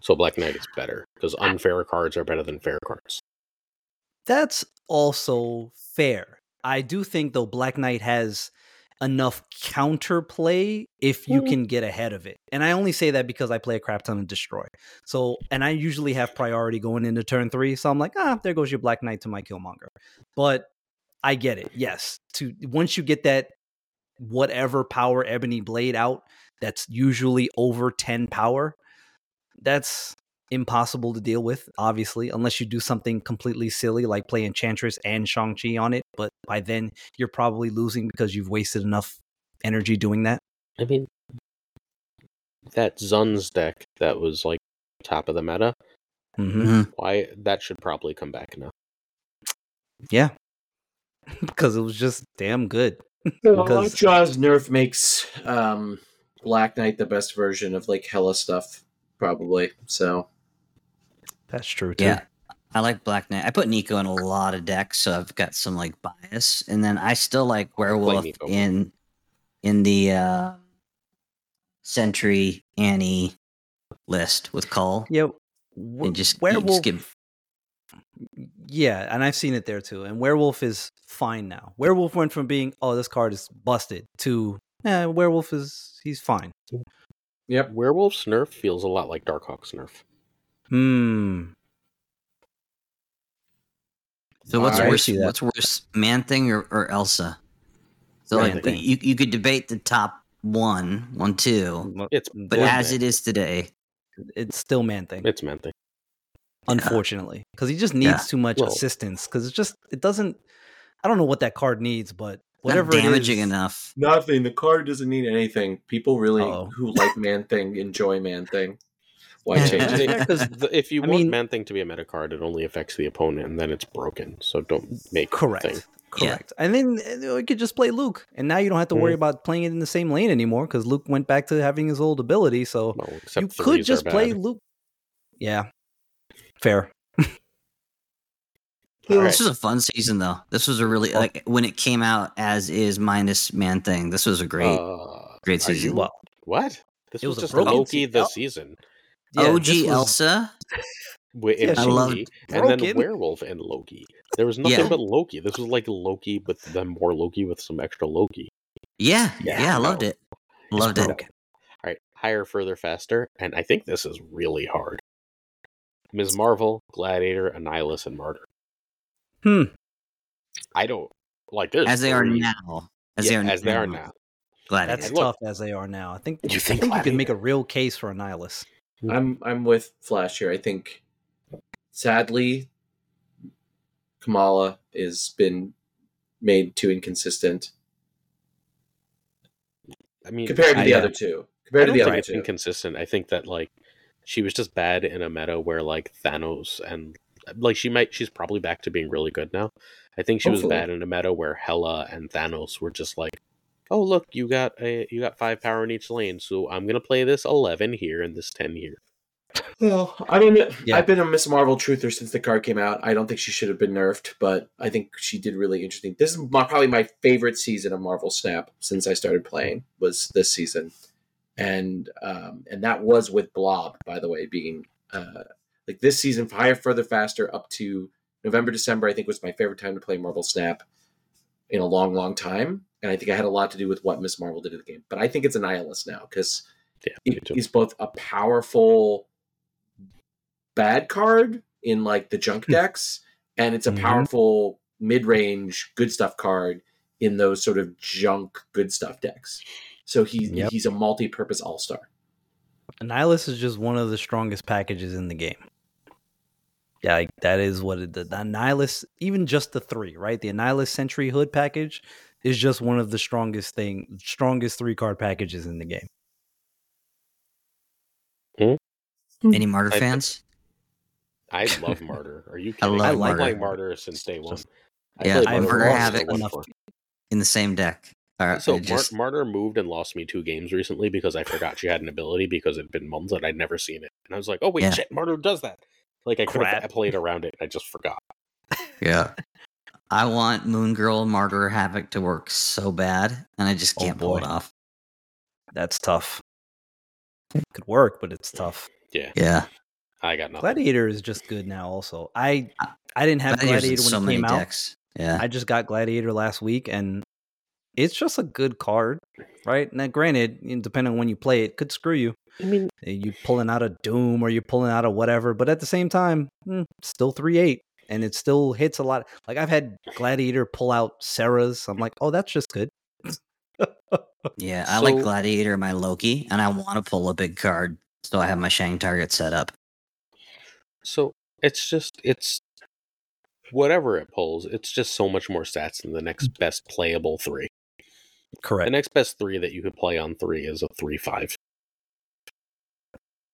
Speaker 2: So Black Knight is better because unfair cards are better than fair cards.
Speaker 3: That's also fair. I do think though Black Knight has enough counterplay if you
Speaker 2: Mhm.
Speaker 3: can get ahead of it. And I only say that because I play a crap ton of destroy. So and I usually have priority going into turn three. So I'm like, ah, there goes your Black Knight to my Killmonger. But I get it. Yes. To once you get that whatever power ebony blade out, that's usually over 10 power. That's impossible to deal with, obviously, unless you do something completely silly like play Enchantress and Shang-Chi on it. But by then, you're probably losing because you've wasted enough energy doing that.
Speaker 2: I mean, that Zun's deck that was like top of the meta.
Speaker 3: Mm-hmm.
Speaker 4: Mhm.
Speaker 2: Why that should probably come back now.
Speaker 3: Yeah. because it was just damn good.
Speaker 1: Well,
Speaker 3: Because-
Speaker 1: Jaws nerf makes um, Black Knight the best version of like Hella stuff, probably. So
Speaker 3: That's true, too.
Speaker 4: Yeah. I like Black Knight. I put Nico in a lot of decks, so I've got some like bias. And then I still like Werewolf in in the uh, Sentry Annie list with Cull.
Speaker 3: Yeah. w-
Speaker 4: And just,
Speaker 3: werewolf.
Speaker 4: just give
Speaker 3: Yeah, and I've seen it there too. And werewolf is fine now. Werewolf went from being, oh, this card is busted to, eh, werewolf is he's fine.
Speaker 1: yep.
Speaker 2: Werewolf's nerf feels a lot like Darkhawk's nerf.
Speaker 3: Hmm.
Speaker 4: So what's
Speaker 1: Alright.
Speaker 3: I
Speaker 4: worse? What's worse, Man Thing or, or Elsa? So like you you could debate the top one, one, two,
Speaker 2: It's
Speaker 4: but as
Speaker 2: Man.
Speaker 4: it is today,
Speaker 3: it's still man thing,
Speaker 2: it's man thing.
Speaker 3: unfortunately, because he just needs
Speaker 4: Yeah.
Speaker 3: too much
Speaker 2: Well-
Speaker 3: assistance. Because it's just it doesn't. I don't know what that card needs, but
Speaker 4: whatever
Speaker 3: whatever
Speaker 4: not damaging
Speaker 3: it is,
Speaker 4: enough.
Speaker 1: Nothing. The card doesn't need anything. People really
Speaker 3: Uh-oh.
Speaker 1: who like Man Thing enjoy Man Thing. Why change it?
Speaker 2: Yeah, because if you
Speaker 3: I
Speaker 2: want
Speaker 3: mean-
Speaker 2: man thing to be a meta card, it only affects the opponent, and then it's broken. So don't make it a
Speaker 3: Correct.
Speaker 4: Yeah.
Speaker 3: Correct. And then uh, you could just play Luke, and now you don't have to worry about playing it in the same lane anymore because Luke went back to having his old ability. So
Speaker 2: Well,
Speaker 3: you could just play. Luke. Yeah, fair.
Speaker 2: All right.
Speaker 4: This was a fun season though. This was a really like when it came out as is minus Man Thing. This was a great,
Speaker 2: Uh,
Speaker 4: great
Speaker 2: are you-
Speaker 4: season.
Speaker 3: Well,
Speaker 2: what? This
Speaker 3: It
Speaker 2: was,
Speaker 3: was a
Speaker 2: just Loki
Speaker 3: se-
Speaker 2: the
Speaker 3: oh.
Speaker 2: season.
Speaker 3: Yeah,
Speaker 4: OG
Speaker 3: was-
Speaker 4: Elsa.
Speaker 2: Wi- in
Speaker 3: Yeah,
Speaker 4: she- I love
Speaker 2: Loki, and then
Speaker 3: broken.
Speaker 2: Werewolf and Loki. There was nothing
Speaker 4: Yeah.
Speaker 2: but Loki. This was like Loki, but then more Loki with some extra Loki.
Speaker 4: Yeah,
Speaker 3: Yeah,
Speaker 4: yeah, I loved it. Loved it.
Speaker 3: broken.
Speaker 2: All right, higher, further, faster, and I think this is really hard. Ms. Marvel, Gladiator, Annihilus, and Martyr.
Speaker 3: Hmm.
Speaker 2: I don't like this
Speaker 4: As they are now. As
Speaker 2: yeah,
Speaker 4: they are
Speaker 2: as they are now.
Speaker 4: Glad
Speaker 3: That's
Speaker 2: look-
Speaker 3: tough as they are now. I think.
Speaker 2: You
Speaker 3: I
Speaker 2: think
Speaker 3: think you can make a real case for Annihilus. Hmm.
Speaker 1: I'm I'm with Flash here. I think sadly Kamala has been made too inconsistent
Speaker 2: I mean,
Speaker 1: compared to
Speaker 2: I,
Speaker 1: the other two. Compared to the other two.
Speaker 2: inconsistent. I think that like she was just bad in a meta where like Thanos and like she might she's probably back to being really good now. I think she was bad in a meta where Hela and Thanos were just like, oh look, you got a you got five power in each lane, so I'm gonna play this eleven here and this ten here.
Speaker 1: Well, I mean,
Speaker 3: Yeah.
Speaker 1: I've been a Miss Marvel truther since the card came out. I don't think she should have been nerfed, but I think she did really interesting. This is my, probably my favorite season of Marvel Snap since I started playing was this season, and um, and that was with Blob, by the way, being uh, like this season, higher, further, faster, up to November, December. I think was my favorite time to play Marvel Snap in a long, long time, and I think I had a lot to do with what Miss Marvel did to the game. But I think it's Annihilus now because
Speaker 2: Yeah, me
Speaker 1: he-
Speaker 2: too.
Speaker 1: he's both a powerful bad card in like the junk
Speaker 3: Hmm.
Speaker 1: decks, and it's a
Speaker 3: Mhm.
Speaker 1: powerful mid range good stuff card in those sort of junk good stuff decks. So he's
Speaker 3: Yep.
Speaker 1: he's a multi purpose all star.
Speaker 3: Annihilus is just one of the strongest packages in the game. Yeah, like, that is what it, the, the Annihilus, even just the three, right? The Annihilus Sentry Hood package is just one of the strongest thing, strongest three card packages in the game. Hmm? Hmm.
Speaker 4: Any Martyr
Speaker 2: I-
Speaker 4: fans?
Speaker 2: I love Martyr. Are you
Speaker 4: I love
Speaker 2: I've
Speaker 4: Martyr.
Speaker 2: playing Martyr since day one.
Speaker 3: Just-
Speaker 2: I
Speaker 4: Yeah,
Speaker 2: played
Speaker 3: I've
Speaker 2: Martyr
Speaker 3: heard
Speaker 2: once
Speaker 3: Havoc
Speaker 2: and won
Speaker 3: enough-
Speaker 4: In the same deck. Or,
Speaker 2: So
Speaker 4: I
Speaker 2: Mar- Martyr moved and lost me two games recently because I forgot she had an ability because it had been months that I'd never seen it, and I was like, "Oh wait,
Speaker 4: Yeah.
Speaker 2: shit, Martyr does that." Like I could have played around it, I just forgot.
Speaker 4: yeah. I want Moon Girl Martyr Havoc to work so bad, and I just
Speaker 3: Oh,
Speaker 4: can't pull it off.
Speaker 3: That's tough. It could work, but it's tough.
Speaker 2: Yeah,
Speaker 4: Yeah,
Speaker 2: I got nothing.
Speaker 3: Gladiator is just good now. Also, I I didn't have
Speaker 4: Gladiator's
Speaker 3: Gladiator when
Speaker 4: so
Speaker 3: it
Speaker 4: many
Speaker 3: came out.
Speaker 4: decks. Yeah,
Speaker 3: I just got Gladiator last week, and it's just a good card, right? Now, granted, depending on when you play it, could screw you.
Speaker 2: I mean,
Speaker 3: You pulling out a Doom or you're pulling out a whatever, but at the same time, mm, still three eight, and it still hits a lot. Like I've had Gladiator pull out Sera's. I'm like, oh, that's just good.
Speaker 4: yeah. I like Gladiator, my Loki, and I want to pull a big card, so I have my Shang target set up.
Speaker 2: so it's just it's whatever it pulls. It's just so much more stats than the next mm. best playable three.
Speaker 3: Correct.
Speaker 2: The next best three that you could play on three is a three five,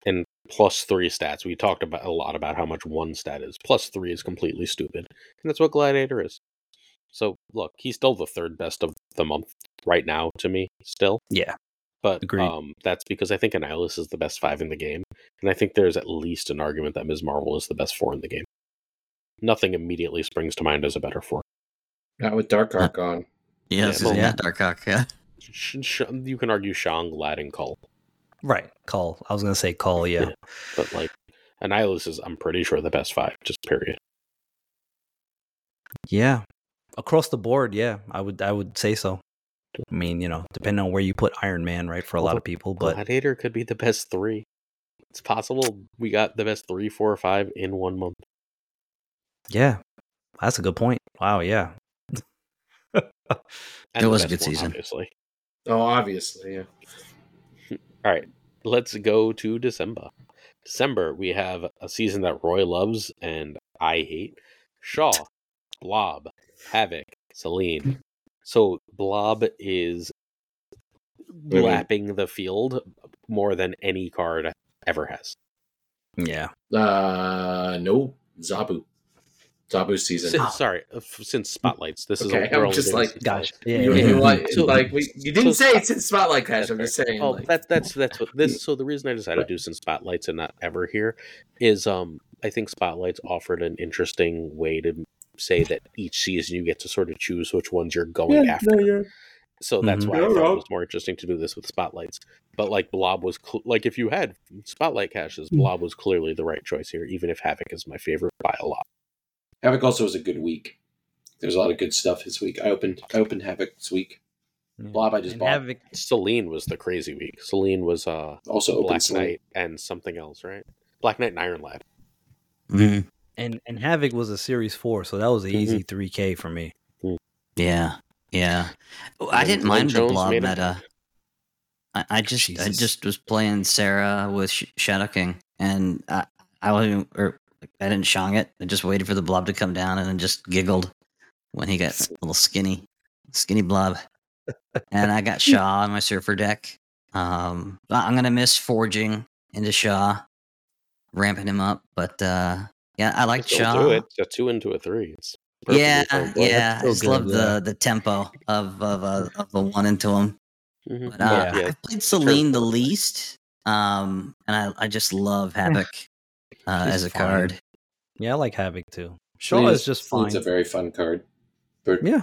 Speaker 2: and plus three stats. We talked about a lot about how much one stat is. Plus three is completely stupid, and that's what Gladiator is. So look, he's still the third best of the month right now to me. Still,
Speaker 3: Yeah.
Speaker 2: but
Speaker 3: Agreed.
Speaker 2: um, that's because I think Annihilus is the best five in the game, and I think there's at least an argument that Ms. Marvel is the best four in the game. Nothing immediately springs to mind as a better four.
Speaker 1: Not with Darkhawk on.
Speaker 4: Yeah,
Speaker 2: Yeah,
Speaker 4: this is
Speaker 2: well,
Speaker 4: yeah, Darkhawk. Yeah,
Speaker 2: Sh- sh- you can argue Shang, Lad, and Cull,
Speaker 3: Right. Cull. I was gonna say Cull. Yeah.
Speaker 2: Yeah. but like Annihilus is, I'm pretty sure, the best five. Just period.
Speaker 3: Yeah. Across the board, yeah. I would I would say so. I mean, you know, depending on where you put Iron Man, right, for a lot of people, but
Speaker 2: Gladiator could be the best three. It's possible we got the best three, four, or five in one month.
Speaker 3: yeah. That's a good point. Wow, yeah.
Speaker 2: And
Speaker 4: It was a good
Speaker 2: one,
Speaker 4: season.
Speaker 2: obviously.
Speaker 1: Oh, obviously, yeah.
Speaker 2: All right, let's go to December. December, we have a season that Roy loves and I hate. Shaw, Blob, Havoc, Selene. So Blob is
Speaker 1: wait.
Speaker 2: lapping the field more than any card ever has.
Speaker 3: Yeah.
Speaker 1: Uh, no, Zabu. Zabu season.
Speaker 2: Si- sorry, uh, since Spotlights. This
Speaker 1: Okay,
Speaker 2: is we're
Speaker 1: I'm
Speaker 2: only
Speaker 1: just like-
Speaker 3: Gosh. Yeah.
Speaker 1: you,
Speaker 3: yeah,
Speaker 1: you
Speaker 3: yeah.
Speaker 1: like,
Speaker 2: So-
Speaker 1: like we, you didn't
Speaker 2: so
Speaker 1: say
Speaker 2: Spot-
Speaker 1: it's in Spotlight Cache. I'm just saying.
Speaker 2: Oh,
Speaker 1: like,
Speaker 2: that, that's that's what this. So the reason I decided to do since spotlights and not ever here is, um, I think spotlights offered an interesting way to say that each season you get to sort of choose which ones you're going after. So that's
Speaker 3: Mhm.
Speaker 2: why I thought it was more interesting to do this with spotlights. But like Blob was cl- like if you had spotlight caches,
Speaker 1: Hmm.
Speaker 2: Blob was clearly the right choice here. Even if Havoc is my favorite by a lot.
Speaker 1: Havoc also was a good week. There's a lot of good stuff this week. I opened I opened Havoc this week. Blob I just
Speaker 3: And
Speaker 1: bought.
Speaker 3: Havoc,
Speaker 2: Selene was the crazy week. Selene was uh
Speaker 1: also
Speaker 2: Black
Speaker 1: Selene.
Speaker 2: Knight and something else, right? Black Knight and Iron Lad.
Speaker 4: Mhm.
Speaker 3: and and Havoc was a series four, so that was an
Speaker 2: Mhm.
Speaker 3: easy three K for me.
Speaker 4: yeah, yeah. Oh, I didn't
Speaker 2: Lynn
Speaker 4: mind the blob meta. I, I just I just was playing Sera with Sh- Shadow King, and I I wasn't or I didn't shong it. I just waited for the blob to come down, and then just giggled when he got a little skinny, skinny blob. and I got Shaw on my surfer deck. Um, I- I'm gonna miss forging into Shaw, ramping him up, but uh, yeah, I like Shaw.
Speaker 2: do it. A two into a three. It's
Speaker 4: Yeah,
Speaker 2: fine play.
Speaker 4: yeah. I just
Speaker 3: good,
Speaker 4: love
Speaker 3: yeah.
Speaker 4: the the tempo of of uh, of the one into him.
Speaker 2: Mhm.
Speaker 4: But uh,
Speaker 2: yeah.
Speaker 4: I played Selene the least, um, and I I just love Havoc uh, as a
Speaker 3: fine.
Speaker 4: card.
Speaker 3: Yeah, I like Havoc too. Shaw
Speaker 1: Selene
Speaker 3: is just fine.
Speaker 1: It's a very fun card. But
Speaker 3: Yeah.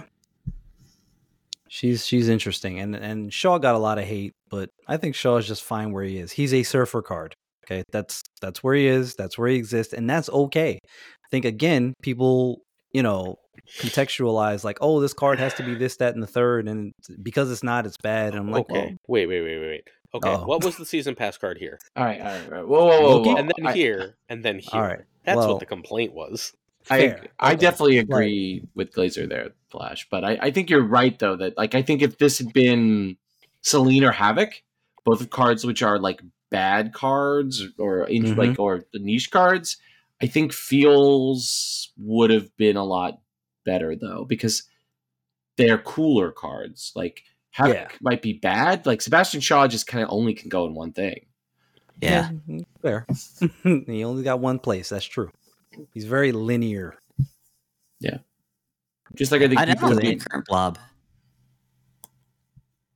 Speaker 3: She's she's interesting. And and Shaw got a lot of hate, but I think Shaw is just fine where he is. He's a surfer card. Okay. That's that's where he is, that's where he exists, and that's okay. I think again, people, you know, contextualize like, oh, this card has to be this, that, and the third, and because it's not, it's bad. And I'm like,
Speaker 2: okay. Wait, wait, wait, wait, wait. Okay.
Speaker 3: Oh.
Speaker 2: What was the season pass card here?
Speaker 1: all right, all right, all right. Whoa, whoa, whoa, whoa.
Speaker 2: and then
Speaker 1: I-
Speaker 2: here, and then here.
Speaker 3: all right.
Speaker 2: That's
Speaker 3: well,
Speaker 2: what the complaint was.
Speaker 1: I. I
Speaker 3: Okay.
Speaker 1: definitely agree with Glazer there, Flash. But I, I think you're right though that like I think if this had been Selene or Havoc, both of cards which are like bad cards or in,
Speaker 3: Mhm.
Speaker 1: like or the niche cards, I think feels would have been a lot better though because they're cooler cards. Like Havoc
Speaker 3: Yeah.
Speaker 1: might be bad. Like Sebastian Shaw just kind of only can go in one thing.
Speaker 4: Yeah,
Speaker 3: mm, fair. he only got one place. That's true. He's very linear.
Speaker 1: Yeah, just like I think
Speaker 4: I
Speaker 1: people
Speaker 4: never
Speaker 1: would
Speaker 4: think
Speaker 1: be.
Speaker 4: current blob.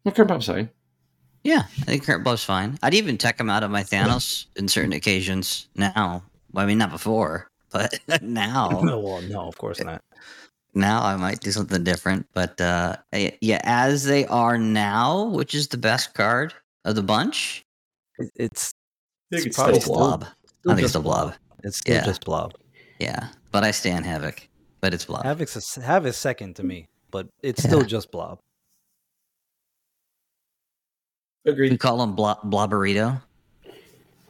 Speaker 1: Okay, I'm sorry.
Speaker 4: Yeah, I think current blob's fine. I'd even tech him out of my Thanos in certain occasions now. Well, I mean, not before, but now.
Speaker 3: No, well, no, of course not.
Speaker 4: Now. I might do something different, but uh, yeah, as they are now, which is the best card of the bunch?
Speaker 3: It's It's
Speaker 1: it's
Speaker 3: probably
Speaker 1: still
Speaker 4: Blob.
Speaker 3: still
Speaker 4: I think it's
Speaker 3: just
Speaker 4: still Blob.
Speaker 3: it's still
Speaker 4: Yeah.
Speaker 3: just blob.
Speaker 4: Yeah, but I stand Havoc, but it's Blob.
Speaker 3: Havoc's a, s- Havoc's second to me, but it's still just blob.
Speaker 4: We
Speaker 1: Agreed.
Speaker 4: call him Blob Blobberito.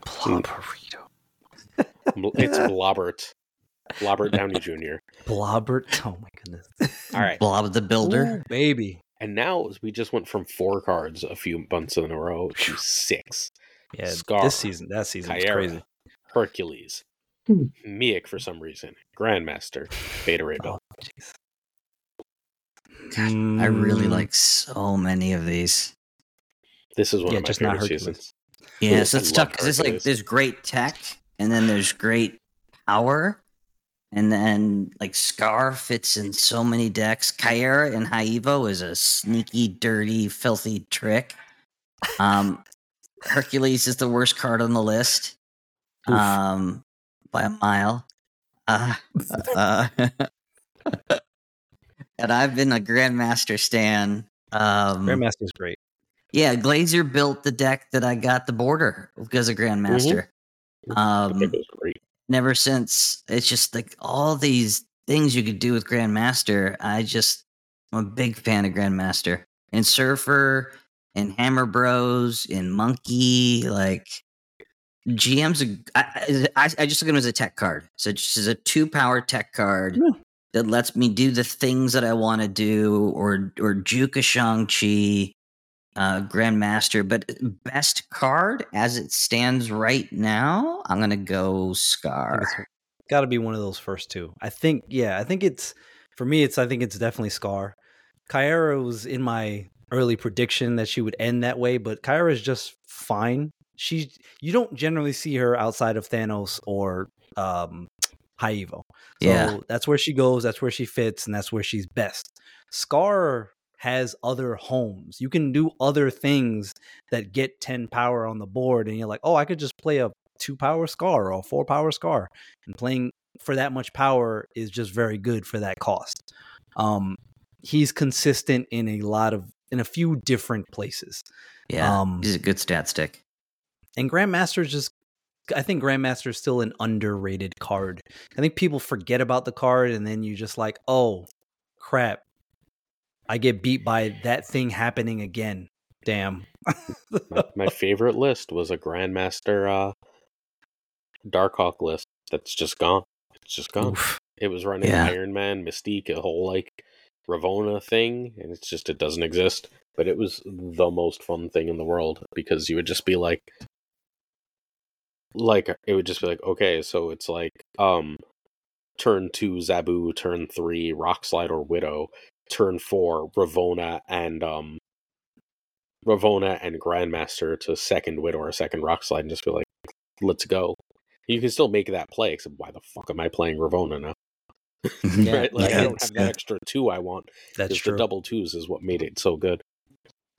Speaker 3: Blobberito.
Speaker 2: Bl- It's Blobbert. Blobbert Downey Jr.
Speaker 3: Blobbert. Oh my goodness.
Speaker 2: All right.
Speaker 4: Blob the Builder.
Speaker 3: Ooh, baby.
Speaker 2: And now we just went from four cards a few months in a row to six.
Speaker 3: Yeah,
Speaker 2: Skaar,
Speaker 3: this season, that season was
Speaker 2: Caiera,
Speaker 3: crazy.
Speaker 2: Hercules,
Speaker 1: Hmm.
Speaker 2: Miek for some reason, Grandmaster, Beta Ray Bill.
Speaker 3: Oh, jeez.
Speaker 4: God, I really
Speaker 3: Mm,
Speaker 4: like so many of these.
Speaker 2: This is one
Speaker 3: Yeah,
Speaker 2: of my
Speaker 3: just not
Speaker 2: favorite
Speaker 3: Hercules.
Speaker 2: seasons.
Speaker 4: Yeah, so it's tough because it's like there's great tech, and then there's great power, and then like Skaar fits in so many decks. Caiera and Haivo is a sneaky, dirty, filthy trick. Um, Hercules is the worst card on the list,
Speaker 3: Oof.
Speaker 4: um, by a mile. Uh, uh, and I've been a Grandmaster stan. Um,
Speaker 3: Grandmaster's great.
Speaker 4: yeah, Glazer built the deck that I got the border because of Grandmaster.
Speaker 2: I
Speaker 4: Um,
Speaker 2: think
Speaker 4: never since it's just like all these things you could do with Grandmaster. I just I'm a big fan of Grandmaster and Surfer and Hammer Bros and Monkey. Like GM's a I, I, I just look at him as a tech card. So it's just a two power tech card
Speaker 3: Yeah.
Speaker 4: that lets me do the things that I want to do or or juke a Shang-Chi uh, Grandmaster, but best card as it stands right now, I'm gonna go Skaar.
Speaker 3: Got to be one of those first two. I think. Yeah, I think it's for me. It's I think it's definitely Skaar. Caiera was in my early prediction that she would end that way, but Caiera is just fine. She you don't generally see her outside of Thanos or um Haivo. So
Speaker 4: Yeah.
Speaker 3: that's where she goes, that's where she fits, and that's where she's best. Skaar has other homes. You can do other things that get 10 power on the board, and you're like, oh, I could just play a two power Skaar or a four power Skaar. And playing for that much power is just very good for that cost. Um he's consistent in a lot of in a few different places.
Speaker 4: Yeah,
Speaker 3: Um,
Speaker 4: he's a good stat stick.
Speaker 3: And Grandmaster is just I think Grandmaster is still an underrated card. I think people forget about the card and then you just like, oh crap. I get beat by that thing happening again. Damn.
Speaker 2: My, my favorite list was a Grandmaster uh, Darkhawk list that's just gone. It's just gone.
Speaker 3: Oof.
Speaker 2: It was running
Speaker 4: Yeah.
Speaker 2: Iron Man, Mystique, a whole like Ravonna thing, and it's just it doesn't exist. But it was the most fun thing in the world because you would just be like, like it would just be like, okay, so it's like um, turn two Zabu, turn three Rock Slide or Widow, turn four Ravonna and um, Ravonna and Grandmaster to second Widow or second Rock Slide, and just be like, let's go. You can still make that play, except why the fuck am I playing Ravonna now?
Speaker 3: Yeah,
Speaker 2: right? Like
Speaker 3: yeah,
Speaker 2: I don't have that extra two I want.
Speaker 3: That's
Speaker 2: Because
Speaker 3: true.
Speaker 2: the double twos is what made it so good.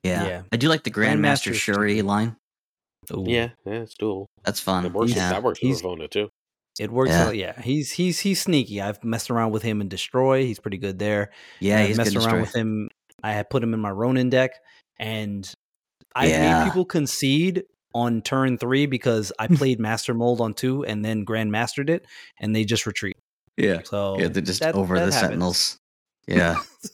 Speaker 4: Yeah.
Speaker 3: Yeah.
Speaker 4: I do like the Grandmaster
Speaker 3: Grandmaster's
Speaker 4: Shuri line.
Speaker 3: Ooh.
Speaker 2: Yeah, yeah, it's doable.
Speaker 4: That's fun.
Speaker 2: It works.
Speaker 4: Yeah.
Speaker 2: That works
Speaker 3: He's-
Speaker 2: with Ravonna too.
Speaker 3: It works
Speaker 4: Yeah.
Speaker 3: out. Yeah, he's he's he's sneaky. I've messed around with him in Destroy. He's pretty good there.
Speaker 4: Yeah,
Speaker 3: I've
Speaker 4: he's
Speaker 3: messed around
Speaker 4: around
Speaker 3: with him. I had put him in my Ronin deck, and I
Speaker 4: Yeah.
Speaker 3: made people concede on turn three because I played Master Mold on two and then Grand Mastered it, and they just retreat.
Speaker 4: Yeah.
Speaker 3: So
Speaker 4: Yeah, they're just
Speaker 3: that-
Speaker 4: over
Speaker 3: that
Speaker 4: the
Speaker 3: happens.
Speaker 4: Sentinels. Yeah.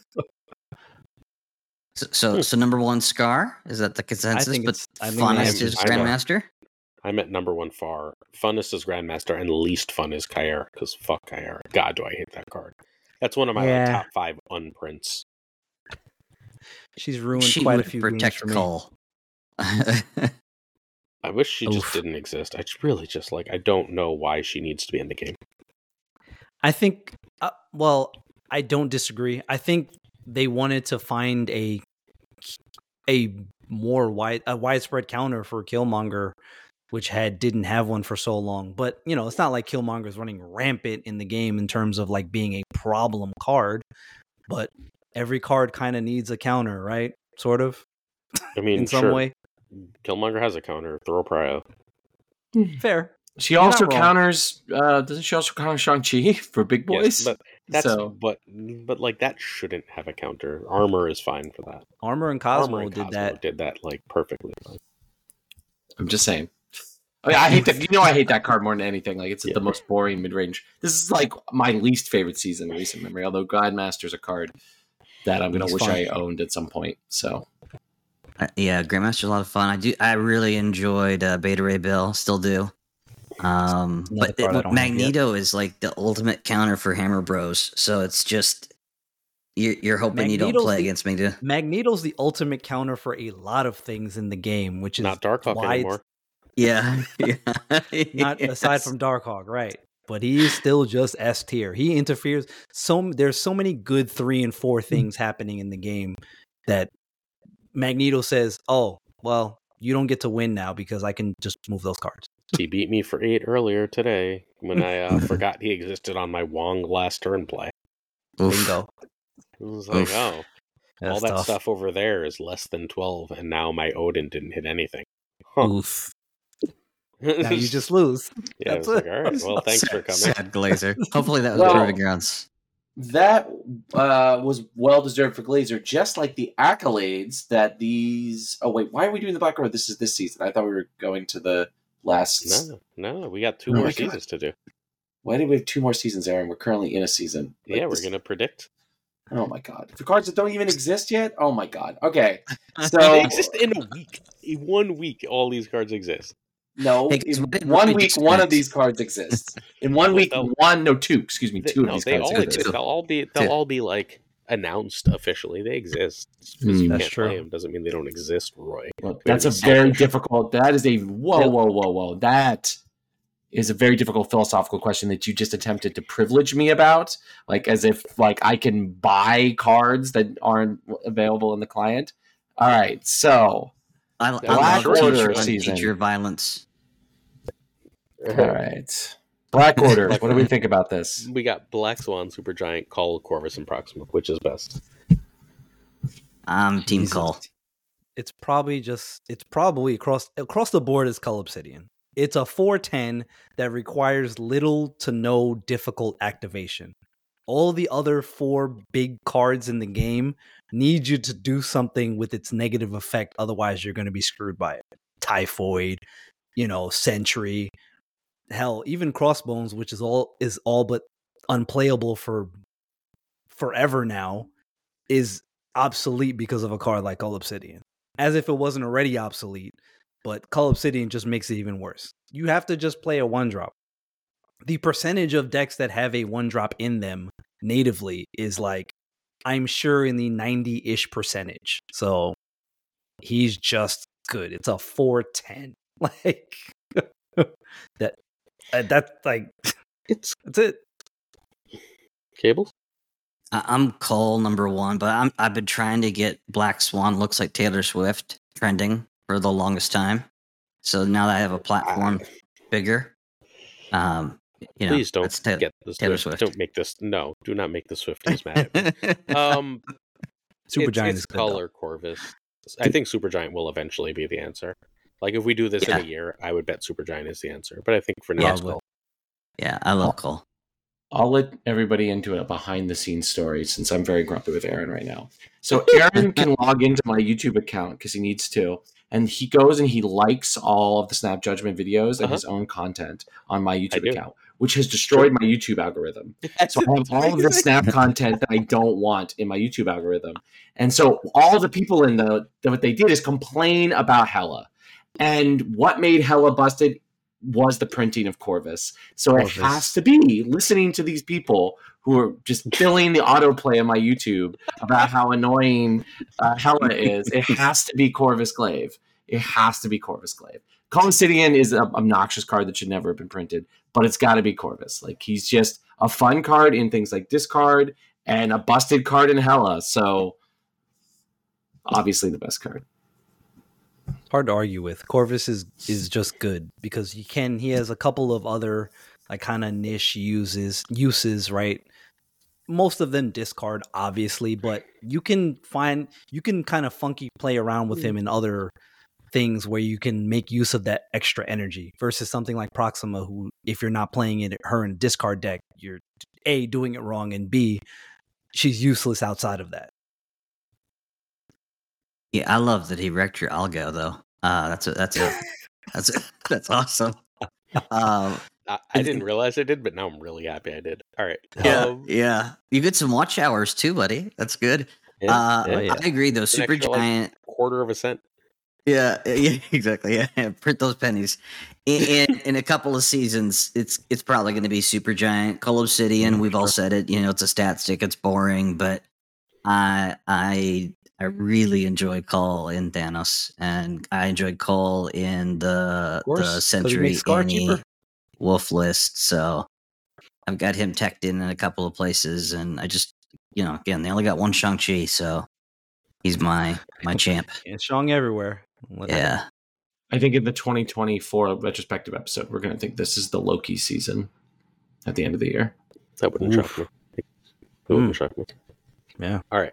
Speaker 4: so, so, so number one, Skaar is that the consensus? but
Speaker 3: it's- I think
Speaker 2: it's-
Speaker 4: is
Speaker 2: I know.
Speaker 4: Grandmaster.
Speaker 2: I'm at number one far. Funnest is Grandmaster, and least fun is Caiera, because fuck Caiera. God, do I hate that card. That's one of my like, top five unprints.
Speaker 3: She's ruined
Speaker 4: She
Speaker 3: quite a
Speaker 4: would
Speaker 3: few games
Speaker 4: protect
Speaker 3: for me.
Speaker 4: Cole.
Speaker 2: I wish she just didn't exist. I just really just like I don't know why she needs to be in the game.
Speaker 3: I think. Uh, well, I don't disagree. I think they wanted to find a a more wide a widespread counter for Killmonger, which had didn't have one for so long. But you know, it's not like Killmonger is running rampant in the game in terms of like being a problem card. But every card kind of needs a counter, right? Sort of
Speaker 2: I mean,
Speaker 3: in some
Speaker 2: sure,
Speaker 3: way.
Speaker 2: Killmonger has a counter. Throw Prio.
Speaker 3: Fair,
Speaker 1: She
Speaker 3: You're
Speaker 1: also counters. Uh, doesn't she also counter Shang Chi for big boys?
Speaker 2: Yes, but that's
Speaker 1: So-
Speaker 2: but but like that shouldn't have a counter. Armor is fine for that.
Speaker 3: Armor and Cosmo
Speaker 2: Armor and
Speaker 3: did
Speaker 2: Cosmo
Speaker 3: that.
Speaker 2: did that like perfectly.
Speaker 1: I'm just saying. I, mean, I hate that. You know, I hate that card more than anything. Like, it's
Speaker 2: Yeah.
Speaker 1: the most boring mid range. This is like my least favorite season in recent memory. Although Grandmaster's a card that I'm gonna
Speaker 4: He's
Speaker 1: wish
Speaker 4: fun.
Speaker 1: I owned at some point. So
Speaker 4: Uh, yeah, Grandmaster's a lot of fun. I do. I really enjoyed uh, Beta Ray Bill. Still do. Um,
Speaker 3: Another
Speaker 4: but it,
Speaker 3: don't have yet.
Speaker 4: Magneto is like the ultimate counter for Hammer Bros. So it's just you're, you're hoping you don't play
Speaker 3: the-
Speaker 4: against Magneto.
Speaker 3: Magneto's the ultimate counter for a lot of things in the game, which is
Speaker 2: Not Darkhawk
Speaker 3: why
Speaker 2: anymore.
Speaker 4: Yeah, yeah.
Speaker 3: Not aside from Darkhawk, right? But he's still just S tier. He interferes. So there's so many good three and four things happening in the game that Magneto says, "Oh, well, you don't get to win now because I can just move those cards."
Speaker 2: He beat me for eight earlier today when I uh, forgot he existed on my Wong last turn play.
Speaker 4: Oof.
Speaker 3: Bingo.
Speaker 2: It was like,
Speaker 4: Oof.
Speaker 2: oh, all that
Speaker 3: tough.
Speaker 2: stuff over there is less than twelve, and now my Odin didn't hit anything. Huh.
Speaker 3: Oof. Now you just lose.
Speaker 2: yeah,
Speaker 3: That's
Speaker 2: it's like, all right, well, thanks for coming.
Speaker 4: Sad Glazer. Hopefully that was
Speaker 1: Well-
Speaker 4: proving grounds.
Speaker 1: that uh, was well deserved for Glazer, just like the accolades that these. Oh wait, why are we doing the Black Order? This is this season. I thought we were going to the last.
Speaker 2: No, no, we got two
Speaker 1: Oh
Speaker 2: more
Speaker 1: my God.
Speaker 2: seasons to do.
Speaker 1: Why did we have two more seasons, Aaron? We're currently in a season. Like,
Speaker 2: yeah,
Speaker 1: this-
Speaker 2: we're gonna predict.
Speaker 1: Oh my god, for cards that don't even exist yet. Oh my god. Okay,
Speaker 2: they
Speaker 1: so
Speaker 2: exist in a week. In one week, all these cards exist.
Speaker 1: No,
Speaker 4: Hey, guys,
Speaker 1: in one week,
Speaker 4: you
Speaker 1: one of these cards exists. In one week,
Speaker 2: They'll-
Speaker 1: one no two. Excuse me,
Speaker 2: They,
Speaker 1: two of
Speaker 2: no,
Speaker 1: these
Speaker 2: they
Speaker 1: cards
Speaker 2: all
Speaker 1: exist.
Speaker 2: exist. They'll all be. They'll
Speaker 4: Two.
Speaker 2: all be like announced officially. They exist. Just because
Speaker 1: Hmm.
Speaker 2: you
Speaker 3: That's
Speaker 2: can't
Speaker 3: true.
Speaker 2: them doesn't mean they don't exist, Roy.
Speaker 1: Well, that's a very difficult. That is a whoa, whoa, whoa, whoa. That is a very difficult philosophical question that you just attempted to privilege me about, like as if like I can buy cards that aren't available in the client. All right, so
Speaker 4: I, I
Speaker 2: Black
Speaker 4: love
Speaker 1: Order
Speaker 4: teacher,
Speaker 1: season.
Speaker 4: teacher violence.
Speaker 1: All right, Black Order. what do we think about this?
Speaker 2: We got Black Swan, Supergiant, Cull, Corvus, and Proxima. Which is best?
Speaker 4: I'm Team
Speaker 3: Jesus.
Speaker 4: Cull.
Speaker 3: It's probably just it's probably across across the board is Cull Obsidian. It's a 410 that requires little to no difficult activation. All the other four big cards in the game need you to do something with its negative effect, otherwise you're going to be screwed by it. Typhoid, you know, Sentry, hell, even Crossbones, which is all is all but unplayable for forever now, is obsolete because of a card like Cull Obsidian. As if it wasn't already obsolete, but Cull Obsidian just makes it even worse. You have to just play a one drop. The percentage of decks that have a one drop in them natively is like, I'm sure in the 90 ish percentage. So he's just good. It's a 410. Like, that, uh, that's like,
Speaker 2: It's
Speaker 3: that's it.
Speaker 2: cables.
Speaker 4: I- I'm Cull number one, but I'm I've been trying to get Black Swan looks like Taylor Swift trending for the longest time. So now that I have a platform bigger, um, you know,
Speaker 2: Please don't
Speaker 4: Ta-
Speaker 2: get this.
Speaker 4: Taylor
Speaker 2: Swift.
Speaker 4: Swift.
Speaker 2: Don't make this. No, do not make the Swifties mad at me. Um,
Speaker 3: Super
Speaker 2: it's,
Speaker 3: Giant
Speaker 2: it's
Speaker 3: is though.
Speaker 2: color Corvus. I think Supergiant will eventually be the answer. Like if we do this
Speaker 4: Yeah.
Speaker 2: in a year, I would bet Supergiant is the answer. But I think for now,
Speaker 4: Yeah,
Speaker 2: it's
Speaker 3: but-
Speaker 2: Cull.
Speaker 4: yeah, I love Cull.
Speaker 1: I'll let everybody into a behind the scenes story since I'm very grumpy with Aaron right now. So Aaron can log into my YouTube account because he needs to, and he goes and he likes all of the Snap Judgment videos and
Speaker 2: Uh-huh.
Speaker 1: his own content on my YouTube account, which has destroyed my YouTube algorithm. So I have all of the Snap content that I don't want in my YouTube algorithm, and so all the people in the what they did is complain about Hela, and what made Hela busted was the printing of Corvus. So
Speaker 3: Corvus.
Speaker 1: it has to be listening to these people who are just filling the autoplay on my YouTube about how annoying uh, Hela is. It has to be Corvus Glaive. It has to be Corvus Glaive. Cull is an obnoxious card that should never have been printed, but it's got to be Corvus. Like he's just a fun card in things like discard and a busted card in Hela. So obviously the best card.
Speaker 3: Hard to argue with. Corvus is is just good because he can he has a couple of other like kind of niche uses uses, right? Most of them discard obviously, but you can find you can kind of funky play around with hmm. him in other things where you can make use of that extra energy versus something like Proxima, who, if you're not playing it, her in a discard deck, you're A, doing it wrong, and B, she's useless outside of that.
Speaker 4: Yeah, I love that he wrecked your algo though. Uh, that's a that's a that's a, that's awesome. Um,
Speaker 2: I, I didn't realize I did, but now I'm really happy I did. All right.
Speaker 4: yeah,
Speaker 2: Um,
Speaker 4: yeah. You get some watch hours too, buddy. That's good.
Speaker 2: yeah,
Speaker 4: uh,
Speaker 2: yeah, yeah.
Speaker 4: I agree though.
Speaker 2: an
Speaker 4: Super
Speaker 2: extra, like,
Speaker 4: giant.
Speaker 2: quarter of a cent.
Speaker 4: Yeah, yeah, exactly. Yeah, print those pennies. In, in in a couple of seasons, it's it's probably going to be super giant. Cull Obsidian,
Speaker 3: Mm,
Speaker 4: we've all said it. You know, it's a stat stick. It's boring, but I I I really enjoy Cull in Thanos, and I enjoyed Cull in the
Speaker 3: course,
Speaker 4: the
Speaker 3: 'cause he
Speaker 4: Sentry
Speaker 3: makes
Speaker 4: Annie. Wolf list. So I've got him teched in in a couple of places, and I just you know again they only got one Shang Chi, so he's my my champ.
Speaker 3: And Shang everywhere. Let that-
Speaker 4: Yeah.
Speaker 1: I think in the 2024 retrospective episode, we're going to think this is the Loki season at the end of the year.
Speaker 2: That wouldn't
Speaker 3: Oof.
Speaker 2: shock me. That wouldn't hmm. shock me.
Speaker 3: Yeah.
Speaker 2: All right.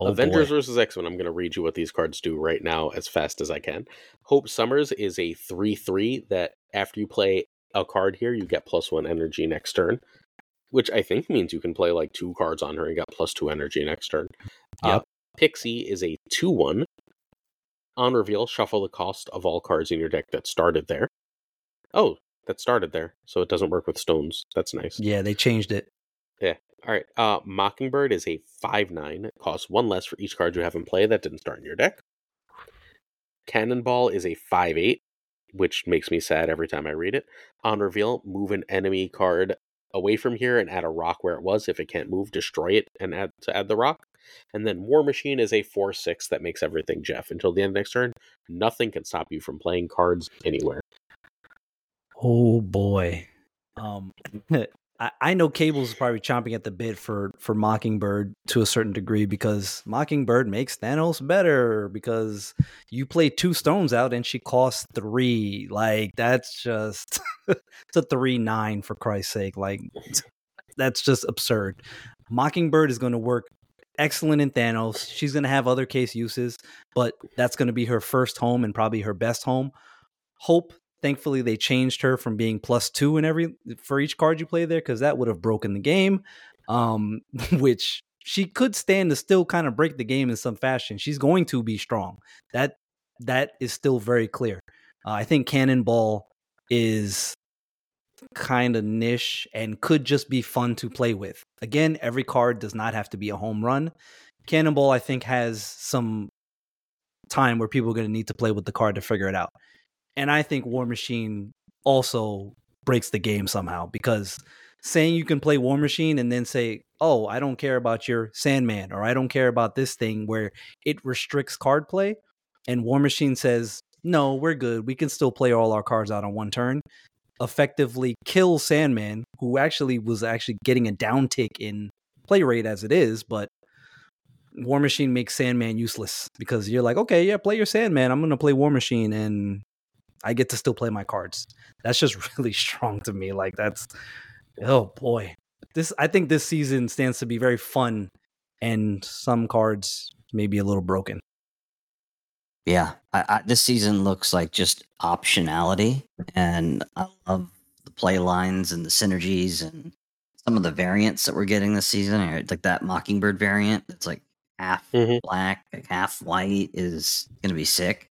Speaker 3: Oh,
Speaker 2: Avengers
Speaker 3: boy.
Speaker 2: versus X Men. I'm going to read you what these cards do right now as fast as I can. Hope Summers is a 3 3 that after you play a card here, you get plus one energy next turn, which I think means you can play like two cards on her and get plus two energy next turn. Uh,
Speaker 3: Yep.
Speaker 2: Pixie is a 2 1. On reveal, shuffle the cost of all cards in your deck that started there. Oh, that started there, so it doesn't work with stones. That's nice.
Speaker 3: Yeah, they changed it.
Speaker 2: All right. Uh, Mockingbird is a 5 9. It costs one less for each card you have in play that didn't start in your deck. Cannonball is a 5 8, which makes me sad every time I read it. On reveal, move an enemy card away from here and add a rock where it was. If it can't move, destroy it and add to add the rock. And then War Machine is a 4 6 that makes everything Jeff. Until the end of next turn, nothing can stop you from playing cards anywhere.
Speaker 3: Oh boy. Um I, know Cable's is probably chomping at the bit for for Mockingbird to a certain degree because Mockingbird makes Thanos better because you play two stones out and she costs three. Like that's just it's a three nine for Christ's sake. Like that's just absurd. Mockingbird is going to work excellent in Thanos. She's going to have other case uses, but that's going to be her first home and probably her best home. Hope thankfully they changed her from being plus two in every for each card you play there because that would have broken the game um which she could stand to still kind of break the game in some fashion. She's going to be strong. That that is still very clear. Uh, i think cannonball is kind of niche and could just be fun to play with. Again every card does not have to be a home run. Cannonball i think has some time where people are going to need to play with the card to figure it out and I think War Machine also breaks the game somehow because saying you can play War Machine and then say, "Oh, I don't care about your Sandman" or "I don't care about this thing," where it restricts card play, and War Machine says, "No, we're good. We can still play all our cards out on one turn." Effectively kill Sandman, who actually was actually getting a downtick in play rate as it is, but War Machine makes Sandman useless because you're like, okay, yeah, play your Sandman. I'm gonna play War Machine, and I get to still play my cards. That's just really strong to me. Like that's oh boy. This I think this season stands to be very fun and some cards maybe a little broken.
Speaker 4: Yeah, I, I, this season looks like just optionality, and I love the play lines and the synergies and some of the variants that we're getting this season. Like that Mockingbird variant, that's like half
Speaker 2: Mhm.
Speaker 4: black, like half white, is gonna be sick.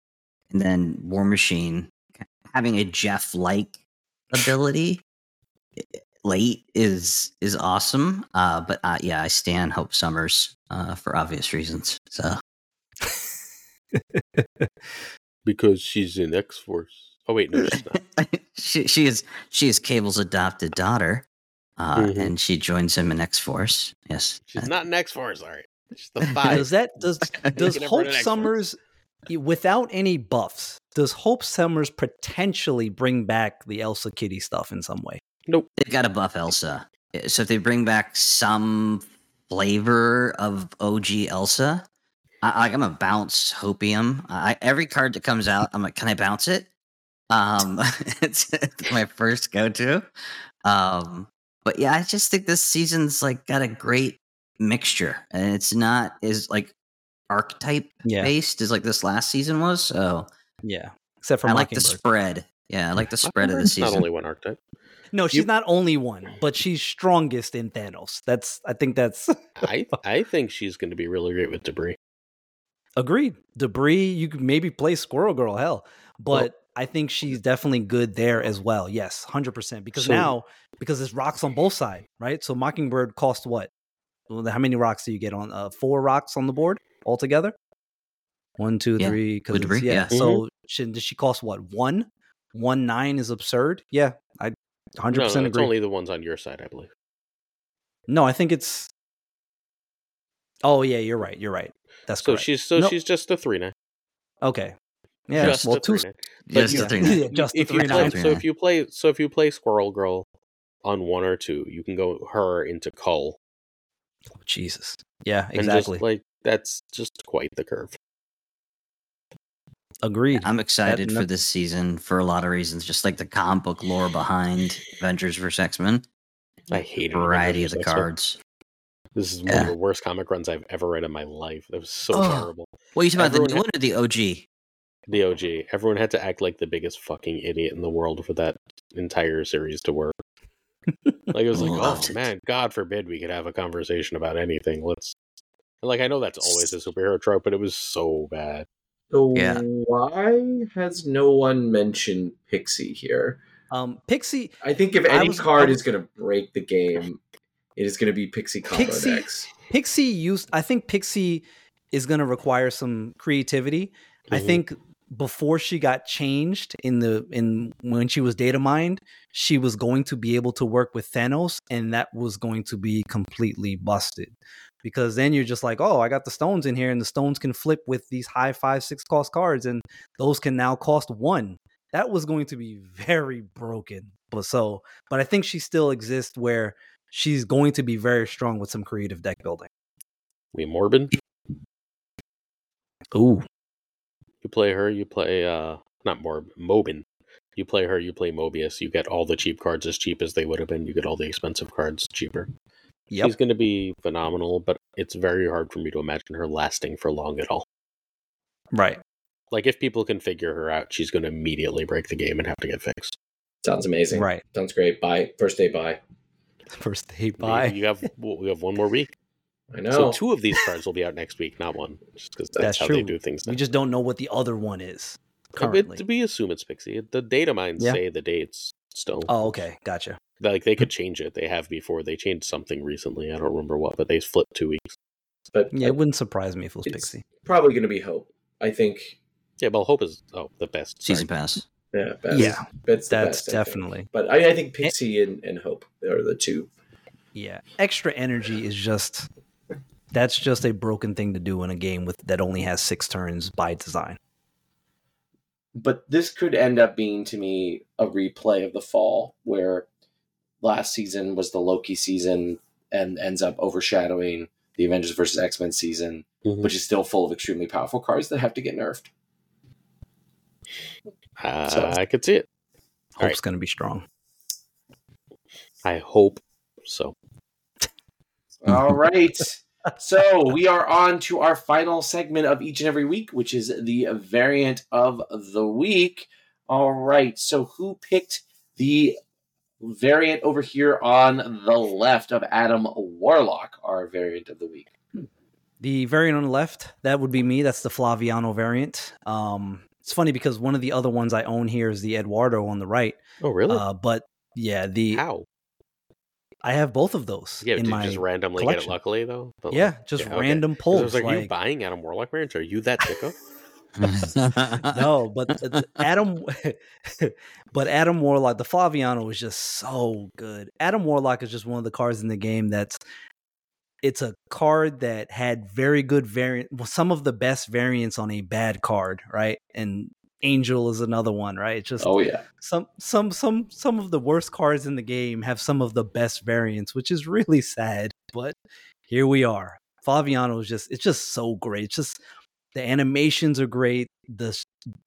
Speaker 4: And then War Machine having a Jeff like ability late is is awesome. Uh, but uh, yeah, I stand Hope Summers uh, for obvious reasons. So
Speaker 2: Because she's in X Force. Oh, wait, no, she's not.
Speaker 4: she she is she is Cable's adopted daughter, uh,
Speaker 2: Mhm.
Speaker 4: and she joins him in X Force. Yes,
Speaker 2: She's
Speaker 4: Uh,
Speaker 2: not an X Force. All right. She's the five.
Speaker 3: Does that does does
Speaker 2: Making it for
Speaker 3: Hope Summers y- without any buffs, does Hope Summers potentially bring back the Elsa Kitty stuff in some way? Nope.
Speaker 4: They've got to buff Elsa. Uh, So if they bring back some flavor of OG Elsa, I, like I'm a bounce Hopium. I, every card that comes out, I'm like, can I bounce it? Um, it's my first go to. Um, but yeah, I just think this season's like got a great mixture, and it's not as like archetype
Speaker 3: Yeah.
Speaker 4: based as like this last season was. So
Speaker 3: Yeah, except for
Speaker 4: I like the spread. Yeah, I like the spread of the season.
Speaker 2: Not only one archetype.
Speaker 3: no, she's not only one, but she's strongest in Thanos. That's I think that's
Speaker 2: I I think she's going to be really great with debris.
Speaker 3: agreed. Debris, you could maybe play Squirrel Girl, hell, but I think she's definitely good there as well. Yes, hundred percent. Because
Speaker 2: So-
Speaker 3: now because it's rocks on both sides, right? So Mockingbird cost what? How many rocks do you get on? Uh, four rocks on the board altogether. One, two,
Speaker 4: Yeah,
Speaker 3: three. 'cause
Speaker 4: with
Speaker 3: it's-
Speaker 4: debris,
Speaker 3: yeah.
Speaker 4: yeah. Mm-hmm.
Speaker 3: So should does she cost what? One, one nine is absurd. Yeah, I hundred
Speaker 2: No,
Speaker 3: percent
Speaker 2: it's
Speaker 3: agree.
Speaker 2: only the ones on your side, I believe.
Speaker 3: No, I think it's. Oh yeah, you're right. You're right. That's
Speaker 2: So
Speaker 3: correct.
Speaker 2: she's so
Speaker 3: Nope.
Speaker 2: she's just a three now.
Speaker 3: okay. Yeah,
Speaker 2: just
Speaker 3: well,
Speaker 2: a
Speaker 3: two.
Speaker 2: three.
Speaker 4: Just
Speaker 3: yeah,
Speaker 4: three
Speaker 3: yeah, just the
Speaker 2: if you
Speaker 3: three
Speaker 2: play,
Speaker 3: nine.
Speaker 4: Three
Speaker 2: so if you play so if you play Squirrel Girl on one or two, you can go her into Cull.
Speaker 3: Oh, Jesus. Yeah,
Speaker 2: And
Speaker 3: exactly.
Speaker 2: just like that's just quite the curve.
Speaker 3: Agreed.
Speaker 4: I'm excited
Speaker 3: That-
Speaker 4: for this season for a lot of reasons, just like the comic book lore behind Avengers vs X Men,
Speaker 2: I hate
Speaker 4: variety of the cards.
Speaker 2: This is one of the worst comic runs I've ever read in my life. That was so
Speaker 4: Oh.
Speaker 2: terrible.
Speaker 4: Well, you talking about the new
Speaker 2: ha-
Speaker 4: one or the OG?
Speaker 2: The OG. Everyone had to act like the biggest fucking idiot in the world for that entire series to work. Like it was like, oh
Speaker 4: it.
Speaker 2: man, God forbid we could have a conversation about anything. Let's like I know that's always a superhero trope, but it was so bad.
Speaker 1: So
Speaker 4: Yeah.
Speaker 1: why has no one mentioned Pixie here?
Speaker 3: Um, Pixie.
Speaker 1: I think if any
Speaker 3: was-
Speaker 1: card
Speaker 3: was-
Speaker 1: is going to break the game, it is going to be Pixie Combo
Speaker 3: Pixie-
Speaker 1: decks.
Speaker 3: Pixie used. I think Pixie is going to require some creativity. I
Speaker 2: Mhm.
Speaker 3: think before she got changed in the in when she was data mined, she was going to be able to work with Thanos, and that was going to be completely busted. Because then you're just like, oh, I got the stones in here, and the stones can flip with these high five, six cost cards, and those can now cost one. That was going to be very broken. But so, but I think she still exists where she's going to be very strong with some creative deck building.
Speaker 2: We Morbin.
Speaker 3: Ooh,
Speaker 2: You play her, you play uh not Morb Mobin. You play her, you play Mobius, you get all the cheap cards as cheap as they would have been, you get all the expensive cards cheaper.
Speaker 3: Yep.
Speaker 2: She's gonna be phenomenal, but it's very hard for me to imagine her lasting for long at all.
Speaker 3: Right.
Speaker 2: Like if people can figure her out, she's gonna immediately break the game and have to get fixed.
Speaker 1: Sounds amazing.
Speaker 3: Right.
Speaker 1: Sounds great. Bye. First day bye.
Speaker 3: First day bye.
Speaker 2: You have we have one more week.
Speaker 1: I know.
Speaker 2: So two of these cards will be out next week, not one. Just because that's,
Speaker 3: That's
Speaker 2: how they do things now.
Speaker 3: We just don't know what the other one is currently.
Speaker 2: but we assume it's Pixie. The data mines
Speaker 3: Yeah.
Speaker 2: say the dates still.
Speaker 3: Oh, okay. Gotcha.
Speaker 2: Like they could change it. They have before. They changed something recently. I don't remember what, but they flipped two weeks.
Speaker 1: but
Speaker 3: Yeah, it wouldn't surprise me if it was
Speaker 1: It's-
Speaker 3: Pixie.
Speaker 1: probably going to be Hope. I think.
Speaker 2: Yeah, well, Hope is oh the best
Speaker 4: Season
Speaker 2: Sorry.
Speaker 4: pass.
Speaker 1: Yeah. Best.
Speaker 3: Yeah,
Speaker 1: That's
Speaker 3: That's
Speaker 1: best, I
Speaker 3: definitely.
Speaker 1: But I, I think Pixie and, and Hope are the two.
Speaker 3: Yeah. Extra energy is just that's just a broken thing to do in a game with that only has six turns by design.
Speaker 1: But this could end up being to me a replay of the fall where last season was the Loki season and ends up overshadowing the Avengers versus X-Men season,
Speaker 2: Mhm.
Speaker 1: which is still full of extremely powerful cards that have to get nerfed.
Speaker 2: Uh,
Speaker 1: So-
Speaker 2: I could see it. All
Speaker 3: Hope's gonna be strong.
Speaker 2: I hope so.
Speaker 1: All right. So we are on to our final segment of each and every week, which is the variant of the week. All right. So who picked the variant over here on the left of Adam Warlock, our variant of the week?
Speaker 3: The variant on the left, that would be me. That's the Flaviano variant. Um, it's funny because one of the other ones I own here is the Eduardo on the right.
Speaker 2: Oh, really?
Speaker 3: Uh, but yeah, the
Speaker 2: How?
Speaker 3: I have both of those
Speaker 2: Yeah,
Speaker 3: in
Speaker 2: did you
Speaker 3: my
Speaker 2: just randomly
Speaker 3: collection.
Speaker 2: get it luckily though? But, like,
Speaker 3: yeah, just
Speaker 2: yeah, okay.
Speaker 3: pulls.
Speaker 2: I was like, are you buying Adam Warlock variants? Are you that sicko?
Speaker 3: no, but th- th- Adam, but Adam Warlock, the Flaviano was just so good. Adam Warlock is just one of the cards in the game that's. It's a card that had very good variant, well, some of the best variants on a bad card, right? And Angel is another one, right? It's just
Speaker 1: Oh yeah.
Speaker 3: some some some some of the worst cards in the game have some of the best variants, which is really sad. But here we are. Flaviano is just it's just so great. It's just the animations are great. The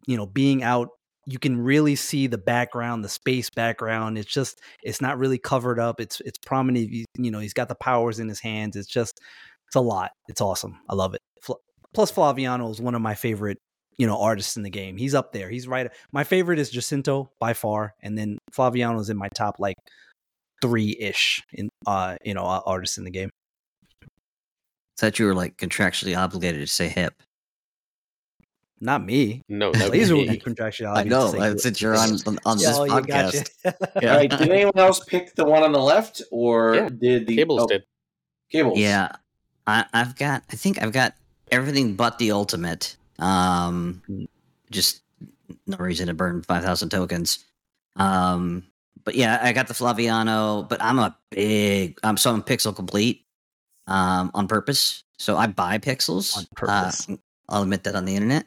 Speaker 3: you know being out, you can really see the background, the space background. It's just it's not really covered up. It's it's prominent. You, you know he's got the powers in his hands. It's just it's a lot. It's awesome. I love it. Plus Flaviano is one of my favorite you know artists in the game. He's up there. He's right. My favorite is Jacinto by far, and then Flaviano's in my top like three ish in uh you know uh, artists in the game.
Speaker 4: Thought you were like contractually obligated to say hip.
Speaker 3: Not me.
Speaker 2: No, that would
Speaker 3: Laser
Speaker 2: be
Speaker 3: would be contractually.
Speaker 4: I know.
Speaker 3: to say.
Speaker 4: Since you're on on, on
Speaker 3: Yeah,
Speaker 4: this
Speaker 3: oh,
Speaker 4: podcast,
Speaker 3: gotcha.
Speaker 1: All right. Did anyone else pick the one on the left, or
Speaker 2: Yeah,
Speaker 1: did the
Speaker 2: Cables
Speaker 1: oh,
Speaker 2: did.
Speaker 1: Cables?
Speaker 4: Yeah, I, I've got. I think I've got everything but the ultimate. Um, just no reason to burn five thousand tokens. Um, but yeah, I got the Flaviano. But I'm a big. I'm so I'm pixel complete. Um, on purpose. So I buy pixels.
Speaker 3: On purpose.
Speaker 4: Uh, I'll admit that on the internet,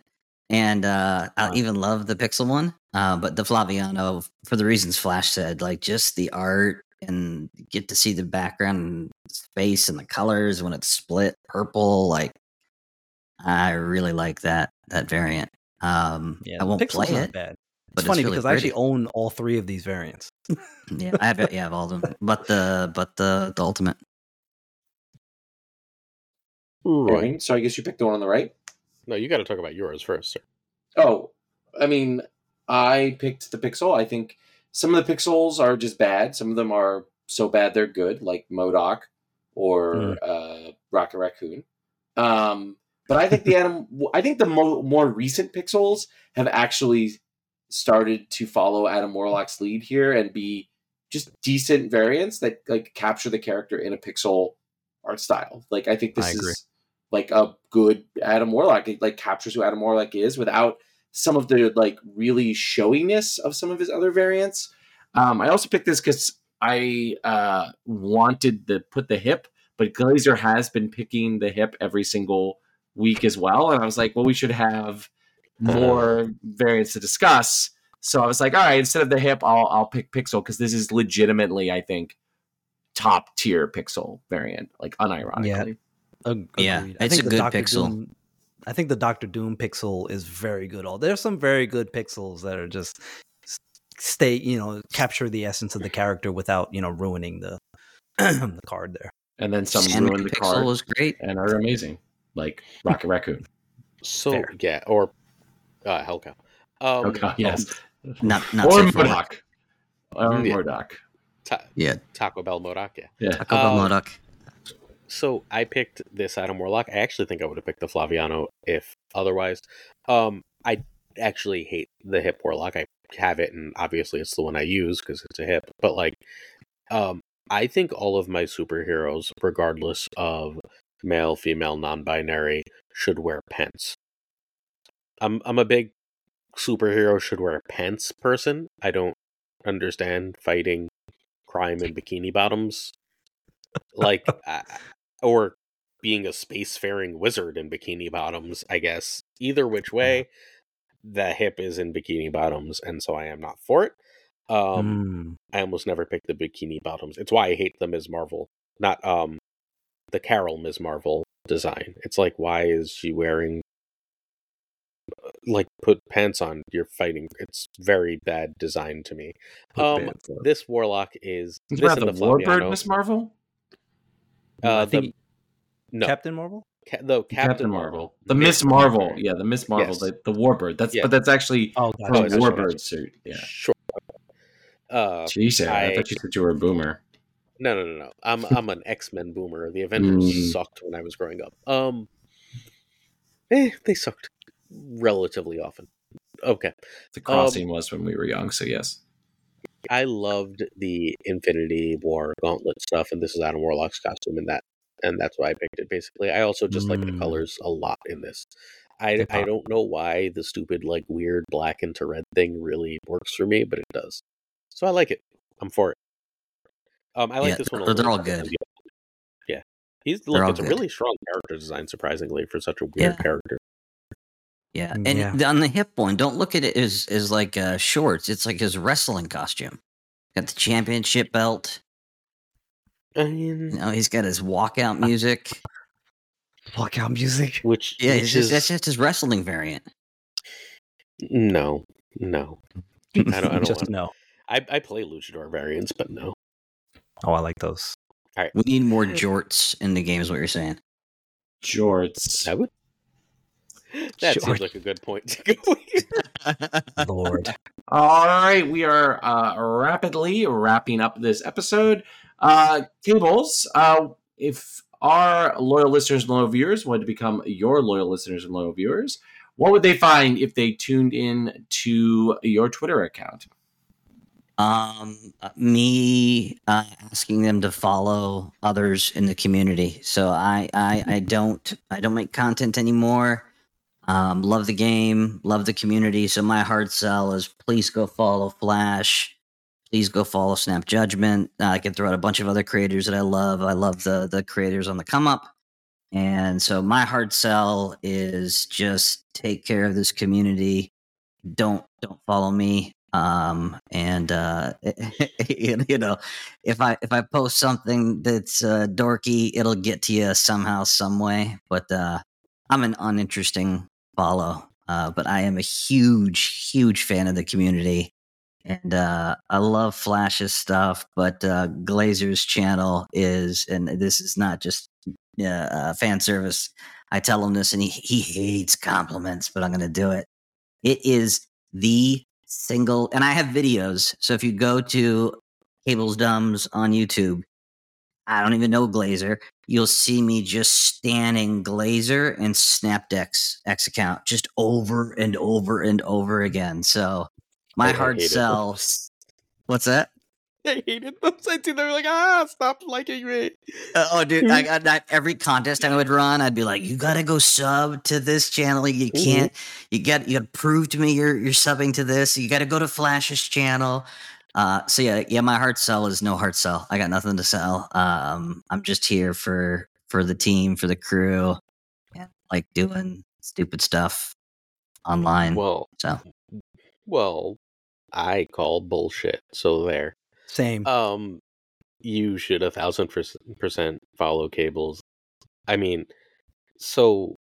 Speaker 4: and uh, I
Speaker 3: Wow.
Speaker 4: even love the pixel one. Uh, but the Flaviano, for the reasons Flash said, like just the art and get to see the background and space and the colors when it's split purple. Like, I really like that that variant. Um,
Speaker 3: Yeah,
Speaker 4: I won't
Speaker 3: Pixel's
Speaker 4: play
Speaker 3: not
Speaker 4: it.
Speaker 3: bad.
Speaker 4: but
Speaker 3: It's funny
Speaker 4: really
Speaker 3: because I actually own all three of these variants.
Speaker 4: Yeah, I have, yeah, I have all of them, but the but the the ultimate.
Speaker 2: Right.
Speaker 1: Right. So I guess you picked the one on the right.
Speaker 2: No, you got to talk about yours first. Sir.
Speaker 1: Oh, I mean, I picked the Pixel. I think some of the Pixels are just bad. Some of them are so bad they're good, like Modok or
Speaker 3: Mm.
Speaker 1: uh, Rocket Raccoon. Um, but I think the Adam, I think the mo- more recent Pixels have actually started to follow Adam Warlock's lead here and be just decent variants that like capture the character in a pixel art style. Like I think this
Speaker 3: I
Speaker 1: is like a good Adam Warlock. It like captures who Adam Warlock is without some of the like really showiness of some of his other variants. Um, I also picked this because I uh, wanted to put the hip, but Glazer has been picking the hip every single week as well, and I was like, well, we should have uh-huh. more variants to discuss. So I was like, all right, instead of the hip, I'll I'll pick Pixel because this is legitimately, I think, top tier Pixel variant, like unironically.
Speaker 3: Ag-
Speaker 4: Yeah,
Speaker 3: agreed.
Speaker 4: it's a good
Speaker 3: Doctor
Speaker 4: pixel.
Speaker 3: Doom, I think the Doctor Doom pixel is very good. All there's some very good pixels that are just stay, you know, capture the essence of the character without you know ruining the the card there.
Speaker 1: And then some
Speaker 4: Sandman
Speaker 1: ruin the
Speaker 4: Pixel
Speaker 1: card
Speaker 4: was great.
Speaker 1: and are amazing, like Rocket Raccoon.
Speaker 2: So
Speaker 3: Fair.
Speaker 2: yeah, or uh, Hellcow. Um,
Speaker 1: okay, yes.
Speaker 4: Not not
Speaker 1: or
Speaker 4: safe for work.
Speaker 1: Modok. Or
Speaker 2: Yeah.
Speaker 1: Modok.
Speaker 2: Ta-
Speaker 4: Yeah,
Speaker 2: Taco Bell Modok. Yeah.
Speaker 1: Yeah.
Speaker 4: Taco Bell
Speaker 2: Um,
Speaker 4: Modok.
Speaker 2: So I picked this Adam Warlock. I actually think I would have picked the Flaviano if otherwise. Um, I actually hate the hip Warlock. I have it, and obviously it's the one I use because it's a hip. But like, um, I think all of my superheroes, regardless of male, female, non-binary, should wear pants. I'm I'm a big superhero should wear pants person. I don't understand fighting crime in bikini bottoms like uh, or being a spacefaring wizard in bikini bottoms i guess either which way the hip is in bikini bottoms and so i am not for it um
Speaker 3: Mm.
Speaker 2: i almost never pick the bikini bottoms it's why i hate the ms marvel not um the carol ms marvel design it's like why is she wearing uh, like put pants on you're fighting it's very bad design to me
Speaker 3: Put
Speaker 2: um this warlock is
Speaker 1: He's
Speaker 2: this
Speaker 1: about the
Speaker 2: the
Speaker 1: Warbird,
Speaker 2: Flaviano-
Speaker 1: Miss Marvel?
Speaker 2: uh,
Speaker 3: I think
Speaker 2: the, no
Speaker 3: Captain Marvel.
Speaker 2: Ca- though
Speaker 1: Captain,
Speaker 2: Captain,
Speaker 1: Marvel. The Miss Marvel. Yeah, the Miss Marvel.
Speaker 2: Yes.
Speaker 1: The, the Warbird. That's
Speaker 2: Yeah.
Speaker 1: but that's actually
Speaker 3: Oh,
Speaker 1: her
Speaker 2: Oh,
Speaker 1: Warbird
Speaker 2: gotcha.
Speaker 1: suit. Yeah.
Speaker 2: Sure. Uh,
Speaker 1: Jeez, I,
Speaker 2: I-
Speaker 1: thought you said you were a boomer.
Speaker 2: No, no, no, no. I'm I'm an X Men boomer. The Avengers
Speaker 1: Mm.
Speaker 2: sucked when I was growing up. Um, eh, they sucked relatively often. Okay,
Speaker 1: The crossing was when we were young, so yes.
Speaker 2: I loved the Infinity War Gauntlet stuff, and this is Adam Warlock's costume, and that, and that's why I picked it. Basically, I also just like the
Speaker 3: Mm.
Speaker 2: colors a lot in this. I I don't know why the stupid like weird black into red thing really works for me, but it does. So I like it. I'm for it. Um, I like
Speaker 4: Yeah,
Speaker 2: this one.
Speaker 4: they're- they're all good.
Speaker 2: Yeah, he's
Speaker 4: They're
Speaker 2: look.
Speaker 4: all
Speaker 2: It's a really strong character design, surprisingly, for such a weird
Speaker 4: Yeah.
Speaker 2: character.
Speaker 4: Yeah,
Speaker 3: Mm,
Speaker 4: and
Speaker 3: yeah.
Speaker 4: on the hip one, don't look at it as as like uh, shorts. It's like his wrestling costume. Got the championship belt.
Speaker 2: I mean,
Speaker 4: You know, he's got his walkout music.
Speaker 3: Walkout music.
Speaker 2: which
Speaker 4: Yeah,
Speaker 2: which
Speaker 4: it's just,
Speaker 2: is
Speaker 4: that's just his wrestling variant.
Speaker 2: no, no. I don't. I don't.
Speaker 3: Just
Speaker 2: want,
Speaker 3: no.
Speaker 2: I I play luchador variants, but no.
Speaker 3: Oh, I like those. All right.
Speaker 4: We need more jorts in the game, is what you're saying.
Speaker 1: Jorts.
Speaker 2: I would. That
Speaker 3: Sure.
Speaker 2: seems like a good point to go here.
Speaker 3: Lord.
Speaker 1: All right, we are uh, rapidly wrapping up this episode. Uh, Cables, uh, if our loyal listeners and loyal viewers wanted to become your loyal listeners and loyal viewers, what would they find if they tuned in to your Twitter account?
Speaker 4: Um, me uh, asking them to follow others in the community. So I, I, I don't, I don't make content anymore. Um, love the game, love the community. So my hard sell is please go follow Flash. Please go follow Snap Judgment. Uh, I can throw out a bunch of other creators that I love. I love the the creators on the come up. And so my hard sell is just take care of this community. Don't don't follow me. Um, and uh, you know, if I if I post something that's uh, dorky, it'll get to you somehow, some way. But uh, I'm an uninteresting follow. Uh, but I am a huge, huge fan of the community, and uh, I love Flash's stuff. But uh, Glazer's channel is, and this is not just uh, uh, fan service. I tell him this, and he he hates compliments, but I'm to do it. It is the single, and I have videos. So if you go to Cables Dumbs on YouTube, I don't even know Glazer. You'll see me just standing Glazer and Snapdex X account just over and over and over again. So my
Speaker 2: I
Speaker 4: hard
Speaker 2: hated
Speaker 4: sell.
Speaker 2: those.
Speaker 4: What's that?
Speaker 2: I hated those. I see they were like, ah, stop liking me.
Speaker 4: Uh, oh, dude! I got that every contest I would run. I'd be like, "You gotta go sub to this channel. You
Speaker 2: Mhm.
Speaker 4: can't. You got. You got to prove to me you're you're subbing to this. You got to go to Flash's channel." Uh, so yeah, yeah. My heart sell is no heart sell. I got nothing to sell. Um, I'm just here for for the team, for the crew, and like doing stupid stuff online.
Speaker 2: Well,
Speaker 4: so
Speaker 2: well, I call bullshit. So there.
Speaker 3: Same.
Speaker 2: Um, you should a thousand percent follow cables. I mean, so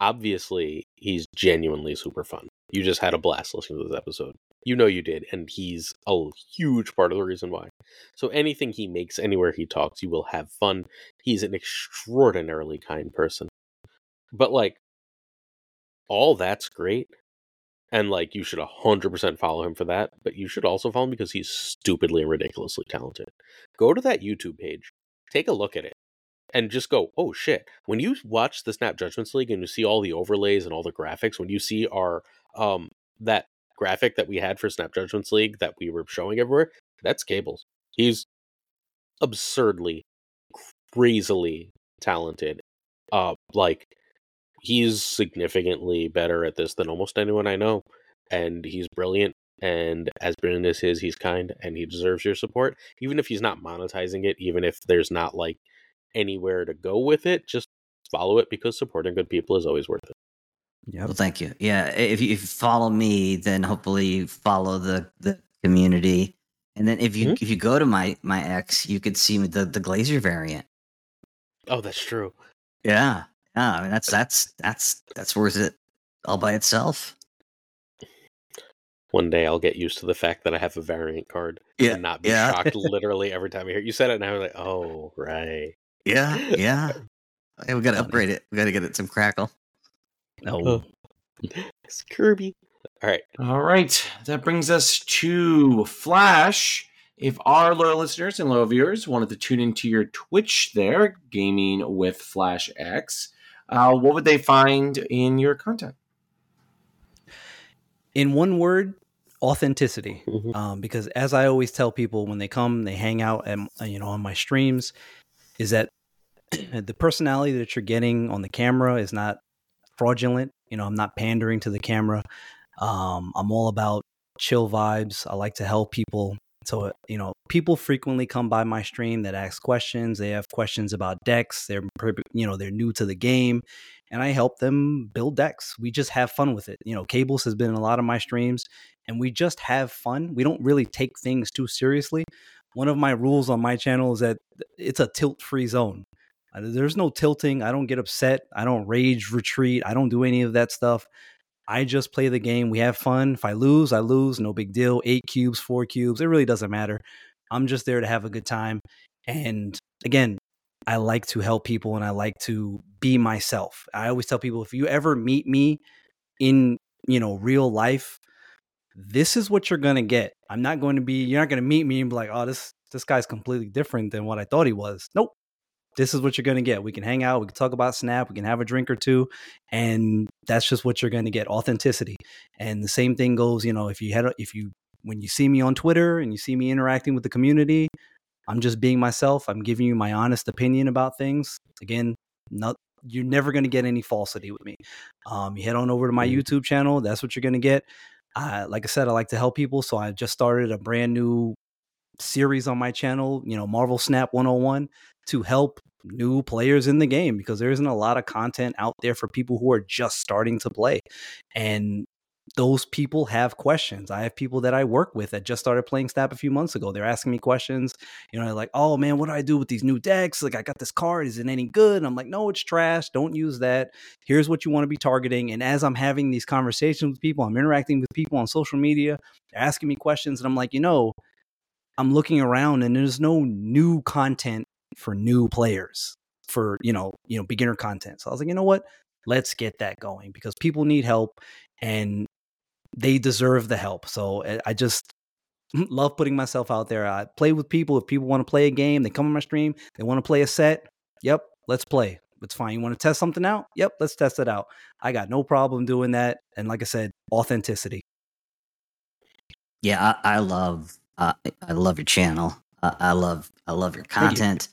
Speaker 2: obviously he's genuinely super fun. You just had a blast listening to this episode. You know you did, and he's a huge part of the reason why. So anything he makes, anywhere he talks, you will have fun. He's an extraordinarily kind person. But like, all that's great, and like you should 100% follow him for that but you should also follow him because he's stupidly and ridiculously talented. Go to that youtube page take a look at it and just go oh shit. When you watch the snap judgments league and you see all the overlays and all the graphics when you see our um that graphic that we had for snap judgments league that we were showing everywhere that's cables. He's absurdly crazily talented uh like he's significantly better at this than almost anyone I know, and he's brilliant. And as brilliant as he is, he's kind, and he deserves your support. Even if he's not monetizing it, even if there's not like anywhere to go with it, just follow it because supporting good people is always worth it.
Speaker 3: Yeah.
Speaker 4: Well, thank you. Yeah, if you, if you follow me, then hopefully you follow the the community. And then if you
Speaker 2: Mhm.
Speaker 4: if you go to my my ex, you could see the the Glazer variant.
Speaker 2: Oh, that's true.
Speaker 4: Yeah, yeah. I mean, that's that's that's that's worth it all by itself.
Speaker 2: One day I'll get used to the fact that I have a variant card
Speaker 4: Yeah,
Speaker 2: and not be
Speaker 4: yeah.
Speaker 2: shocked literally every time I hear it. You said it, and I was like, oh, right.
Speaker 4: Yeah, yeah. Hey, we got to upgrade it. We got to get it some crackle.
Speaker 3: No.
Speaker 2: Oh. It's Kirby. All right.
Speaker 1: All right, that brings us to Flash. If our loyal listeners and loyal viewers wanted to tune into your Twitch there, gaming with Flash X, uh, what would they find in your content?
Speaker 3: In one word, authenticity.
Speaker 2: Mhm.
Speaker 3: um, because as I always tell people when they come, they hang out and you know on my streams, is that the personality that you're getting on the camera is not fraudulent. You know, I'm not pandering to the camera. Um, I'm all about chill vibes. I like to help people. So, uh, you know, people frequently come by my stream that ask questions. They have questions about decks. They're, you know, they're new to the game and I help them build decks. We just have fun with it. You know, Cables has been in a lot of my streams and we just have fun. We don't really take things too seriously. One of my rules on my channel is that it's a tilt free zone. Uh, There's no tilting. I don't get upset. I don't rage retreat. I don't do any of that stuff. I just play the game. We have fun. If I lose, I lose. No big deal. Eight cubes, four cubes. It really doesn't matter. I'm just there to have a good time. And again, I like to help people and I like to be myself. I always tell people if you ever meet me in, you know, real life, this is what you're going to get. I'm not going to be you're not going to meet me and be like, "Oh, this this guy's completely different than what I thought he was." Nope. This is what you're going to get. We can hang out, we can talk about Snap, we can have a drink or two, and that's just what you're going to get, authenticity. And the same thing goes, you know, if you had if you when you see me on Twitter and you see me interacting with the community, I'm just being myself. I'm giving you my honest opinion about things. Again, not you're never going to get any falsity with me. Um, you head on over to my mm-hmm. YouTube channel. That's what you're going to get. Uh, like I said, I like to help people, so I just started a brand new series on my channel. You know, Marvel Snap 101 to help new players in the game because there isn't a lot of content out there for people who are just starting to play. And those people have questions. I have people that I work with that just started playing Snap a few months ago. They're asking me questions. You know, like, oh man, what do I do with these new decks? Like, I got this card. Is it any good? And I'm like, no, it's trash. Don't use that. Here's what you want to be targeting. And as I'm having these conversations with people, I'm interacting with people on social media. They're asking me questions. And I'm like, you know, I'm looking around and there's no new content for new players for, you know, you know, beginner content. So I was like, you know what? Let's get that going because people need help and they deserve the help. So eh, I just love putting myself out there. I play with people. If people want to play a game, they come on my stream, they want to play a set. Yep, let's play. It's fine. You want to test something out? Yep, let's test it out. I got no problem doing that. And like I said, authenticity.
Speaker 4: Yeah, I, I love uh, I love your channel. Uh, I love I love your content.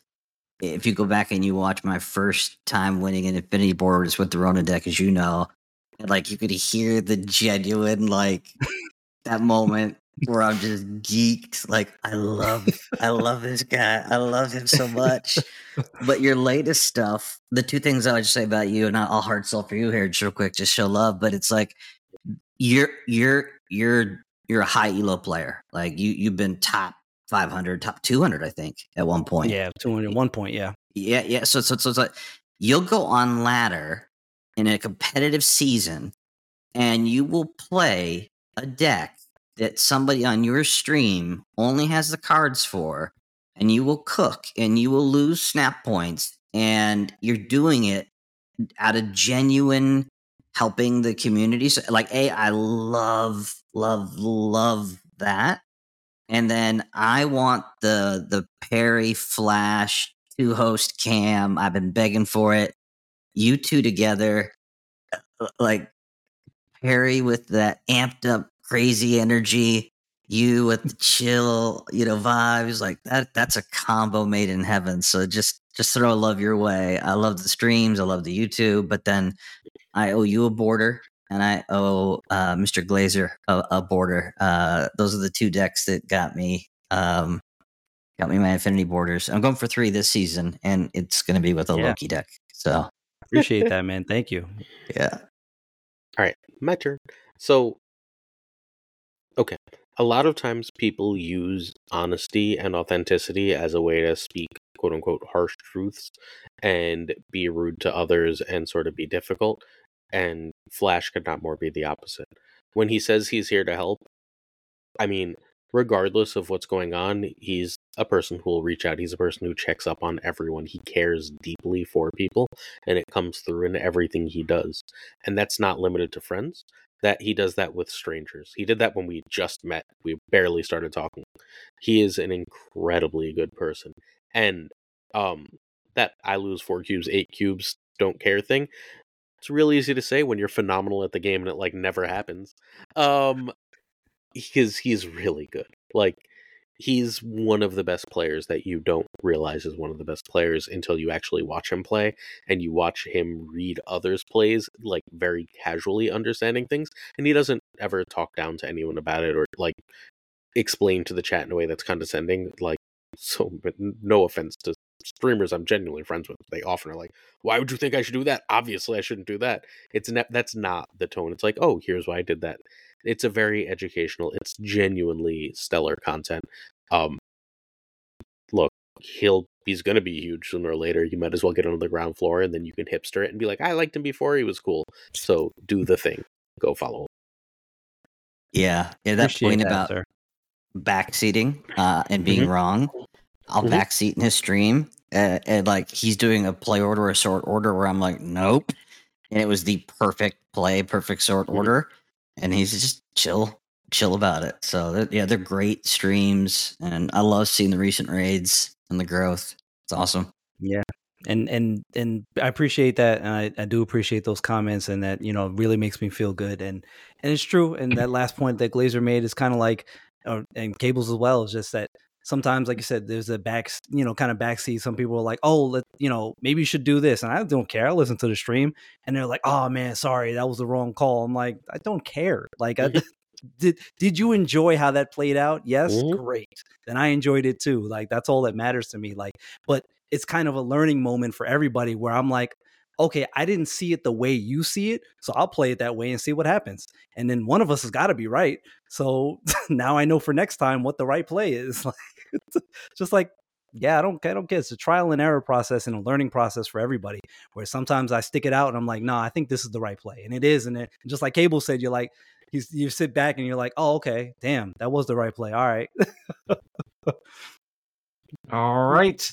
Speaker 4: If you go back and you watch my first time winning an Infinity Borders with the Rona deck, as you know, and like you could hear the genuine like that moment where I'm just geeked. Like I love, I love this guy. I love him so much. But your latest stuff, the two things I would say about you, and I'll hard sell for you here, just real quick, just show love. But it's like you're you're you're you're a high elo player. Like you you've been top 500, top 200, I think, at one point.
Speaker 3: Yeah, 200, one point. Yeah,
Speaker 4: yeah, yeah. So so so it's like you'll go on ladder in a competitive season and you will play a deck that somebody on your stream only has the cards for and you will cook and you will lose snap points and you're doing it out of genuine helping the community so like a i love love love that and then i want the the perry flash two host cam i've been begging for it you two together, uh, like Perry with that amped up crazy energy, you with the chill, you know, vibes like that. That's a combo made in heaven. So just just throw love your way. I love the streams, I love the YouTube, but then I owe you a border and I owe uh, Mr. Glazer a, a border. Uh, those are the two decks that got me um, got me my Infinity Borders. I'm going for three this season, and it's going to be with a yeah. Loki deck. So
Speaker 3: Appreciate that, man. Thank you.
Speaker 4: Yeah.
Speaker 2: All right, my turn. So, okay. A lot of times people use honesty and authenticity as a way to speak quote unquote harsh truths and be rude to others and sort of be difficult. And Flash could not more be the opposite. When he says he's here to help, I mean, regardless of what's going on, he's a person who will reach out. He's a person who checks up on everyone. He cares deeply for people, and it comes through in everything he does. And that's not limited to friends. That he does that with strangers. He did that when we just met. We barely started talking. He is an incredibly good person. And um that I lose four cubes, eight cubes, don't care thing. It's really easy to say when you're phenomenal at the game and it like never happens. Um because he's really good. Like he's one of the best players that you don't realize is one of the best players until you actually watch him play and you watch him read others plays like very casually understanding things and he doesn't ever talk down to anyone about it or like explain to the chat in a way that's condescending like so but no offense to streamers I'm genuinely friends with they often are like why would you think I should do that? Obviously I shouldn't do that. It's ne- that's not the tone. It's like oh here's why I did that. It's a very educational it's genuinely stellar content. Um look he'll he's gonna be huge sooner or later. You might as well get on the ground floor and then you can hipster it and be like i liked him before he was cool. So do the thing. Go follow him.
Speaker 4: Yeah. Yeah that Appreciate point that, about backseating uh, and being mm-hmm. wrong i'll mm-hmm. backseat in his stream and, and like he's doing a play order, a sort order, where I'm like, nope, and it was the perfect play, perfect sort
Speaker 2: Mhm.
Speaker 4: order, and he's just chill, chill about it. So they're, yeah, they're great streams, and I love seeing the recent raids and the growth. It's awesome.
Speaker 3: Yeah, and and and I appreciate that, and I, I do appreciate those comments, and that you know really makes me feel good, and and it's true. And that last point that Glazer made is kind of like, uh, and cables as well, is just that sometimes, like you said, there's a back, you know, kind of backseat. Some people are like, oh, let you know, maybe you should do this, and I don't care. I listen to the stream, and they're like, oh man, sorry, that was the wrong call. I'm like, I don't care. Like, I, did did you enjoy how that played out? Yes,
Speaker 2: Mhm.
Speaker 3: great. Then I enjoyed it too. Like that's all that matters to me. Like, but it's kind of a learning moment for everybody where I'm like, okay, I didn't see it the way you see it, so I'll play it that way and see what happens. And then one of us has got to be right. So now I know for next time what the right play is. Just like, yeah, I don't, I don't care. It's a trial and error process and a learning process for everybody. Where sometimes I stick it out and I'm like, no, I think this is the right play, and it is. And, it, and just like Cable said, you're like, he's, you sit back and you're like, oh, okay, damn, that was the right play. All right.
Speaker 1: All right.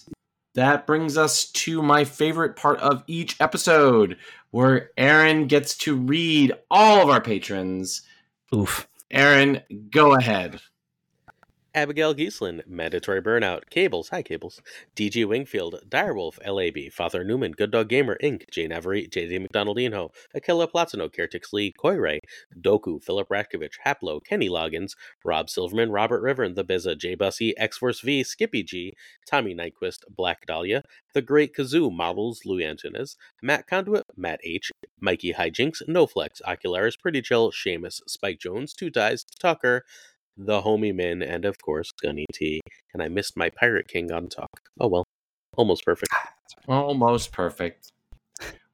Speaker 1: That brings us to my favorite part of each episode, where Aaron gets to read all of our patrons.
Speaker 3: Oof.
Speaker 1: Aaron, go ahead.
Speaker 2: Abigail Giesland, Mandatory Burnout, Cables, hi Cables, DG Wingfield, Direwolf, LAB, Father Newman, Good Dog Gamer, Inc., Jane Avery, JD McDonaldino, Akela Platino, Kertix Lee, Koiray, Doku, Philip Ratkovich, Haplo, Kenny Loggins, Rob Silverman, Robert River, The Bizza, J Bussy, X Force V, Skippy G, Tommy Nyquist, Black Dahlia, The Great Kazoo, Models, Louis Antunes, Matt Conduit, Matt H, Mikey Hijinks, NoFlex, Ocularis, Pretty Chill, Seamus, Spike Jones, Two Ties, Tucker, the homie Min, and of course Gunny T. And I missed my Pirate King on talk. Oh well, almost perfect.
Speaker 1: Almost perfect.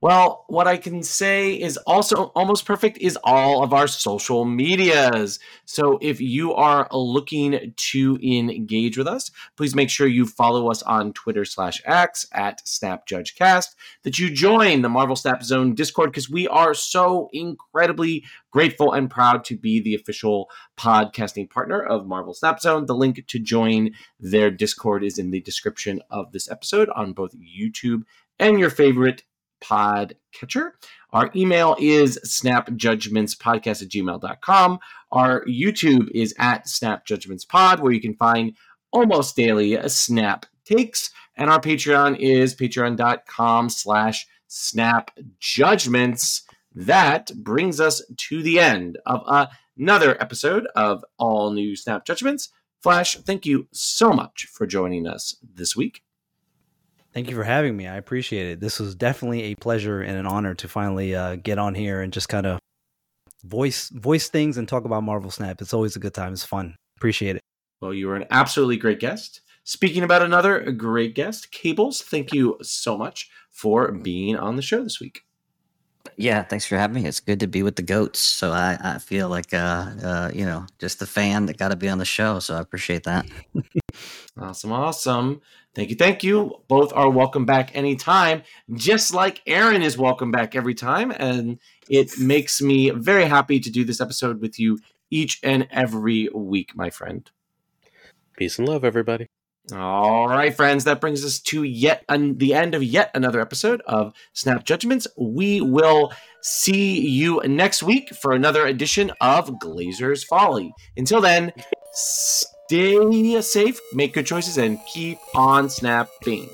Speaker 1: Well, what I can say is also almost perfect is all of our social medias. So if you are looking to engage with us, please make sure you follow us on Twitter slash X at SnapJudgeCast, that you join the Marvel Snap Zone Discord because we are so incredibly grateful and proud to be the official podcasting partner of Marvel Snap Zone. The link to join their Discord is in the description of this episode on both YouTube and your favorite pod catcher. Our email is snapjudgmentspodcast at gmail.com. Our YouTube is at snapjudgmentspod, where you can find almost daily snap takes. And our Patreon is patreon.com slash snapjudgments. That brings us to the end of another episode of All New Snap Judgments. Flash, thank you so much for joining us this week.
Speaker 3: Thank you for having me. I appreciate it. This was definitely a pleasure and an honor to finally uh, get on here and just kind of voice voice things and talk about Marvel Snap. It's always a good time. It's fun. Appreciate it.
Speaker 1: Well, you were an absolutely great guest. Speaking about another great guest, Cables, thank you so much for being on the show this week.
Speaker 4: Yeah, thanks for having me. It's good to be with the goats. So I, I feel like uh, uh you know just the fan that got to be on the show. So I appreciate that.
Speaker 1: Awesome, awesome. Thank you, thank you. Both are welcome back anytime, just like Aaron is welcome back every time. And it makes me very happy to do this episode with you each and every week, my friend.
Speaker 2: Peace and love, everybody.
Speaker 1: All right, friends, that brings us to yet an- the end of yet another episode of Snap Judgments. We will see you next week for another edition of Glazer's Folly. Until then, stay safe, make good choices, and keep on snapping.